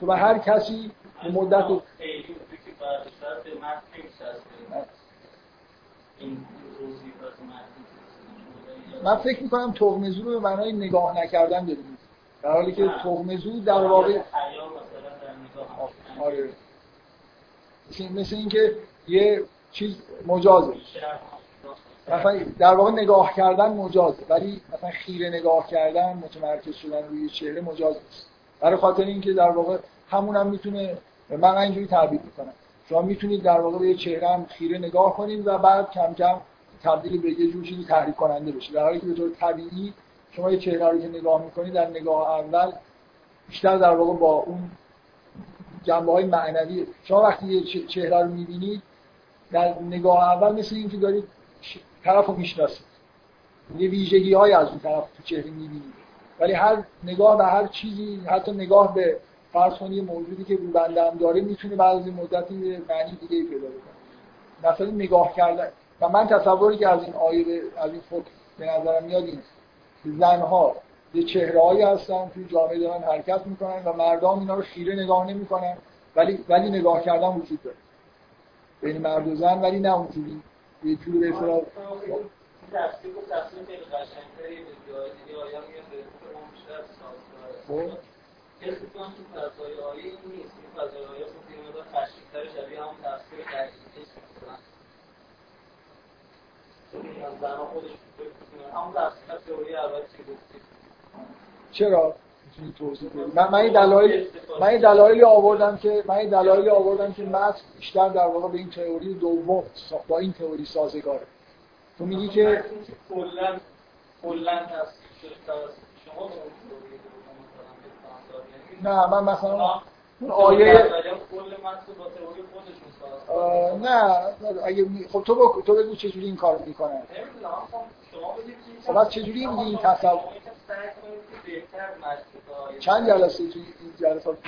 تو به هر کسی به مدت من فکر می‌کنم تغمزو رو به معنای نگاه نکردن داریم در حالی که تغمزو در واقع آره مثل اینکه یه چیز مجازه. مثلا در واقع نگاه کردن مجازه ولی مثلا خیره نگاه کردن متمرکز شدن روی چهره مجاز نیست. برای خاطر اینکه در واقع همون هم می‌تونه من اینجوری تعبیر می‌کنم. شما می‌تونید در واقع به یه چهره هم خیره نگاه کنید و بعد کم کم تبدیل به یه جور چیزی تحریک کننده بشه در حالی که به طور طبیعی شما یه چهره رو که نگاه می‌کنید در نگاه اول بیشتر در واقع با اون جنبه های معنوی. شما وقتی یه چهره رو می‌بینید در نگاه اول مثل اینکه دارید طرف رو می‌شناسید. یه ویژگی های از اون طرف تو چهره می‌بینید. ولی هر نگاه به هر چیزی حتی نگاه به فرض کنید یه موجودی که بنده هم داره می‌تونه بعد از این مدتی معنی دیگه پیدا بکنه. مثلا نگاه کردن. و من تصوری که از این آیه از این فکر به نظرم میاد این زنها یه چهره هایی هستن توی جامعه دارن حرکت می‌کنن و مردم اینا رو خیره نگاه نمی‌کنن. ولی ولی نگاه کردن وجود داره. بین مرد و زن ولی نه اونجوری. یه جوری به اصطلاح خب. می‌کنم تو فضای آیه این نیست. این فضای آیه خب یه مقدار تشریفتر شبیه همون تفسیر دقیقی زنها خودش همون تفسیر تئوری اول چی گفتید چرا؟ توضیح من من دلایل من دلایلی آوردم که من دلایلی آوردم که متن بیشتر در واقع به این تئوری دوم با این تئوری سازگاره. تو میگی که کلا کلا شما نه من مثلا اون آیه نه اگه خب تو بگو تو بگو چجوری این کار می‌کنه. خب از چجوری میگی این تصور؟ چند جلسه توی این جلسات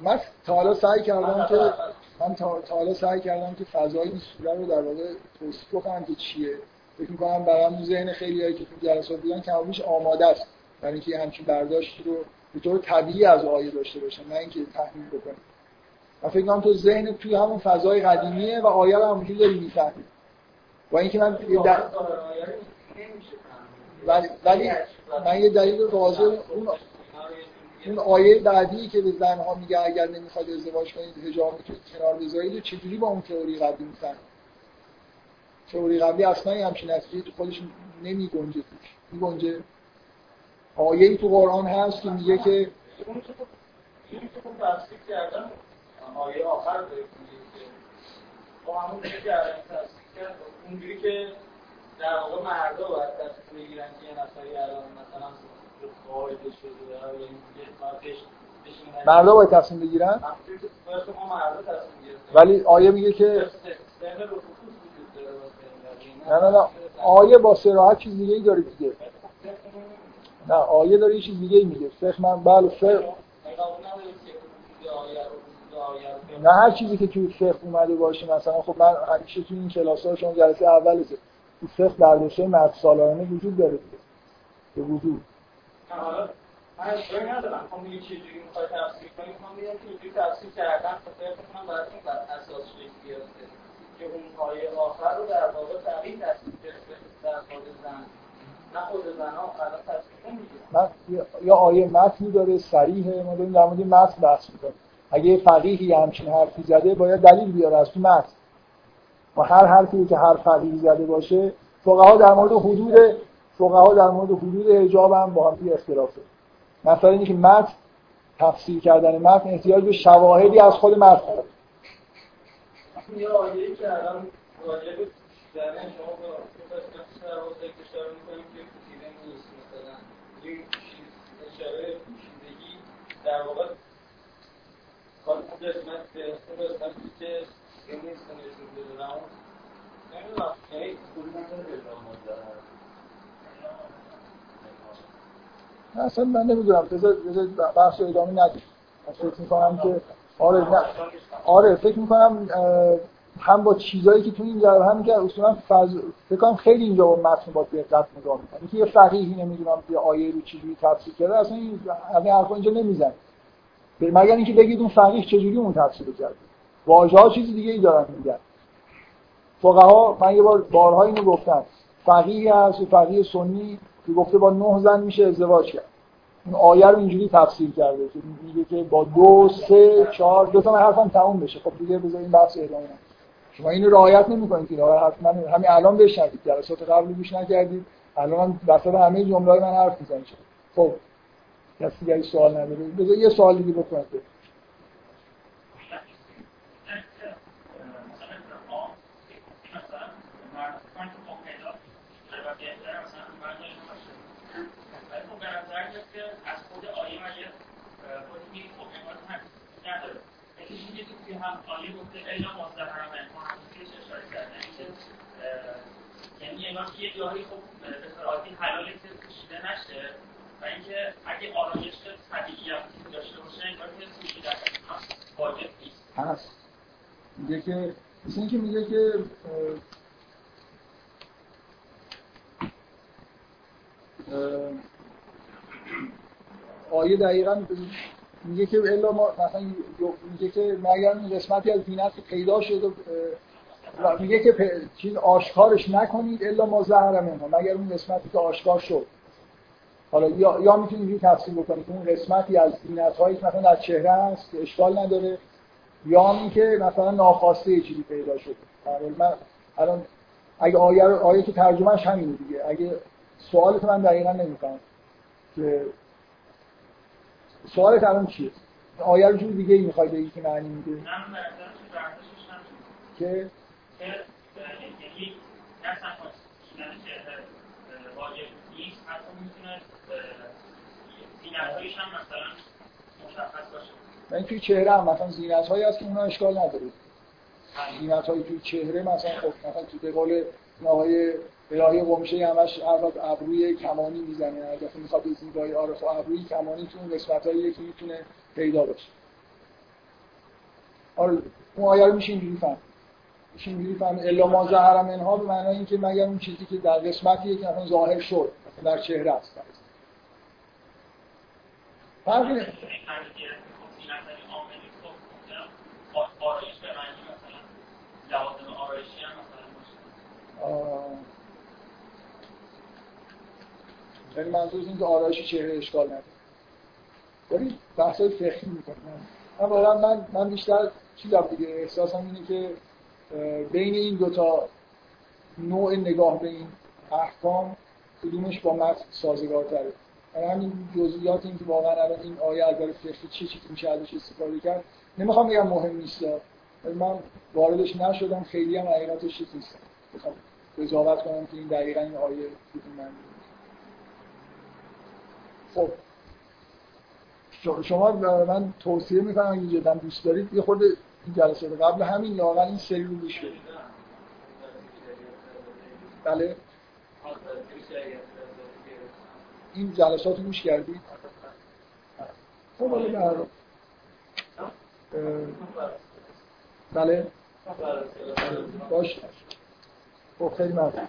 من تا حالا سعی کردم که من تا حالا سعی کردم که فضای این سوره رو در واقع توصیف کنم که چیه. فکر می‌کنم برام ذهن خیلی هایی که تو جلسات بودن کمابیش آماده است. برای اینکه همچین برداشتی رو به طور طبیعی از آیه داشته باشن نه اینکه تحلیل بکنه من فکر کنم تو ذهن توی همون فضای قدیمیه و آیه رو همونجوری داری می‌فهمی. با اینکه من در... ولی, ولی من یه دلیل واضح اون اون آیه بعدی که به زنها میگه اگر نمی‌خواد ازدواج کنید حجاب کنار بذارید چجوری با اون تئوری قدیم می‌فهمید؟ تئوری قبلی اصلا همچین نتیجه تو خودش نمی گنجه. توش می گنجه. آیه تو قرآن هست که میگه که آیه آخر داره میگه که با همون که کرد اونجوری که در واقع مردا باید تصمیم بگیرن که یه نفری الان مثلا قاعده شده یا یه مردا باید تصمیم بگیرن؟ ولی آیه میگه که نه نه آیه با سراحت چیز دیگه ای داره دیگه. نه آیه داره یه چیز دیگه ای میگه. فقه من بله فقه نه هر چیزی که توی فقه اومده باشه مثلا خب من همیشه توی این کلاس ها شما جلسه اول تو فقه برداشته مرد سالانه وجود داره به وجود. من خب چجوری می‌خوای تفسیر که تفسیر کردن خب فکر کنم برای این بر اساس شکل گرفته. که اون آیه آخر رو در واقع تغییر تصویر گرفته در خود زن. خود یا آیه متنی داره صریحه ما داریم در مورد متن بحث می‌کنیم. اگه فقیهی همچین حرفی زده باید دلیل بیاره از تو متن. و هر حرفی که هر فقیهی زده باشه فقها در مورد حدود فقها در مورد حدود حجاب هم با هم اختلاف داره. مثلا اینکه متن تفسیر کردن متن احتیاج به شواهدی از خود متن یه آیه‌ای که الان واجب در شما با اشاره می‌کنیم که پوشیده نیست مثلا. این اشاره پوشیدگی در واقع کار قسمت به اون قسمتی که این نیست نشون بده و اون یعنی اصلا من نمی‌دونم. بذار بحث ادامه ندیم. فکر می‌کنم که آره نه. آره فکر می‌کنم هم با چیزایی که تو این جواب هم که اصولا فض... فکر کنم خیلی اینجا با متن با دقت نگاه می‌کنم اینکه یه فقیهی نمی‌دونم یه آیه رو چجوری تفسیر کرده اصلا این از این حرفا اینجا نمی‌زنه. مگر اینکه بگید اون فقیه چجوری اون تفسیر کرده. واژه ها چیز دیگه ای دارن میگن. فقها من یه بار بارها اینو گفتم. فقیه هست فقیه سنی که گفته با نه زن میشه ازدواج کرد. این آیه رو اینجوری تفسیر کرده که میگه که با دو سه چهار دو تا من حرفم تموم بشه. خب دیگه بذار این بحث ادامه شما اینو رعایت نمی‌کنید که حتما همین الان بشنوید. جلسات قبلی گوش نکردید. الان هم وسط همه جمله‌های من حرف می‌زنید خب کسی دیگه سوال نداره. بذار یه سوال دیگه بکنید هم عالی الا مازدهرم محققیش اشاره کردن یعنی انگار که یه جایی خب به صورتی حلالی که نشه و اینکه اگه آرایش طبیعی هم داشته باشه انگار که پوشیدن واجب نیست. هست. میگه که مثل اینکه میگه که آیه دقیقا میگه که الا ما مثلا میگه که مگر این قسمتی از دینت پیدا شد و میگه که چیز آشکارش نکنید الا ما زهر منها مگر اون قسمتی که آشکار شد. حالا یا, یا می‌تونید اینجوری تفسیر بکنید که اون قسمتی از دینت هایی مثلا در چهره هست که اشکال نداره یا اینکه مثلا ناخواسته یه چیزی پیدا شد. من الان اگه آیه آیه که ترجمهش همینه دیگه. اگه سوالت من دقیقا نمی‌فهمم که سوالت الان چیه؟ آیه رو جور دیگه ای می‌خوای بگی که معنی میده؟ که من توی چهره هم مثلا زینت هایی هست که اونا اشکال نداره. زینت هایی توی چهره مثلا خب مثلا تو به قول آقای الهی قمشه همش ابروی کمانی می‌زنه اگه می‌خواد به زیبایی آره خب ابروی کمانی تو اون قسمت هایی که می‌تونه پیدا باشه. آره اون آیه رو میشه اینجوری فهم. میشه اینجوری فهم. الا ما ظهر منها به معنای اینکه مگر اون چیزی که در قسمتی که مثلا ظاهر شد در چهره است. فرقی یعنی منظور این که آرایش چهره اشکال نداره. ولی بحث فقهی می‌کنم من واقعا من من بیشتر چیزم دیگه احساسم اینه که بین این دوتا نوع نگاه به این احکام کدومش با متن سازگارتره. یعنی همین جزئیات این که واقعا الان این آیه از فقهی چه چیزی میشه ازش استفاده کرد نمی‌خوام بگم مهم نیست. من واردش نشدم خیلی هم حقیقتش چیز نیست. بخوام قضاوت کنم که این دقیقا این آیه من خب شما من توصیه می‌کنم اگه جدا دوست دارید یه این جلسه قبل همین لاغل این سری رو گوش بله. این جلسات رو گوش کردید؟ خب بله بله. باش. خب خیلی ممنون.